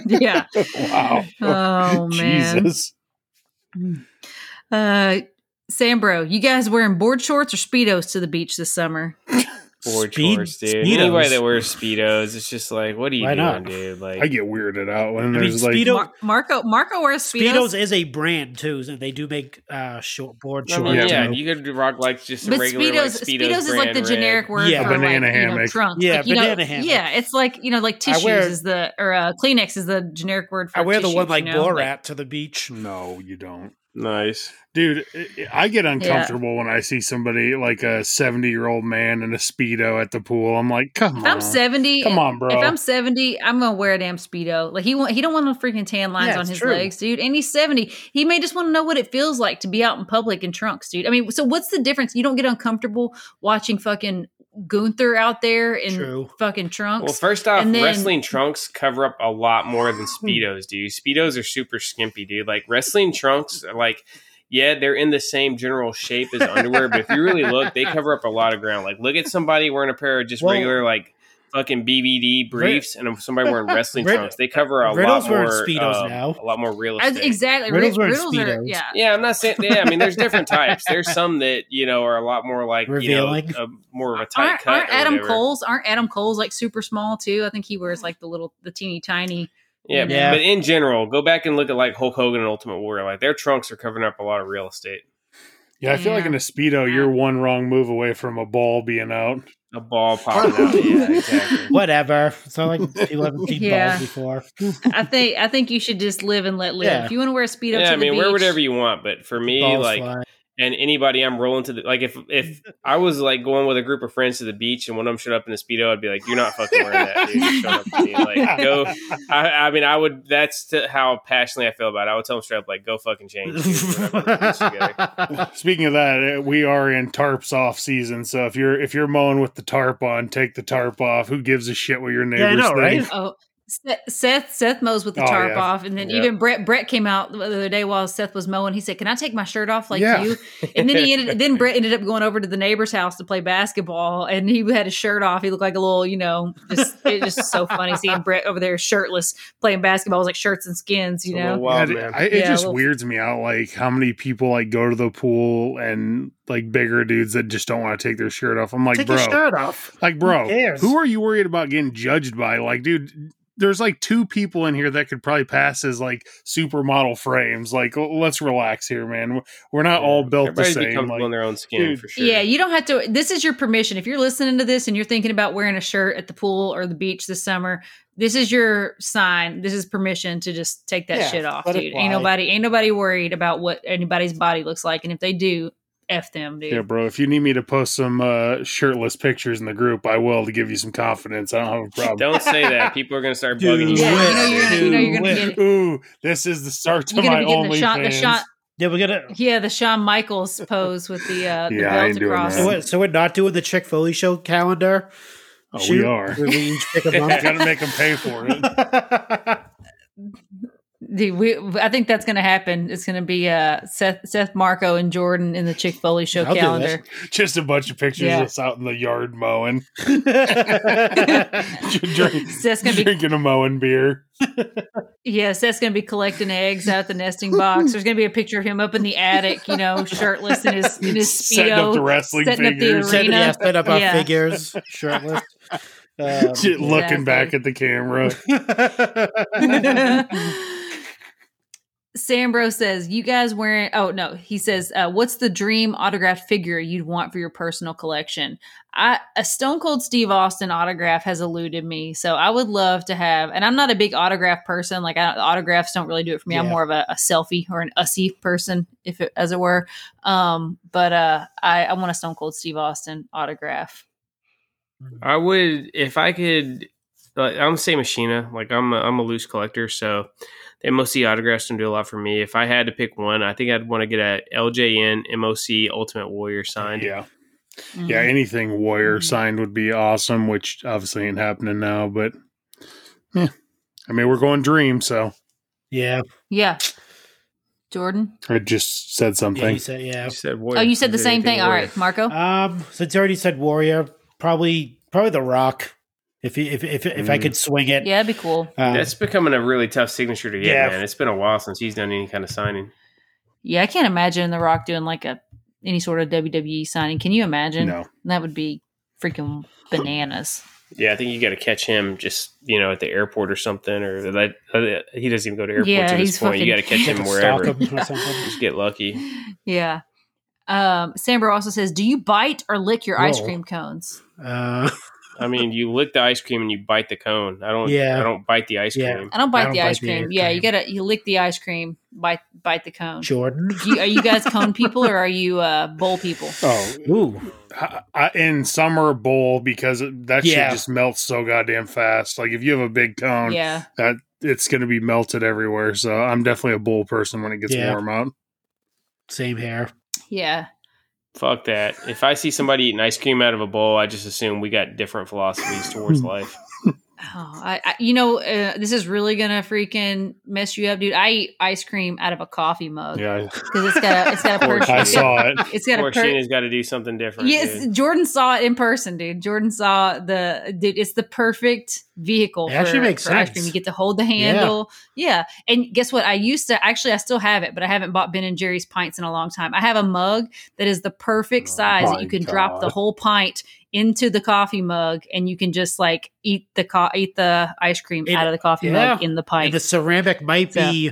yeah. wow. Oh man. Jesus. Uh, Sambro, you guys wearing board shorts or speedos to the beach this summer? Board Speed- shorts, dude. Speedos. Anybody that wears speedos, it's just like, what are you Why doing, not? dude? Like, I get weirded out when I mean, there's like Mar- Marco Marco wears speedos. Speedos is a brand too, and they do make uh short board I shorts. mean, Yeah. yeah, too. you could do rock like just a but regular speedos, like, speedos, speedos, is like the brand generic word Yeah, for banana like, you know, hammock. trunks. Yeah, like, you know, banana hammock. Yeah, it's like you know, like tissues wear- is the or uh, Kleenex is the generic word for. I wear the one like you know? Borat to the beach. No, you don't. Nice. Dude, I- I get uncomfortable when I see somebody like a 70 year old man in a Speedo at the pool. I'm like, come If on. I'm seventy, Come on, bro. If I'm seventy, I'm gonna wear a damn speedo. Like he want, he don't want no freaking tan lines Yeah, on his true. legs, dude. And he's seventy. He may just want to know what it feels like to be out in public in trunks, dude. I mean, so what's the difference? You don't get uncomfortable watching fucking Gunther out there in True. fucking trunks. Well, first off, then- wrestling trunks cover up a lot more than speedos do. Speedos are super skimpy, dude. Like wrestling trunks, are like yeah, they're in the same general shape as underwear, but if you really look, they cover up a lot of ground. Like look at somebody wearing a pair of just Well- regular like fucking BVD briefs, and somebody wearing wrestling Rid- trunks. They cover a Riddle's lot more. wearing Speedos um, now. A lot more real As- estate. exactly. Riddle's Riddles, wearing Riddles are, Speedos. yeah. Yeah, I'm not saying. Yeah, I mean, there's different types. There's some that you know are a lot more like Revealing. you know, a, more of a tight Aren't, cut. aren't Adam whatever. Cole's aren't Adam Cole's like super small too? I think he wears like the little the teeny tiny. Yeah, Yeah. but in general, go back and look at like Hulk Hogan and Ultimate Warrior. Like their trunks are covering up a lot of real estate. yeah, I feel like Yeah. in a Speedo, you're one wrong move away from a ball being out. A ball popping out. Yeah, exactly. Whatever. So like people haven't seen Yeah. balls before. I think I think you should just live and let live. Yeah. If you want to wear a speedo, Yeah, to I mean, the wear whatever you want, but for me, Balls like, fly. And anybody I'm rolling to the like, if if I was like going with a group of friends to the beach and one of them showed up in a speedo, I'd be like, "You're not fucking wearing that, dude. You showed up with me. Like, go." I, I mean, I would. That's to how passionately I feel about it. I would tell them straight up, like, "Go fucking change." dude. We're not going to the beach together. Speaking of that, uh, we are in tarps off season, so if you're if you're mowing with the tarp on, take the tarp off. Who gives a shit what your neighbors Yeah, I know, right? think? Oh, Seth- Seth Seth mows with the Oh, tarp yeah. off, and then Yeah. even Brett Brett came out the other day while Seth was mowing. He said, "Can I take my shirt off like Yeah. you?" And then he ended. Then Brett ended up going over to the neighbor's house to play basketball, and he had his shirt off. He looked like a little, you know, just it just so funny seeing Brett over there shirtless playing basketball. It was like shirts and skins, you know. wild, Yeah, man. I, it Yeah, just well- weirds me out like how many people like go to the pool and like bigger dudes that just don't want to take their shirt off. I'm like, Take bro, your shirt off. like bro, cares? who are you worried about getting judged by? Like, dude, there's like two people in here that could probably pass as like supermodel frames. Like, let's relax here, man. We're not all built the same. comfortable Like, in their own skin dude, for sure. Yeah, you don't have to. This is your permission. If you're listening to this and you're thinking about wearing a shirt at the pool or the beach this summer, this is your sign. This is permission to just take that Yeah, shit off, dude. Ain't nobody, ain't nobody worried about what anybody's body looks like, and if they do, f them, dude. yeah, bro. If you need me to post some uh, shirtless pictures in the group, I will to give you some confidence. I don't have a problem. Don't say that. People are going to start Do bugging you. Yeah, you know you're gonna- you know you're gonna get it. Ooh, this is the start to my gonna the shot, the OnlyFans. shot, Yeah, we're gonna. yeah, the Shawn Michaels pose with the uh, the Yeah, belt across. So, we're, so we're not doing the Chick Foley show calendar. Oh, Shoot, we are. where we each pick a I month. gotta make them pay for it. Dude, we, I think that's going to happen. It's going to be uh, Seth, Seth Marco, and Jordan in the Chick Foley show I'll calendar. Just a bunch of pictures Yeah. of us out in the yard mowing, Drink, Seth's going to be drinking a mowing beer. Yeah, Seth's gonna be collecting eggs out the nesting box. There's gonna be a picture of him up in the attic, you know, shirtless in his in his Setting up the wrestling setting up the figures. set, arena. yeah, set up our Yeah. figures, shirtless. Um, looking Exactly. back at the camera. Sambro says, "You guys wearing? Oh no, he says, uh, what's the dream autographed figure you'd want for your personal collection? I a Stone Cold Steve Austin autograph has eluded me, so I would love to have. And I'm not a big autograph person. Like I, autographs don't really do it for me. I'm more of a, a selfie or an ussy person, if it, as it were. Um, but uh, I, I want a Stone Cold Steve Austin autograph. I would if I could. Like, I'm the same as Sheena. Like I'm a, I'm a loose collector, so the MOC autographs don't do a lot for me. If I had to pick one, I think I'd want to get a LJN MOC Ultimate Warrior signed. Yeah. Mhm. Yeah, anything Warrior signed would be awesome, which obviously ain't happening now, but yeah. I mean, we're going dream, so yeah, yeah. Jordan. I just said yeah, something. you said yeah. You said Warrior. Oh, you said the same thing. All Warrior? right, Marco. Um, since you already said Warrior, probably probably The Rock. If he, if if if I Mm. could swing it, yeah, that'd be cool. um, That's becoming a really tough signature to get, Yeah. man. It's been a while since he's done any kind of signing. Yeah, I can't imagine The Rock doing like a any sort of WWE signing. Can you imagine? No. That would be freaking bananas. Yeah, I think you got to catch him just you know at the airport or something, or that uh, he doesn't even go to airports Yeah, at he's this point. You got to catch him to wherever. stalk him or something. Just get lucky. Yeah. Um, Sambro also says, "Do you bite or lick your ice cream cones?" Uh, I mean, you lick the ice cream and you bite the cone. I don't. Yeah. I don't bite the ice Yeah. cream. I don't bite don't the bite ice the cream. ice yeah, you cream. gotta you lick the ice cream, bite bite the cone. Jordan. You, are you guys cone people or are you uh, bowl people? Oh, Ooh, I, I, in summer bowl because it- that Yeah. shit just melts so goddamn fast. Like if you have a big cone, Yeah, that it's going to be melted everywhere. So I'm definitely a bowl person when it gets Yeah. warm out. same hair. yeah. Fuck that. If I see somebody eating ice cream out of a bowl, I just assume we got different philosophies towards life. Oh, I, I you know uh, this is really gonna freaking mess you up, dude. I eat ice cream out of a coffee mug Yeah, because it's got a it's got a Of per- I it's got- saw it. It's got Or a per- Sheena's got to do something different. Yes, dude. Jordan saw it in person, dude. Jordan saw the dude. It's the perfect vehicle. It for, actually makes for ice cream. You get to hold the handle. Yeah. and guess what? I used to actually. I still have it, but I haven't bought Ben and Jerry's pints in a long time. I have a mug that is the perfect Oh size that you can drop the whole pint into the coffee mug, and you can just like eat the co- eat the ice cream It- out of the coffee yeah. mug in the And pint. the ceramic might be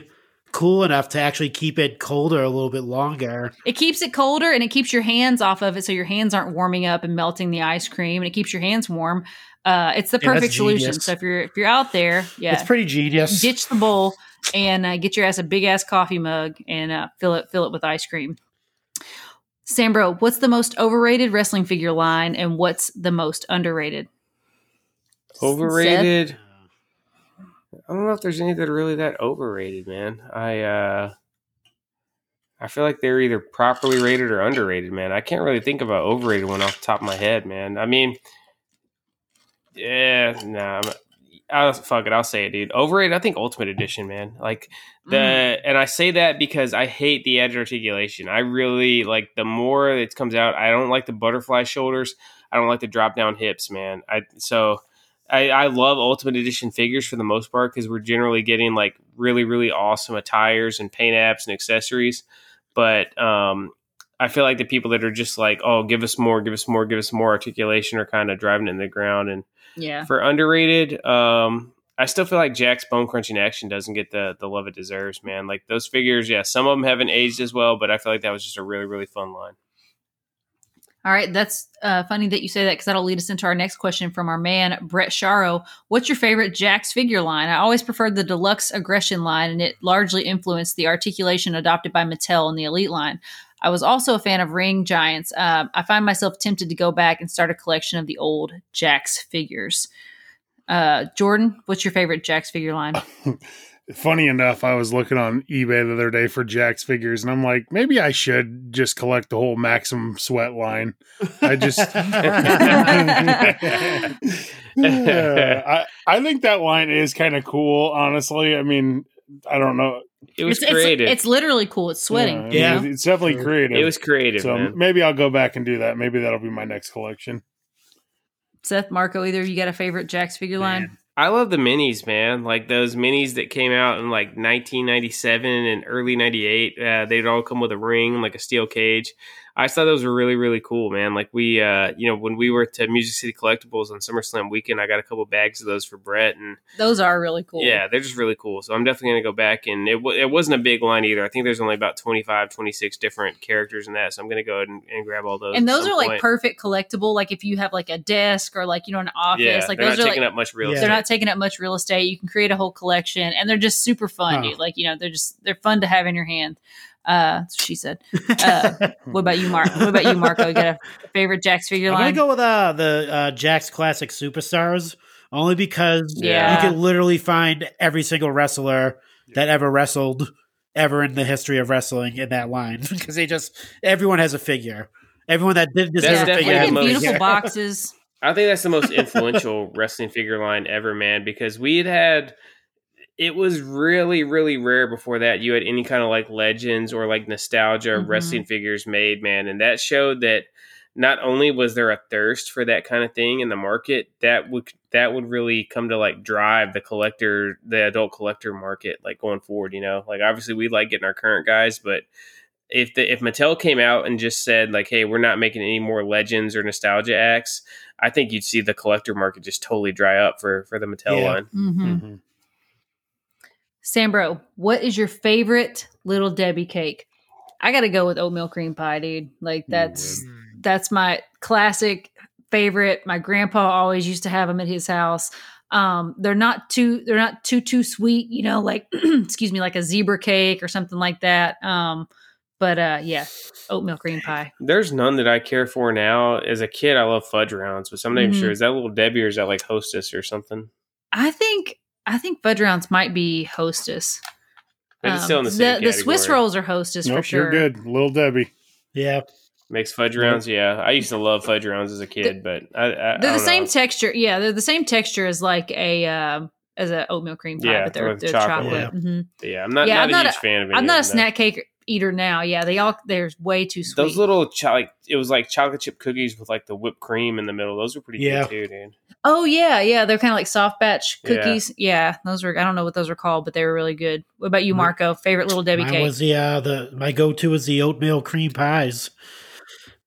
cool enough to actually keep it colder a little bit longer. It keeps it colder and it keeps your hands off of it so your hands aren't warming up and melting the ice cream and it keeps your hands warm. Uh, it's the Yeah, perfect solution. So if you're if you're out there, yeah, It's pretty genius. ditch the bowl and uh, get your ass a big ass coffee mug and uh, fill it fill it with ice cream. Sambro, what's the most overrated wrestling figure line and what's the most underrated? Overrated. I don't know if there's any that are really that overrated, man. I uh I feel like they're either properly rated or underrated, man. I can't really think of an overrated one off the top of my head, man. I mean, yeah, nah. I'll, fuck it, I'll say it, dude. Overrated. I think Ultimate Edition, man. Like the, Mm. and I say that because I hate the edge articulation. I really like the more it comes out. I don't like the butterfly shoulders. I don't like the drop down hips, man. I so. I, I love Ultimate Edition figures for the most part because we're generally getting like really, really awesome attires and paint apps and accessories. But um, I feel like the people that are just like, oh, give us more, give us more, give us more articulation are kind of driving it in the ground. And Yeah. for underrated, um, I still feel like Jakks bone crunching action doesn't get the the love it deserves, man. Like those figures, yeah, some of them haven't aged as well, but I feel like that was just a really, really fun line. All right, that's uh, funny that you say that because that'll lead us into our next question from our man Brett Sharo. What's your favorite Jakks figure line? I always preferred the deluxe aggression line, and it largely influenced the articulation adopted by Mattel in the Elite line. I was also a fan of Ring Giants. Um, I find myself tempted to go back and start a collection of the old Jakks figures. Uh, Jordan, what's your favorite Jakks figure line? Funny enough, I was looking on eBay the other day for Jakks figures, and I'm like, maybe I should just collect the whole Maximum Sweat line. I just, Yeah, I I think that line is kind of cool. Honestly, I mean, I don't know. It was it's, it's- creative. It's, literally cool. It's sweating. Yeah. you know? it's definitely creative. it was creative, so man. maybe I'll go back and do that. Maybe that'll be my next collection. Seth, Marco, either of you got a favorite Jakks figure line? I love the minis, man. Like those minis that came out in like 1997 and early 98. Uh, they'd all come with a ring, like a steel cage. I just thought those were really, really cool, man. Like we, uh, you know, when we were to Music City Collectibles on SummerSlam weekend, I got a couple bags of those for Brett, and Those are really cool. yeah, they're just really cool. So I'm definitely gonna go back, and it w- it wasn't a big line either. I think there's only about 25, 26 different characters in that, so I'm gonna go ahead and, and grab all those. and those some are like point. perfect collectible. Like if you have like a desk or like you know an office, Yeah, like they're those not are taking like up much real Yeah. estate. they're not taking up much real estate. You can create a whole collection, and they're just super fun, Huh. Like you know, they're just they're fun to have in your hand. Uh, she said. Uh, what about you, Mark? What about you, Marco? You got a favorite Jakks figure line? I'm gonna go with uh, the uh, Jakks Classic Superstars only because Yeah. you can literally find every single wrestler that ever wrestled ever in the history of wrestling in that line because they just everyone has a figure. Everyone that did That's deserve a figure. has a most- beautiful figure. boxes. I think that's the most influential wrestling figure line ever, man, because we had had it was really, really rare before that you had any kind of like legends or like nostalgia Mhm. wrestling figures made, man. And that showed that not only was there a thirst for that kind of thing in the market, that would that would really come to like drive the collector, the adult collector market, like going forward, you know. Like obviously we like getting our current guys, but if the if Mattel came out and just said like, "Hey, we're not making any more legends or nostalgia acts," I think you'd see the collector market just totally dry up for for the Mattel Yeah. line. hmm Mhm. Sambro, what is your favorite Little Debbie cake? I got to go with oatmeal cream pie, dude. Like that's that's my classic favorite. My grandpa always used to have them at his house. Um, they're not too they're not too too sweet, you know, like excuse me, like a zebra cake or something like that. Um, but uh, yeah, oatmeal cream pie. There's none that I care for now. As a kid, I love fudge rounds, but I'm not even Mhm. sure is that little Debbie or is that like Hostess or something? I think I think fudge rounds might be Hostess. But it's Um, still in the same the, Swiss rolls are Hostess for sure. you're good, little Debbie. Yeah, Makes fudge rounds, yeah. I used to love fudge rounds as a kid, but I, I, I They're the don't same know. texture. Yeah, they're the same texture as like a um as a oatmeal cream pie, Yeah, but they're, with they're chocolate. chocolate. Mhm. yeah, I'm not, Yeah, not I'm a not huge a- fan of it. I'm not a snack cake eater now. Yeah, they all they're way too sweet. Those little cho- like it was like chocolate chip cookies with like the whipped cream in the middle. Those were pretty Yeah. good too, dude. oh yeah, yeah, they're kind of like soft batch cookies. Yeah. those were I don't know what those were called, but they were really good. What about you. Marco? Favorite little Debbie mine cake? was the uh, the my go to was the oatmeal cream pies.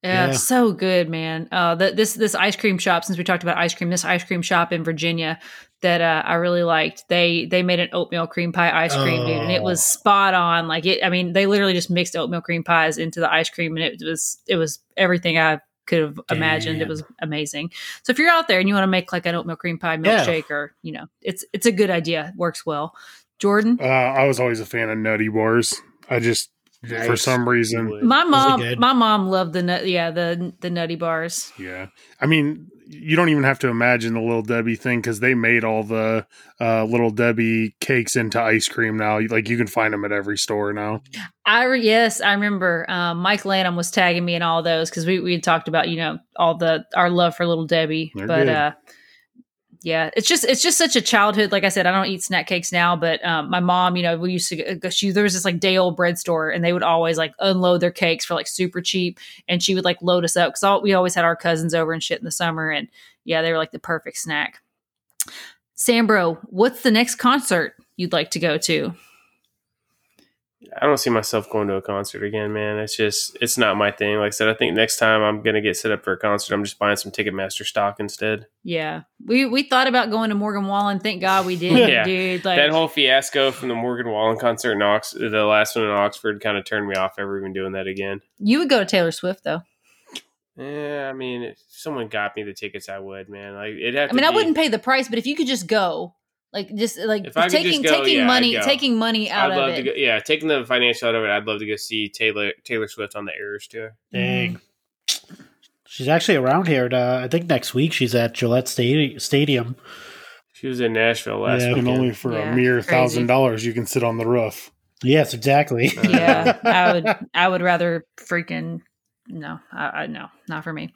Yeah, Yeah. so good, man. Uh, the, this this ice cream shop, since we talked about ice cream, this ice cream shop in Virginia that uh, I really liked. They they made an oatmeal cream pie ice cream, dude, and it was Oh. spot on. Like it, I mean, they literally just mixed oatmeal cream pies into the ice cream, and it was it was everything I could have imagined. It was amazing. So if you're out there and you want to make like an oatmeal cream pie Yeah. milkshake, or you know, it's it's a good idea. It works well. Jordan, Uh, I was always a fan of Nutty Bars. I just, for some reason, my mom, my mom loved the nut. Yeah, the the nutty bars. yeah. I mean, you don't even have to imagine the Little Debbie thing because they made all the uh, Little Debbie cakes into ice cream now. Like you can find them at every store now. I re- yes, I remember um, Mike Lanham was tagging me in all those because we we had talked about you know all the our love for Little Debbie, They're but good. uh, yeah it's just it's just such a childhood like i said i don't eat snack cakes now but um, my mom you know we used to she there was this like day old bread store and they would always like unload their cakes for like super cheap and she would like load us up because we always had our cousins over and shit in the summer and yeah they were like the perfect snack. Sambro what's the next concert you'd like to go to I don't see myself going to a concert again, man. It's just it's not my thing. Like I said, I think next time I'm gonna get set up for a concert, I'm just buying some Ticketmaster stock instead. Yeah, we we thought about going to Morgan Wallen. Thank God we did, yeah. dude. Like that whole fiasco from the Morgan Wallen concert in Ox, the last one in Oxford, kind of turned me off ever even doing that again. You would go to Taylor Swift though. Yeah, I mean, if someone got me the tickets, I would, man. Like it. I mean, be, I wouldn't pay the price, but if you could just go, like just like taking go, taking yeah, money taking money out I'd love of to it. Go, yeah, taking the financial out of it. I'd love to go see Taylor Taylor Swift on the Eras tour. Dang. She's actually around here. To, I think next week she's at Gillette Stadium. She was in Nashville last yeah, week. And only for yeah, a mere thousand dollars, you can sit on the roof. Yes, exactly. Yeah, I would. I would rather freaking no. I, I no, not for me.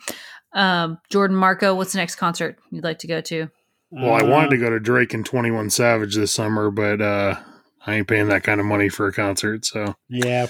Um, Jordan Marco, what's the next concert you'd like to go to? Well, I wanted to uh, go to Drake and Twenty One Savage this summer, but uh, I ain't paying that kind of money for a concert. So yeah,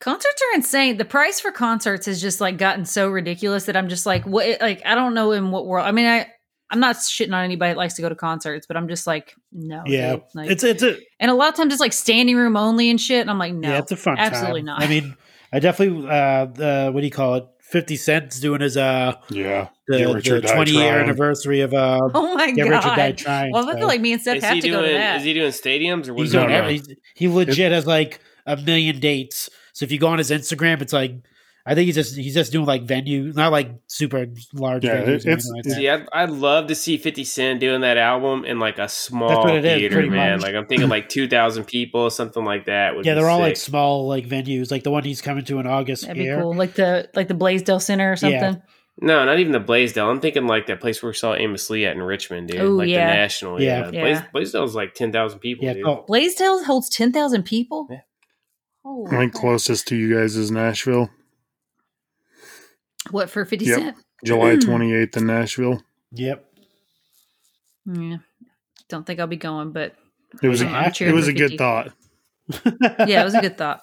concerts are insane. The price for concerts has just like gotten so ridiculous that I'm just like, what? Like, I don't know in what world. I mean, I I'm not shitting on anybody that likes to go to concerts, but I'm just like, no. Yeah, like, it's it's a and a lot of times it's like standing room only and shit. And I'm like, no, yeah, it's a fun, absolutely time. not. I mean, I definitely uh, uh, what do you call it? Fifty Cent's doing his uh yeah the, the twenty year anniversary of uh oh my Get god Rich or Die Trying. Well, I feel like me and Seth is have to doing, go to that. Is he doing stadiums or what? He's doing he's, he legit has like a million dates. So if you go on his Instagram, it's like I think he's just he's just doing like venue, not like super large yeah, venues. It's, like see, I'd, I'd, love to see Fifty Cent doing that album in like a small theater, is, man. Much. Like I'm thinking like two thousand people, something like that. yeah, they're all like small like venues, like the one he's coming to in August. That'd here. be cool, like the like the Blaisdell Center or something. Yeah. No, not even the Blaisdell. I'm thinking like that place where we saw Amos Lee at in Richmond, dude. Ooh, like yeah. the National. Yeah, yeah. yeah. Blaisdell's like ten thousand people. Yeah, dude. Oh. Blaisdell holds ten thousand people. Yeah. Oh, I think closest to you guys is Nashville. What for fifty yep. cent? July twenty eighth in Nashville. Yep. Yeah. Don't think I'll be going, but it was a, it was a good thought. yeah, it was a good thought.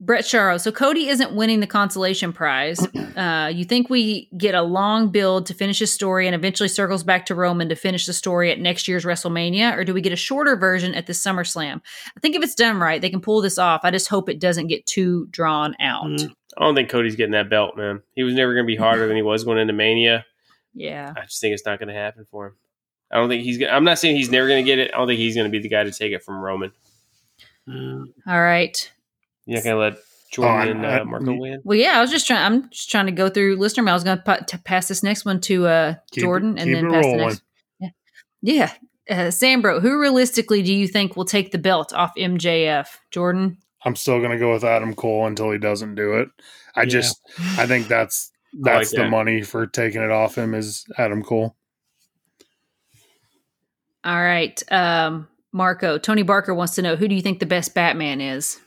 Brett Charo. So Cody isn't winning the consolation prize. Uh, you think we get a long build to finish his story and eventually circles back to Roman to finish the story at next year's WrestleMania, or do we get a shorter version at the SummerSlam? I think if it's done right, they can pull this off. I just hope it doesn't get too drawn out. Mm-hmm. I don't think Cody's getting that belt, man. He was never going to be harder than he was going into Mania. Yeah, I just think it's not going to happen for him. I don't think he's. Gonna, I'm not saying he's never going to get it. I don't think he's going to be the guy to take it from Roman. Mm. All right. You're not going to let Jordan oh, and uh, Marco win? Well, yeah, I was just trying. I'm just trying to go through listener mail. I was going to pass this next one to uh, Jordan, and then pass rolling. the next. Yeah, yeah. Uh, Sambro, who realistically do you think will take the belt off MJF? Jordan. I'm still going to go with Adam Cole until he doesn't do it. I yeah. just, I think that's that's like the that. money for taking it off him is Adam Cole. All right, um, Marco. Tony Barker wants to know who do you think the best Batman is?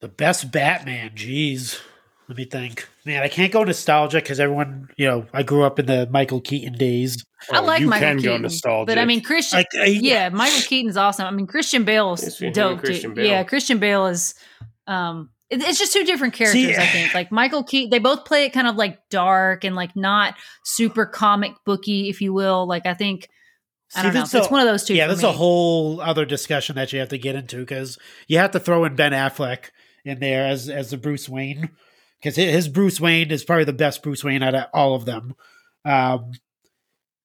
The best Batman, jeez. Let me think. Man, I can't go nostalgia because everyone, you know, I grew up in the Michael Keaton days. I like you Michael Keaton, but I mean Christian. Like, uh, yeah, Michael Keaton's awesome. I mean Christian Bale's dope. Christian Bale. Yeah, Christian Bale is. Um, it, it's just two different characters. See, I think like Michael Keaton, they both play it kind of like dark and like not super comic booky, if you will. Like I think. I don't know. A, it's one of those two. Yeah, that's a whole other discussion that you have to get into because you have to throw in Ben Affleck in there as as the Bruce Wayne because his Bruce Wayne is probably the best Bruce Wayne out of all of them. Um,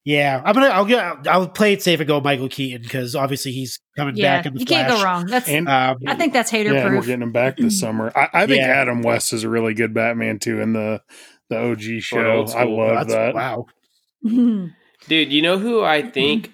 yeah, I'm gonna I'll get I'll play it safe and go Michael Keaton because obviously he's coming yeah, back in the you Flash. can't go wrong. That's and, um, I think that's hater yeah, proof. We're getting him back this summer. I, I think yeah. Adam West is a really good Batman too in the the OG show. I love that's, that. Wow, dude. You know who I think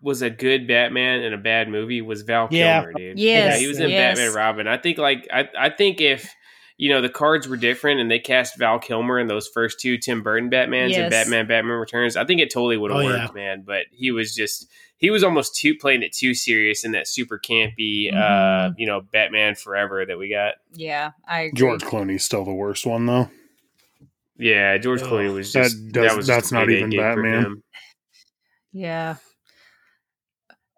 was a good Batman in a bad movie was Val yeah. Kilmer, dude. Yes, yeah, he was in yes. Batman Robin. I think like I I think if you know the cards were different and they cast Val Kilmer in those first two Tim Burton Batmans yes. and Batman Batman Returns, I think it totally would have oh, worked, yeah. man. But he was just he was almost too playing it too serious in that super campy uh, mm-hmm. uh you know Batman Forever that we got. Yeah, I agree. George Clooney's still the worst one though. Yeah, George Clooney was just that, does, that was that's not even Batman. Yeah.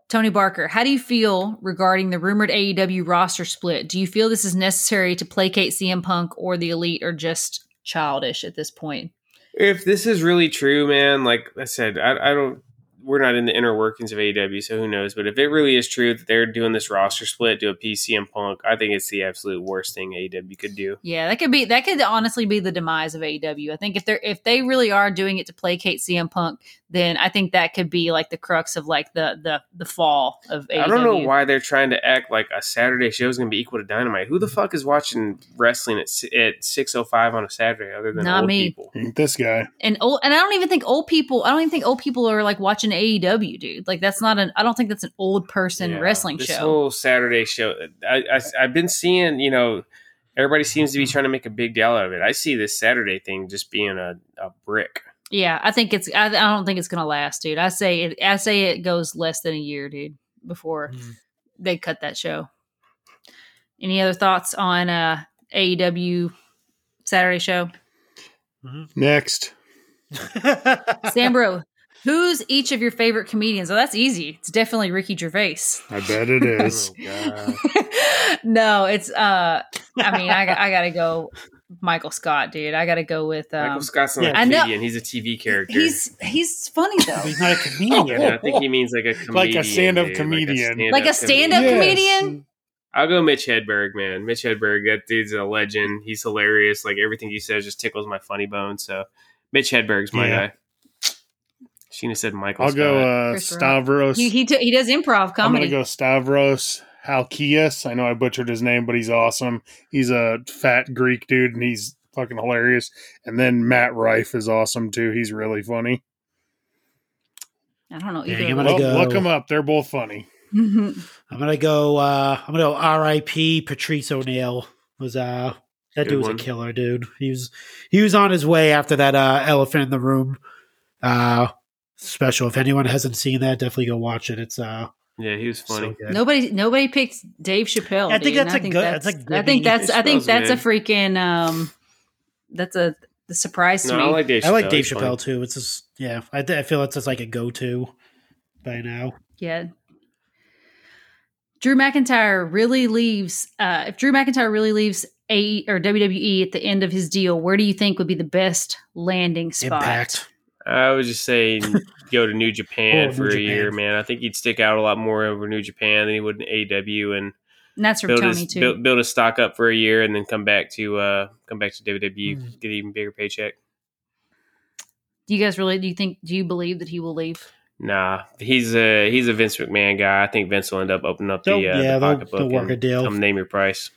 Tony Barker, how do you feel regarding the rumored AEW roster split? Do you feel this is necessary to placate CM Punk or the Elite or just childish at this point? If this is really true, man, like I said, I, I don't. We're not in the inner workings of AEW, so who knows? But if it really is true that they're doing this roster split to appease CM Punk, I think it's the absolute worst thing AEW could do. Yeah, that could be that could honestly be the demise of AEW. I think if they're if they really are doing it to placate CM Punk, then I think that could be like the crux of like the the the fall of AEW. I don't know why they're trying to act like a Saturday show is going to be equal to Dynamite. Who the fuck is watching wrestling at si- at six oh five on a Saturday other than Not old me. people? This guy. And old, and I don't even think old people. I don't even think old people are like watching AEW, dude. Like that's not an. I don't think that's an old person Yeah, wrestling this show. whole Saturday show, I, I I've been seeing. You know, everybody seems to be trying to make a big deal out of it. I see this Saturday thing just being a, a brick. yeah, I think it's. I, I don't think it's gonna last, dude. I say it. I say it goes less than a year, dude, before Mm. they cut that show. Any other thoughts on uh AEW Saturday show? Next. Sambro, who's each of your favorite comedians? Oh, that's easy. It's definitely Ricky Gervais. I bet it is. Oh, no, it's uh I mean, I got- I got to go Michael Scott, dude. I got to go with um Michael Scott's not yeah. a I know- comedian; he's a TV character. He's he's funny though. He's not a comedian. Yeah, I think he means like a comedian, Like a stand-up dude, comedian. Like a stand-up Yes. comedian? I'll go Mitch Hedberg, man. Mitch Hedberg, that dude's a legend. He's hilarious. Like everything he says just tickles my funny bone. So Mitch Hedberg's my Yeah. guy. Sheena said Michael. I'll go uh, Stavros. He he, t- he does improv comedy. I'm gonna go Stavros Halkias. I know I butchered his name, but he's awesome. He's a fat Greek dude, and he's fucking hilarious. And then Matt Rife is awesome too. He's really funny. I don't know Yeah, either. I'm gonna Look, go- look them up; they're both funny. them. I'm gonna go. uh I'm gonna go. R.I.P. Patrice O'Neal was uh that Good dude was one. a killer, dude. He was he was on his way after that uh elephant in the room uh special. If anyone hasn't seen that, definitely go watch it. It's uh yeah, he was funny. so good. Nobody nobody picked Dave Chappelle. I think dude, that's and a good- that's a I good- think that's I think Chappelle's that's a freaking um that's a the surprise to me. I like Dave. I like Chappelle. Dave Chappelle funny. too. It's just yeah. I, I feel it's just like a go to by now. Yeah. Drew McIntyre really leaves. Uh, if Drew McIntyre really leaves A or WWE at the end of his deal, where do you think would be the best landing spot? Impact. I would just say go to New Japan Oh, for New a Japan. year, man. I think he'd stick out a lot more over New Japan than he would in AW, and And that's from build Tony his, too. build, build a stock up for a year, and then come back to uh come back to WWE, Hmm. get an even bigger paycheck. do you guys really? Do you think? Do you believe that he will leave? Nah, he's a he's a Vince McMahon guy. I think Vince will end up opening up the, uh, They'll- the yeah, they'll- pocketbook they'll work and a deal. Come name your price.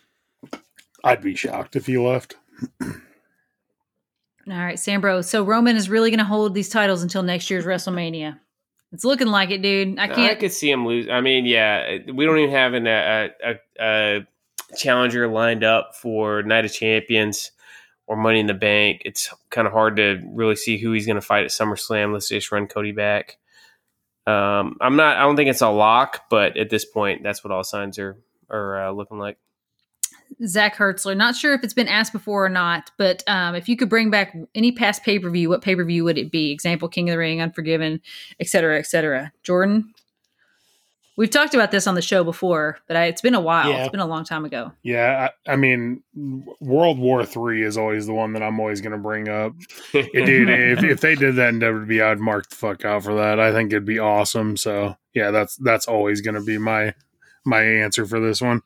I'd be shocked if he left. All right, Sambro. So Roman is really going to hold these titles until next year's WrestleMania. It's looking like it, dude. I can't. I could see him lose. I mean, yeah, we don't even have an, a, a, a challenger lined up for Night of Champions or Money in the Bank. It's kind of hard to really see who he's going to fight at SummerSlam. Let's just run Cody back. Um, I'm not. I don't think it's a lock, but at this point, that's what all signs are are uh, looking like. Zach Hertzler. Not sure if it's been asked before or not, but um, if you could bring back any past pay per view, what pay per view would it be? Example: King of the Ring, Unforgiven, et cetera, et cetera. Jordan, we've talked about this on the show before, but I, it's been a while. Yeah. It's been a long time ago. Yeah, I, I mean, World War Three is always the one that I'm always going to bring up. Dude, if, if they did that in WWE, I'd mark the fuck out for that. I think it'd be awesome. So yeah, that's that's always going to be my my answer for this one.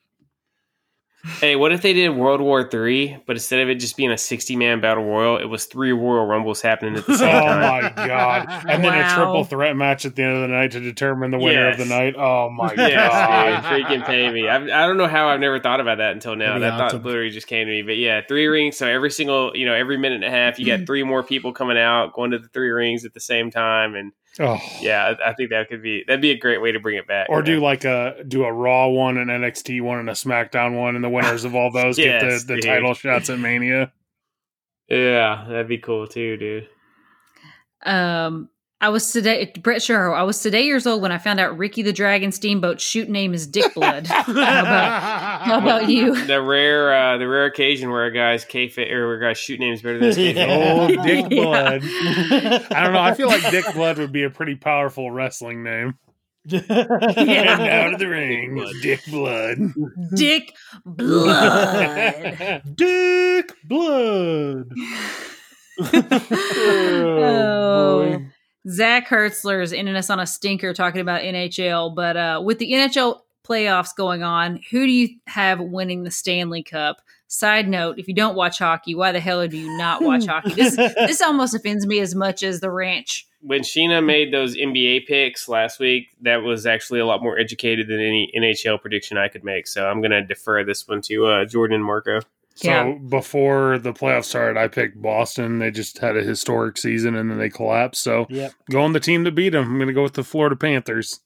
Hey, what if they did World War Three, but instead of it just being a sixty-man battle royal, it was three Royal Rumbles happening at the Oh same time? Oh my god! And then a triple threat match at the end of the night to determine the winner of the night. Oh my Yes, god! dude, freaking pay me. I, I don't know how I've never thought about that until now. That'd be That thought literally just came to me. But yeah, three rings. So every single, you know, every minute and a half, you got three more people coming out, going to the three rings at the same time, and Oh. yeah, I, I think that could be that'd be a great way to bring it back. Or do know? like a do a Raw one, an NXT one, and a SmackDown one, and the winners of all those Yes, get the, the dude. title shots at Mania. yeah, that'd be cool too, dude. Um, I was today, Brett Sherrill. I was today years old when I found out Ricky the Dragon Steamboat shoot name is Dick Blood. how about How about you? the rare, uh, the rare occasion where a guy's K or where a guy's shoot name's better than his kayfabe. Oh, Dick Yeah. Blood. I don't know. I feel like Dick Blood would be a pretty powerful wrestling name. And out of the ring, Dick Blood. Dick Blood. Dick Blood. Oh. Zach Hertzler is ending us on a stinker talking about NHL, but uh, with the NHL playoffs going on, who do you have winning the Stanley Cup? Side note: If you don't watch hockey, why the hell do you not watch hockey? This this almost offends me as much as the ranch. When Sheena made those NBA picks last week, that was actually a lot more educated than any NHL prediction I could make. So I'm going to defer this one to uh, Jordan and Marco. So Yeah. before the playoffs started, I picked Boston. They just had a historic season and then they collapsed. So Yep. going the team to beat them. I'm going to go with the Florida Panthers.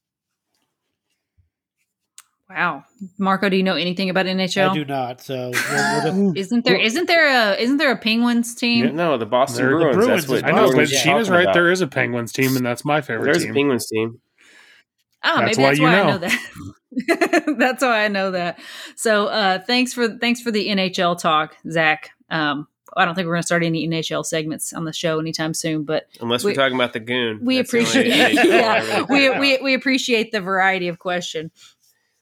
Wow, Marco, do you know anything about NHL? I do not. So we'll, we'll just, Isn't there isn't there a isn't there a Penguins team? No, the Boston They're the Bruins. Bruins That's what I know, Jordan but was Yeah. Sheena's talking right. about. There is a Penguins team, and that's my favorite There's a team. Penguins team. Oh, That's maybe why that's you why, I know. know that. that's why I know that. So uh, thanks for thanks for the NHL talk, Zach. Um, I don't think we're going to start any NHL segments on the show anytime soon, but Unless We- we, are talking about the goon. we That's the only appreciate NHL yeah, really we, we we appreciate the variety of question.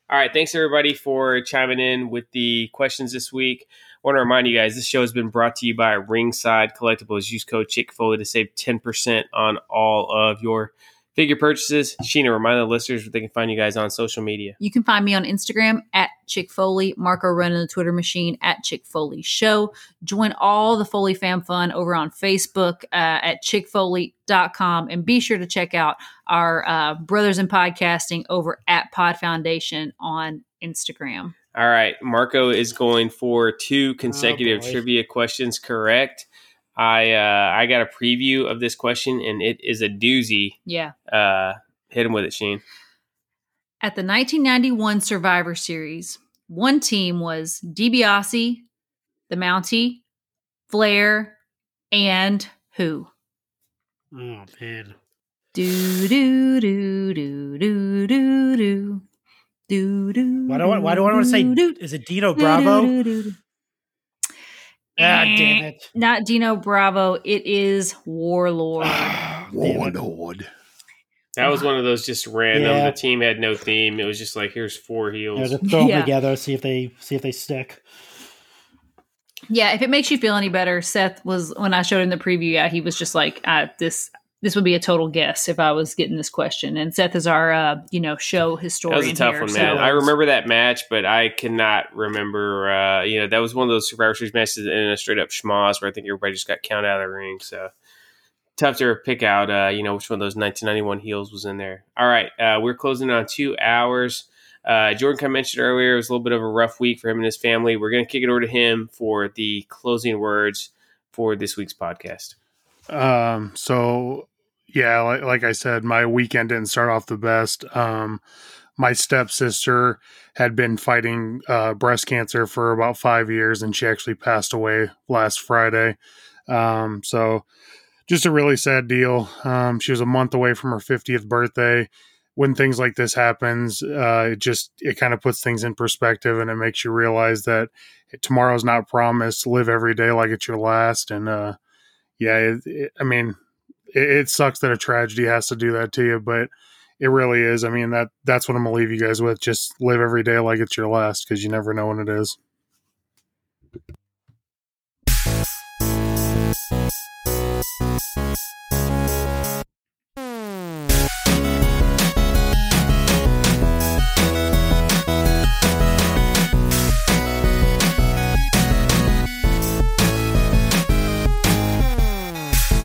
All right, thanks everybody for chiming in with the questions this week. I want to remind you guys this show has been brought to you by Ringside Collectibles. Use code Chick Foley to save ten percent on all of your figure purchases. Sheena, remind the listeners where they can find you guys on social media. You can find me on Instagram at Chick Foley, Marco running the Twitter machine at Chick Foley Show. Join all the Foley fam fun over on Facebook uh, at chickfoley.com and be sure to check out our uh, Brothers in Podcasting over at Pod Foundation on Instagram. All right, Marco is going for two consecutive boy. trivia questions correct. I uh, I got a preview of this question and it is a doozy. Yeah. Uh, hit him with it, Shane. At the 1991 Survivor Series, one team was DiBiase, the Mountie, Flair, and who? Oh man. Do do do do do do do. Do, do, why do I, why do I want to say? Is it Dino Bravo? Do, do, do, do. Ah, damn it. Not Dino Bravo. It is Warlord. Damn it. Lord. That was one of those just random. Yeah. The team had no theme. It was just like here's four Yeah, heels. just throw them Yeah. together, see if they see if they stick. Yeah, if it makes you feel any better, Seth was when I showed him the preview. Yeah, he was just like, uh, "This this would be a total guess if I was getting this question." And Seth is our uh, you know show historian. That was a tough here, one, so- man. I remember that match, but I cannot remember. Uh, you know, that was one of those Survivor Series matches in a straight up schmoz where I think everybody just got counted out of the ring. So tough to pick out. Uh, you know, which one of those 1991 heels was in there. All right, uh, we're closing on two hours. Uh, Jordan kind of mentioned earlier, it was a little bit of a rough week for him and his family. We're going to kick it over to him for the closing words for this week's podcast. Um, so yeah, like, like I said, my weekend didn't start off the best. Um, my stepsister had been fighting uh, breast cancer for about five years, and she actually passed away last Friday. Um, so just a really sad deal. Um, she was a month away from her 50th birthday. When things like this happens, uh, it just it kind of puts things in perspective, and it makes you realize that tomorrow's not promised. Live every day like it's your last, and uh, yeah, it, it, I mean, it, it sucks that a tragedy has to do that to you, but it really is. I mean that that's what I'm gonna leave you guys with. Just live every day like it's your last, because you never know when it is.